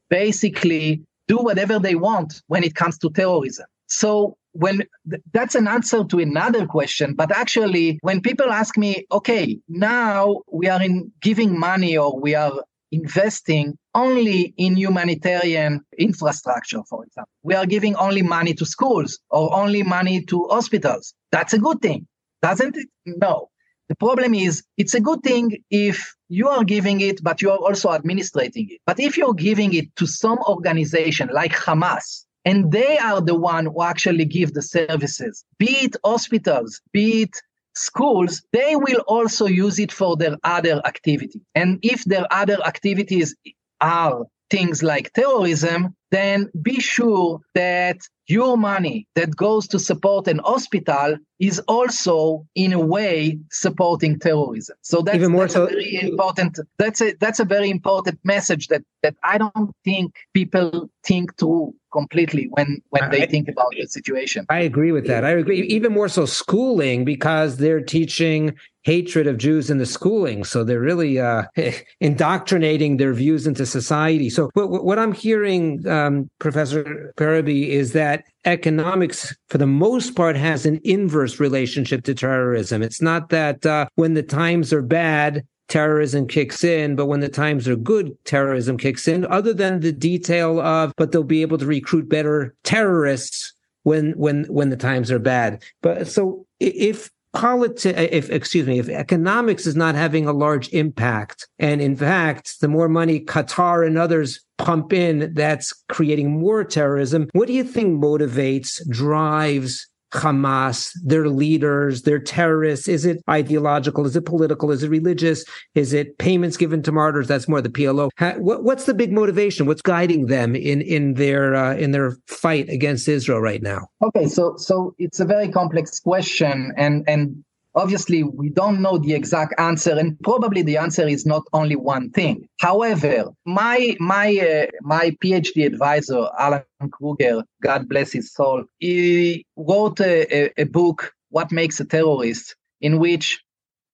basically do whatever they want when it comes to terrorism. So when that's an answer to another question but actually when people ask me okay now we are in giving money or we are investing only in humanitarian infrastructure, for example. We are giving only money to schools or only money to hospitals. That's a good thing, doesn't it? No. The problem is, it's a good thing if you are giving it, but you are also administrating it. But if you're giving it to some organization like Hamas, and they are the one who actually give the services, be it hospitals, be it schools, they will also use it for their other activity. And if their other activities are things like terrorism, then be sure that your money that goes to support an hospital is also in a way supporting terrorism so that's, Even more that's so, a very important that's a that's a very important message that that i don't think people think through completely when when they I- think about the situation I agree with that. I agree. Even more so, schooling because they're teaching hatred of Jews in the schooling, so they're really uh, indoctrinating their views into society. So, what, what I'm hearing, um, Professor Berrebi, is that economics, for the most part, has an inverse relationship to terrorism. It's not that uh, when the times are bad, terrorism kicks in, but when the times are good, terrorism kicks in, other than the detail of, but they'll be able to recruit better terrorists when when when the times are bad. But so if politi- uh, if excuse me, if economics is not having a large impact, and in fact, the more money Qatar and others pump in, that's creating more terrorism. What do you think motivates, drives Hamas, their leaders, their terrorists? Is it ideological? Is it political? Is it religious? Is it payments given to martyrs? That's more the PLO. Ha- what, what's the big motivation? What's guiding them in in their uh, in their fight against Israel right now? Okay, so so it's a very complex question, and and obviously we don't know the exact answer, and probably the answer is not only one thing. However, my my uh, my PhD advisor Alan Krueger, God bless his soul, he wrote a, a, a book, "What Makes a Terrorist," in which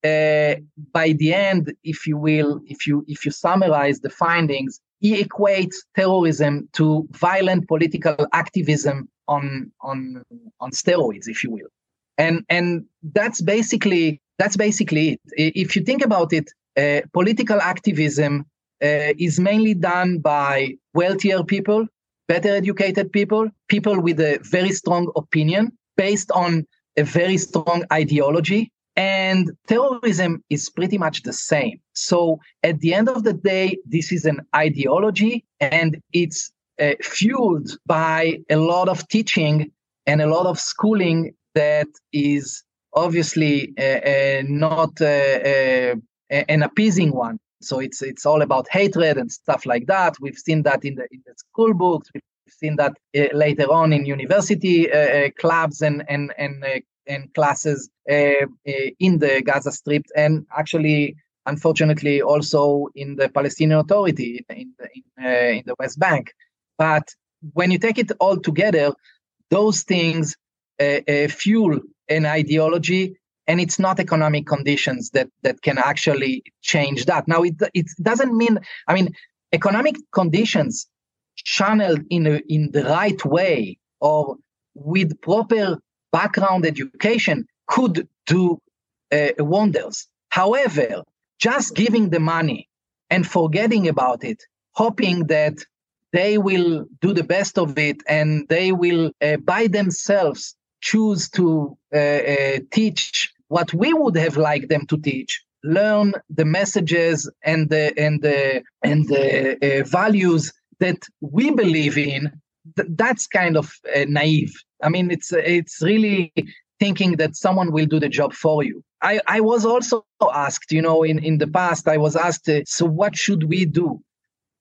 uh, by the end, if you will, if you if you summarize the findings, he equates terrorism to violent political activism on on on steroids, if you will, and and that's basically that's basically it. If you think about it, uh, political activism uh, is mainly done by wealthier people, better educated people, people with a very strong opinion based on a very strong ideology. And terrorism is pretty much the same. So at the end of the day, this is an ideology and it's uh, fueled by a lot of teaching and a lot of schooling that is obviously uh, uh, not uh, an appeasing one. So it's it's all about hatred and stuff like that. We've seen that in the in the school books. We've seen that uh, later on in university uh, clubs and and and uh, and classes in the Gaza Strip, and actually, unfortunately, also in the Palestinian Authority in the, in, in the West Bank. But when you take it all together, those things fuel an ideology and it's not economic conditions that that can actually change that. Now it it doesn't mean i mean economic conditions channeled in a, in the right way or with proper background education could do uh, wonders. However just giving the money and forgetting about it hoping that they will do the best of it and they will uh, by themselves choose to uh, uh, teach what we would have liked them to teach learn the messages and the and the and the uh, values that we believe in th- that's kind of uh, naive. I mean it's it's really thinking that someone will do the job for you. I i was also asked you know in in the past i was asked uh, so what should we do?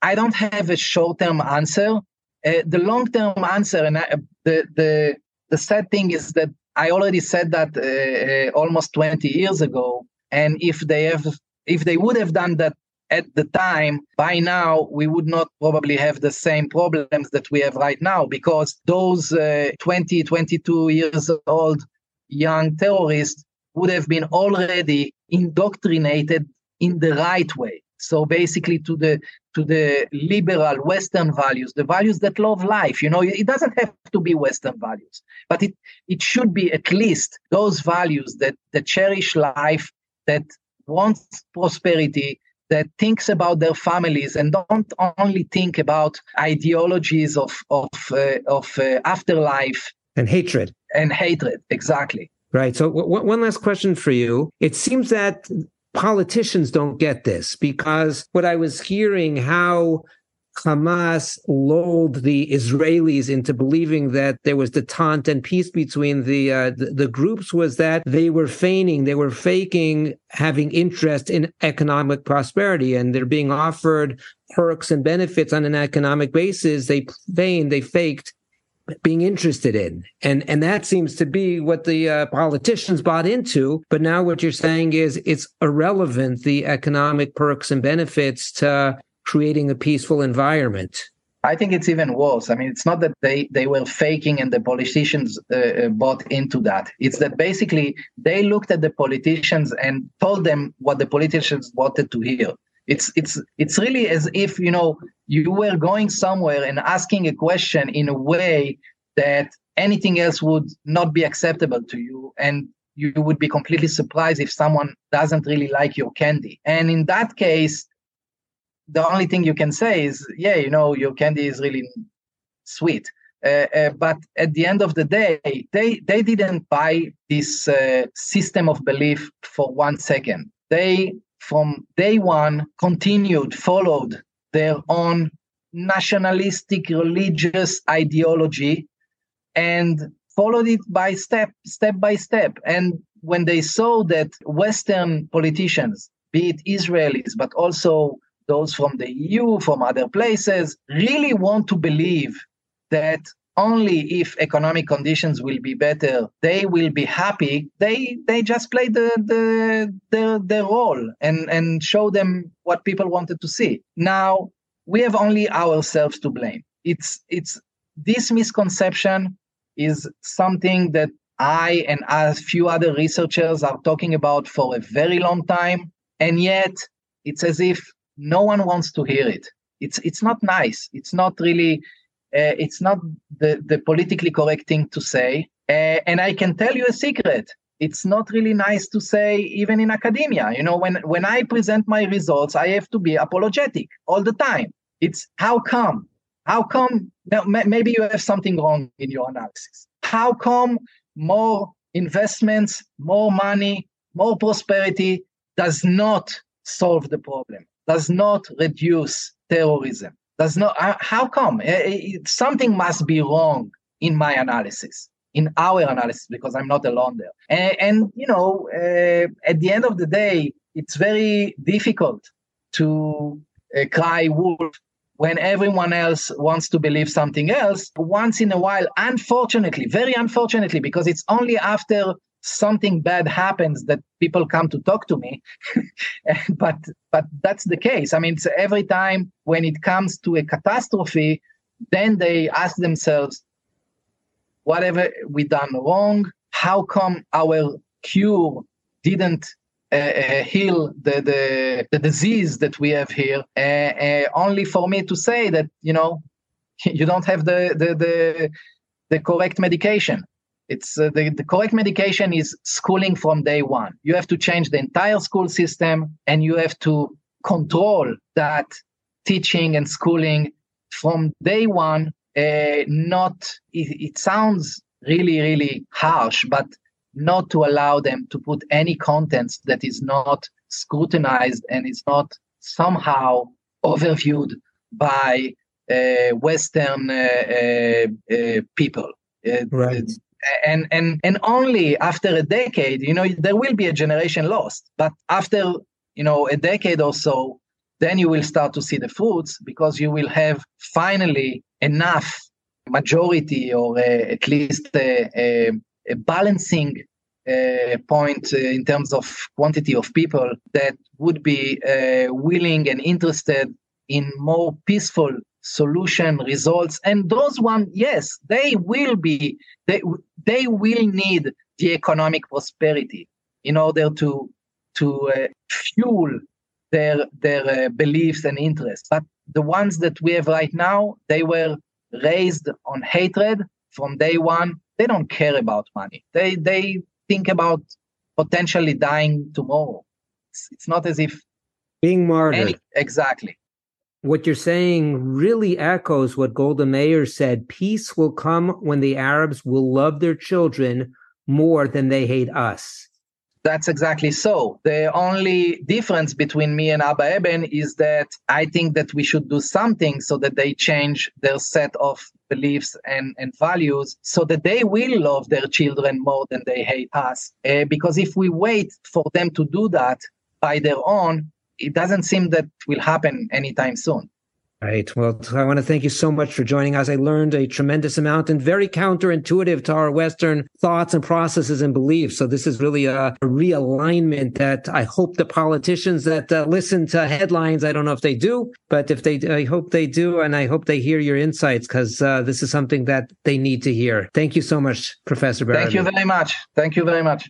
I don't have a short term answer. Uh, the long term answer and I, the the the sad thing is that I already said that uh, uh, almost 20 years ago, and if they have, if they would have done that at the time, by now we would not probably have the same problems that we have right now, because those uh, 20, 22 years old young terrorists would have been already indoctrinated in the right way. So basically, to the to the liberal Western values, the values that love life. You know, it doesn't have to be Western values, but it it should be at least those values that that cherish life, that wants prosperity, that thinks about their families, and don't only think about ideologies of of uh, of uh, afterlife And hatred. and hatred. Exactly. Right. So, w- one last question for you. It seems that politicians don't get this because what I was hearing how Hamas lulled the Israelis into believing that there was detente and peace between the, uh, the, the groups was that they were feigning, they were faking having interest in economic prosperity, and they're being offered perks and benefits on an economic basis. They feigned, they faked being interested in and and that seems to be what the uh, politicians bought into but now what you're saying is it's irrelevant the economic perks and benefits to creating a peaceful environment. I think it's even worse. I mean, it's not that they, they were faking and the politicians uh, uh, bought into that. It's that basically they looked at the politicians and told them what the politicians wanted to hear. It's it's it's really as if you know you were going somewhere and asking a question in a way that anything else would not be acceptable to you, and you would be completely surprised if someone doesn't really like your candy. And in that case, the only thing you can say is, yeah, you know, your candy is really sweet. Uh, uh, but at the end of the day, they they didn't buy this uh, system of belief for one second. They, from day one, continued, followed their own nationalistic religious ideology, and followed it by step, step by step. And when they saw that Western politicians, be it Israelis, but also those from the EU, from other places, really want to believe that only if economic conditions will be better, they will be happy. They they just play the the their their role and and show them what people wanted to see. Now we have only ourselves to blame. It's it's this misconception is something that I and a few other researchers are talking about for a very long time, and yet it's as if no one wants to hear it it's it's not nice it's not really uh, it's not the the politically correct thing to say. Uh, and i can tell you a secret. It's not really nice to say even in academia. You know when when i present my results i have to be apologetic all the time. It's how come? How come now, maybe you have something wrong in your analysis. How come more investments more money more prosperity does not solve the problem does not reduce terrorism. Does not. How come? Something must be wrong in my analysis, in our analysis, because I'm not alone there. And, and you know, uh, at the end of the day, it's very difficult to uh, cry wolf when everyone else wants to believe something else. Once in a while, unfortunately, very unfortunately, because it's only after something bad happens that people come to talk to me. But but that's the case. I mean every time when it comes to a catastrophe then they ask themselves whatever we done wrong how come our cure didn't uh, uh, heal the, the the disease that we have here? Uh, uh only for me to say that you know you don't have the the the, the correct medication it's uh, the, the correct medication is schooling from day one. You have to change the entire school system and you have to control that teaching and schooling from day one. Uh, not, it, it sounds really, really harsh, but not to allow them to put any contents that is not scrutinized and is not somehow overviewed by uh, Western uh, uh, uh people. Uh, right and and and only after a decade you know there will be a generation lost. But after you know a decade or so then you will start to see the fruits because you will have finally enough majority or uh, at least a, a, a balancing uh, point uh, in terms of quantity of people that would be uh, willing and interested in more peaceful solution results. And those one yes they will be they they will need the economic prosperity in order to to uh, fuel their their uh, beliefs and interests. But the ones that we have right now they were raised on hatred from day one. They don't care about money. They they think about potentially dying tomorrow. It's, it's not as if being martyred. any, exactly what you're saying really echoes what Golda Meir said peace will come when the Arabs will love their children more than they hate us. That's exactly so. The only difference between me and Abba Eban is that I think that we should do something so that they change their set of beliefs and, and values so that they will love their children more than they hate us. Uh, because if we wait for them to do that by their own, it doesn't seem that will happen anytime soon. Right. Well, I want to thank you so much for joining us. I learned a tremendous amount and very counterintuitive to our Western thoughts and processes and beliefs. So this is really a, a realignment that I hope the politicians that uh, listen to headlines, I don't know if they do, but if they, I hope they do. And I hope they hear your insights because uh, this is something that they need to hear. Thank you so much, Professor Berrebi. Thank you very much. Thank you very much.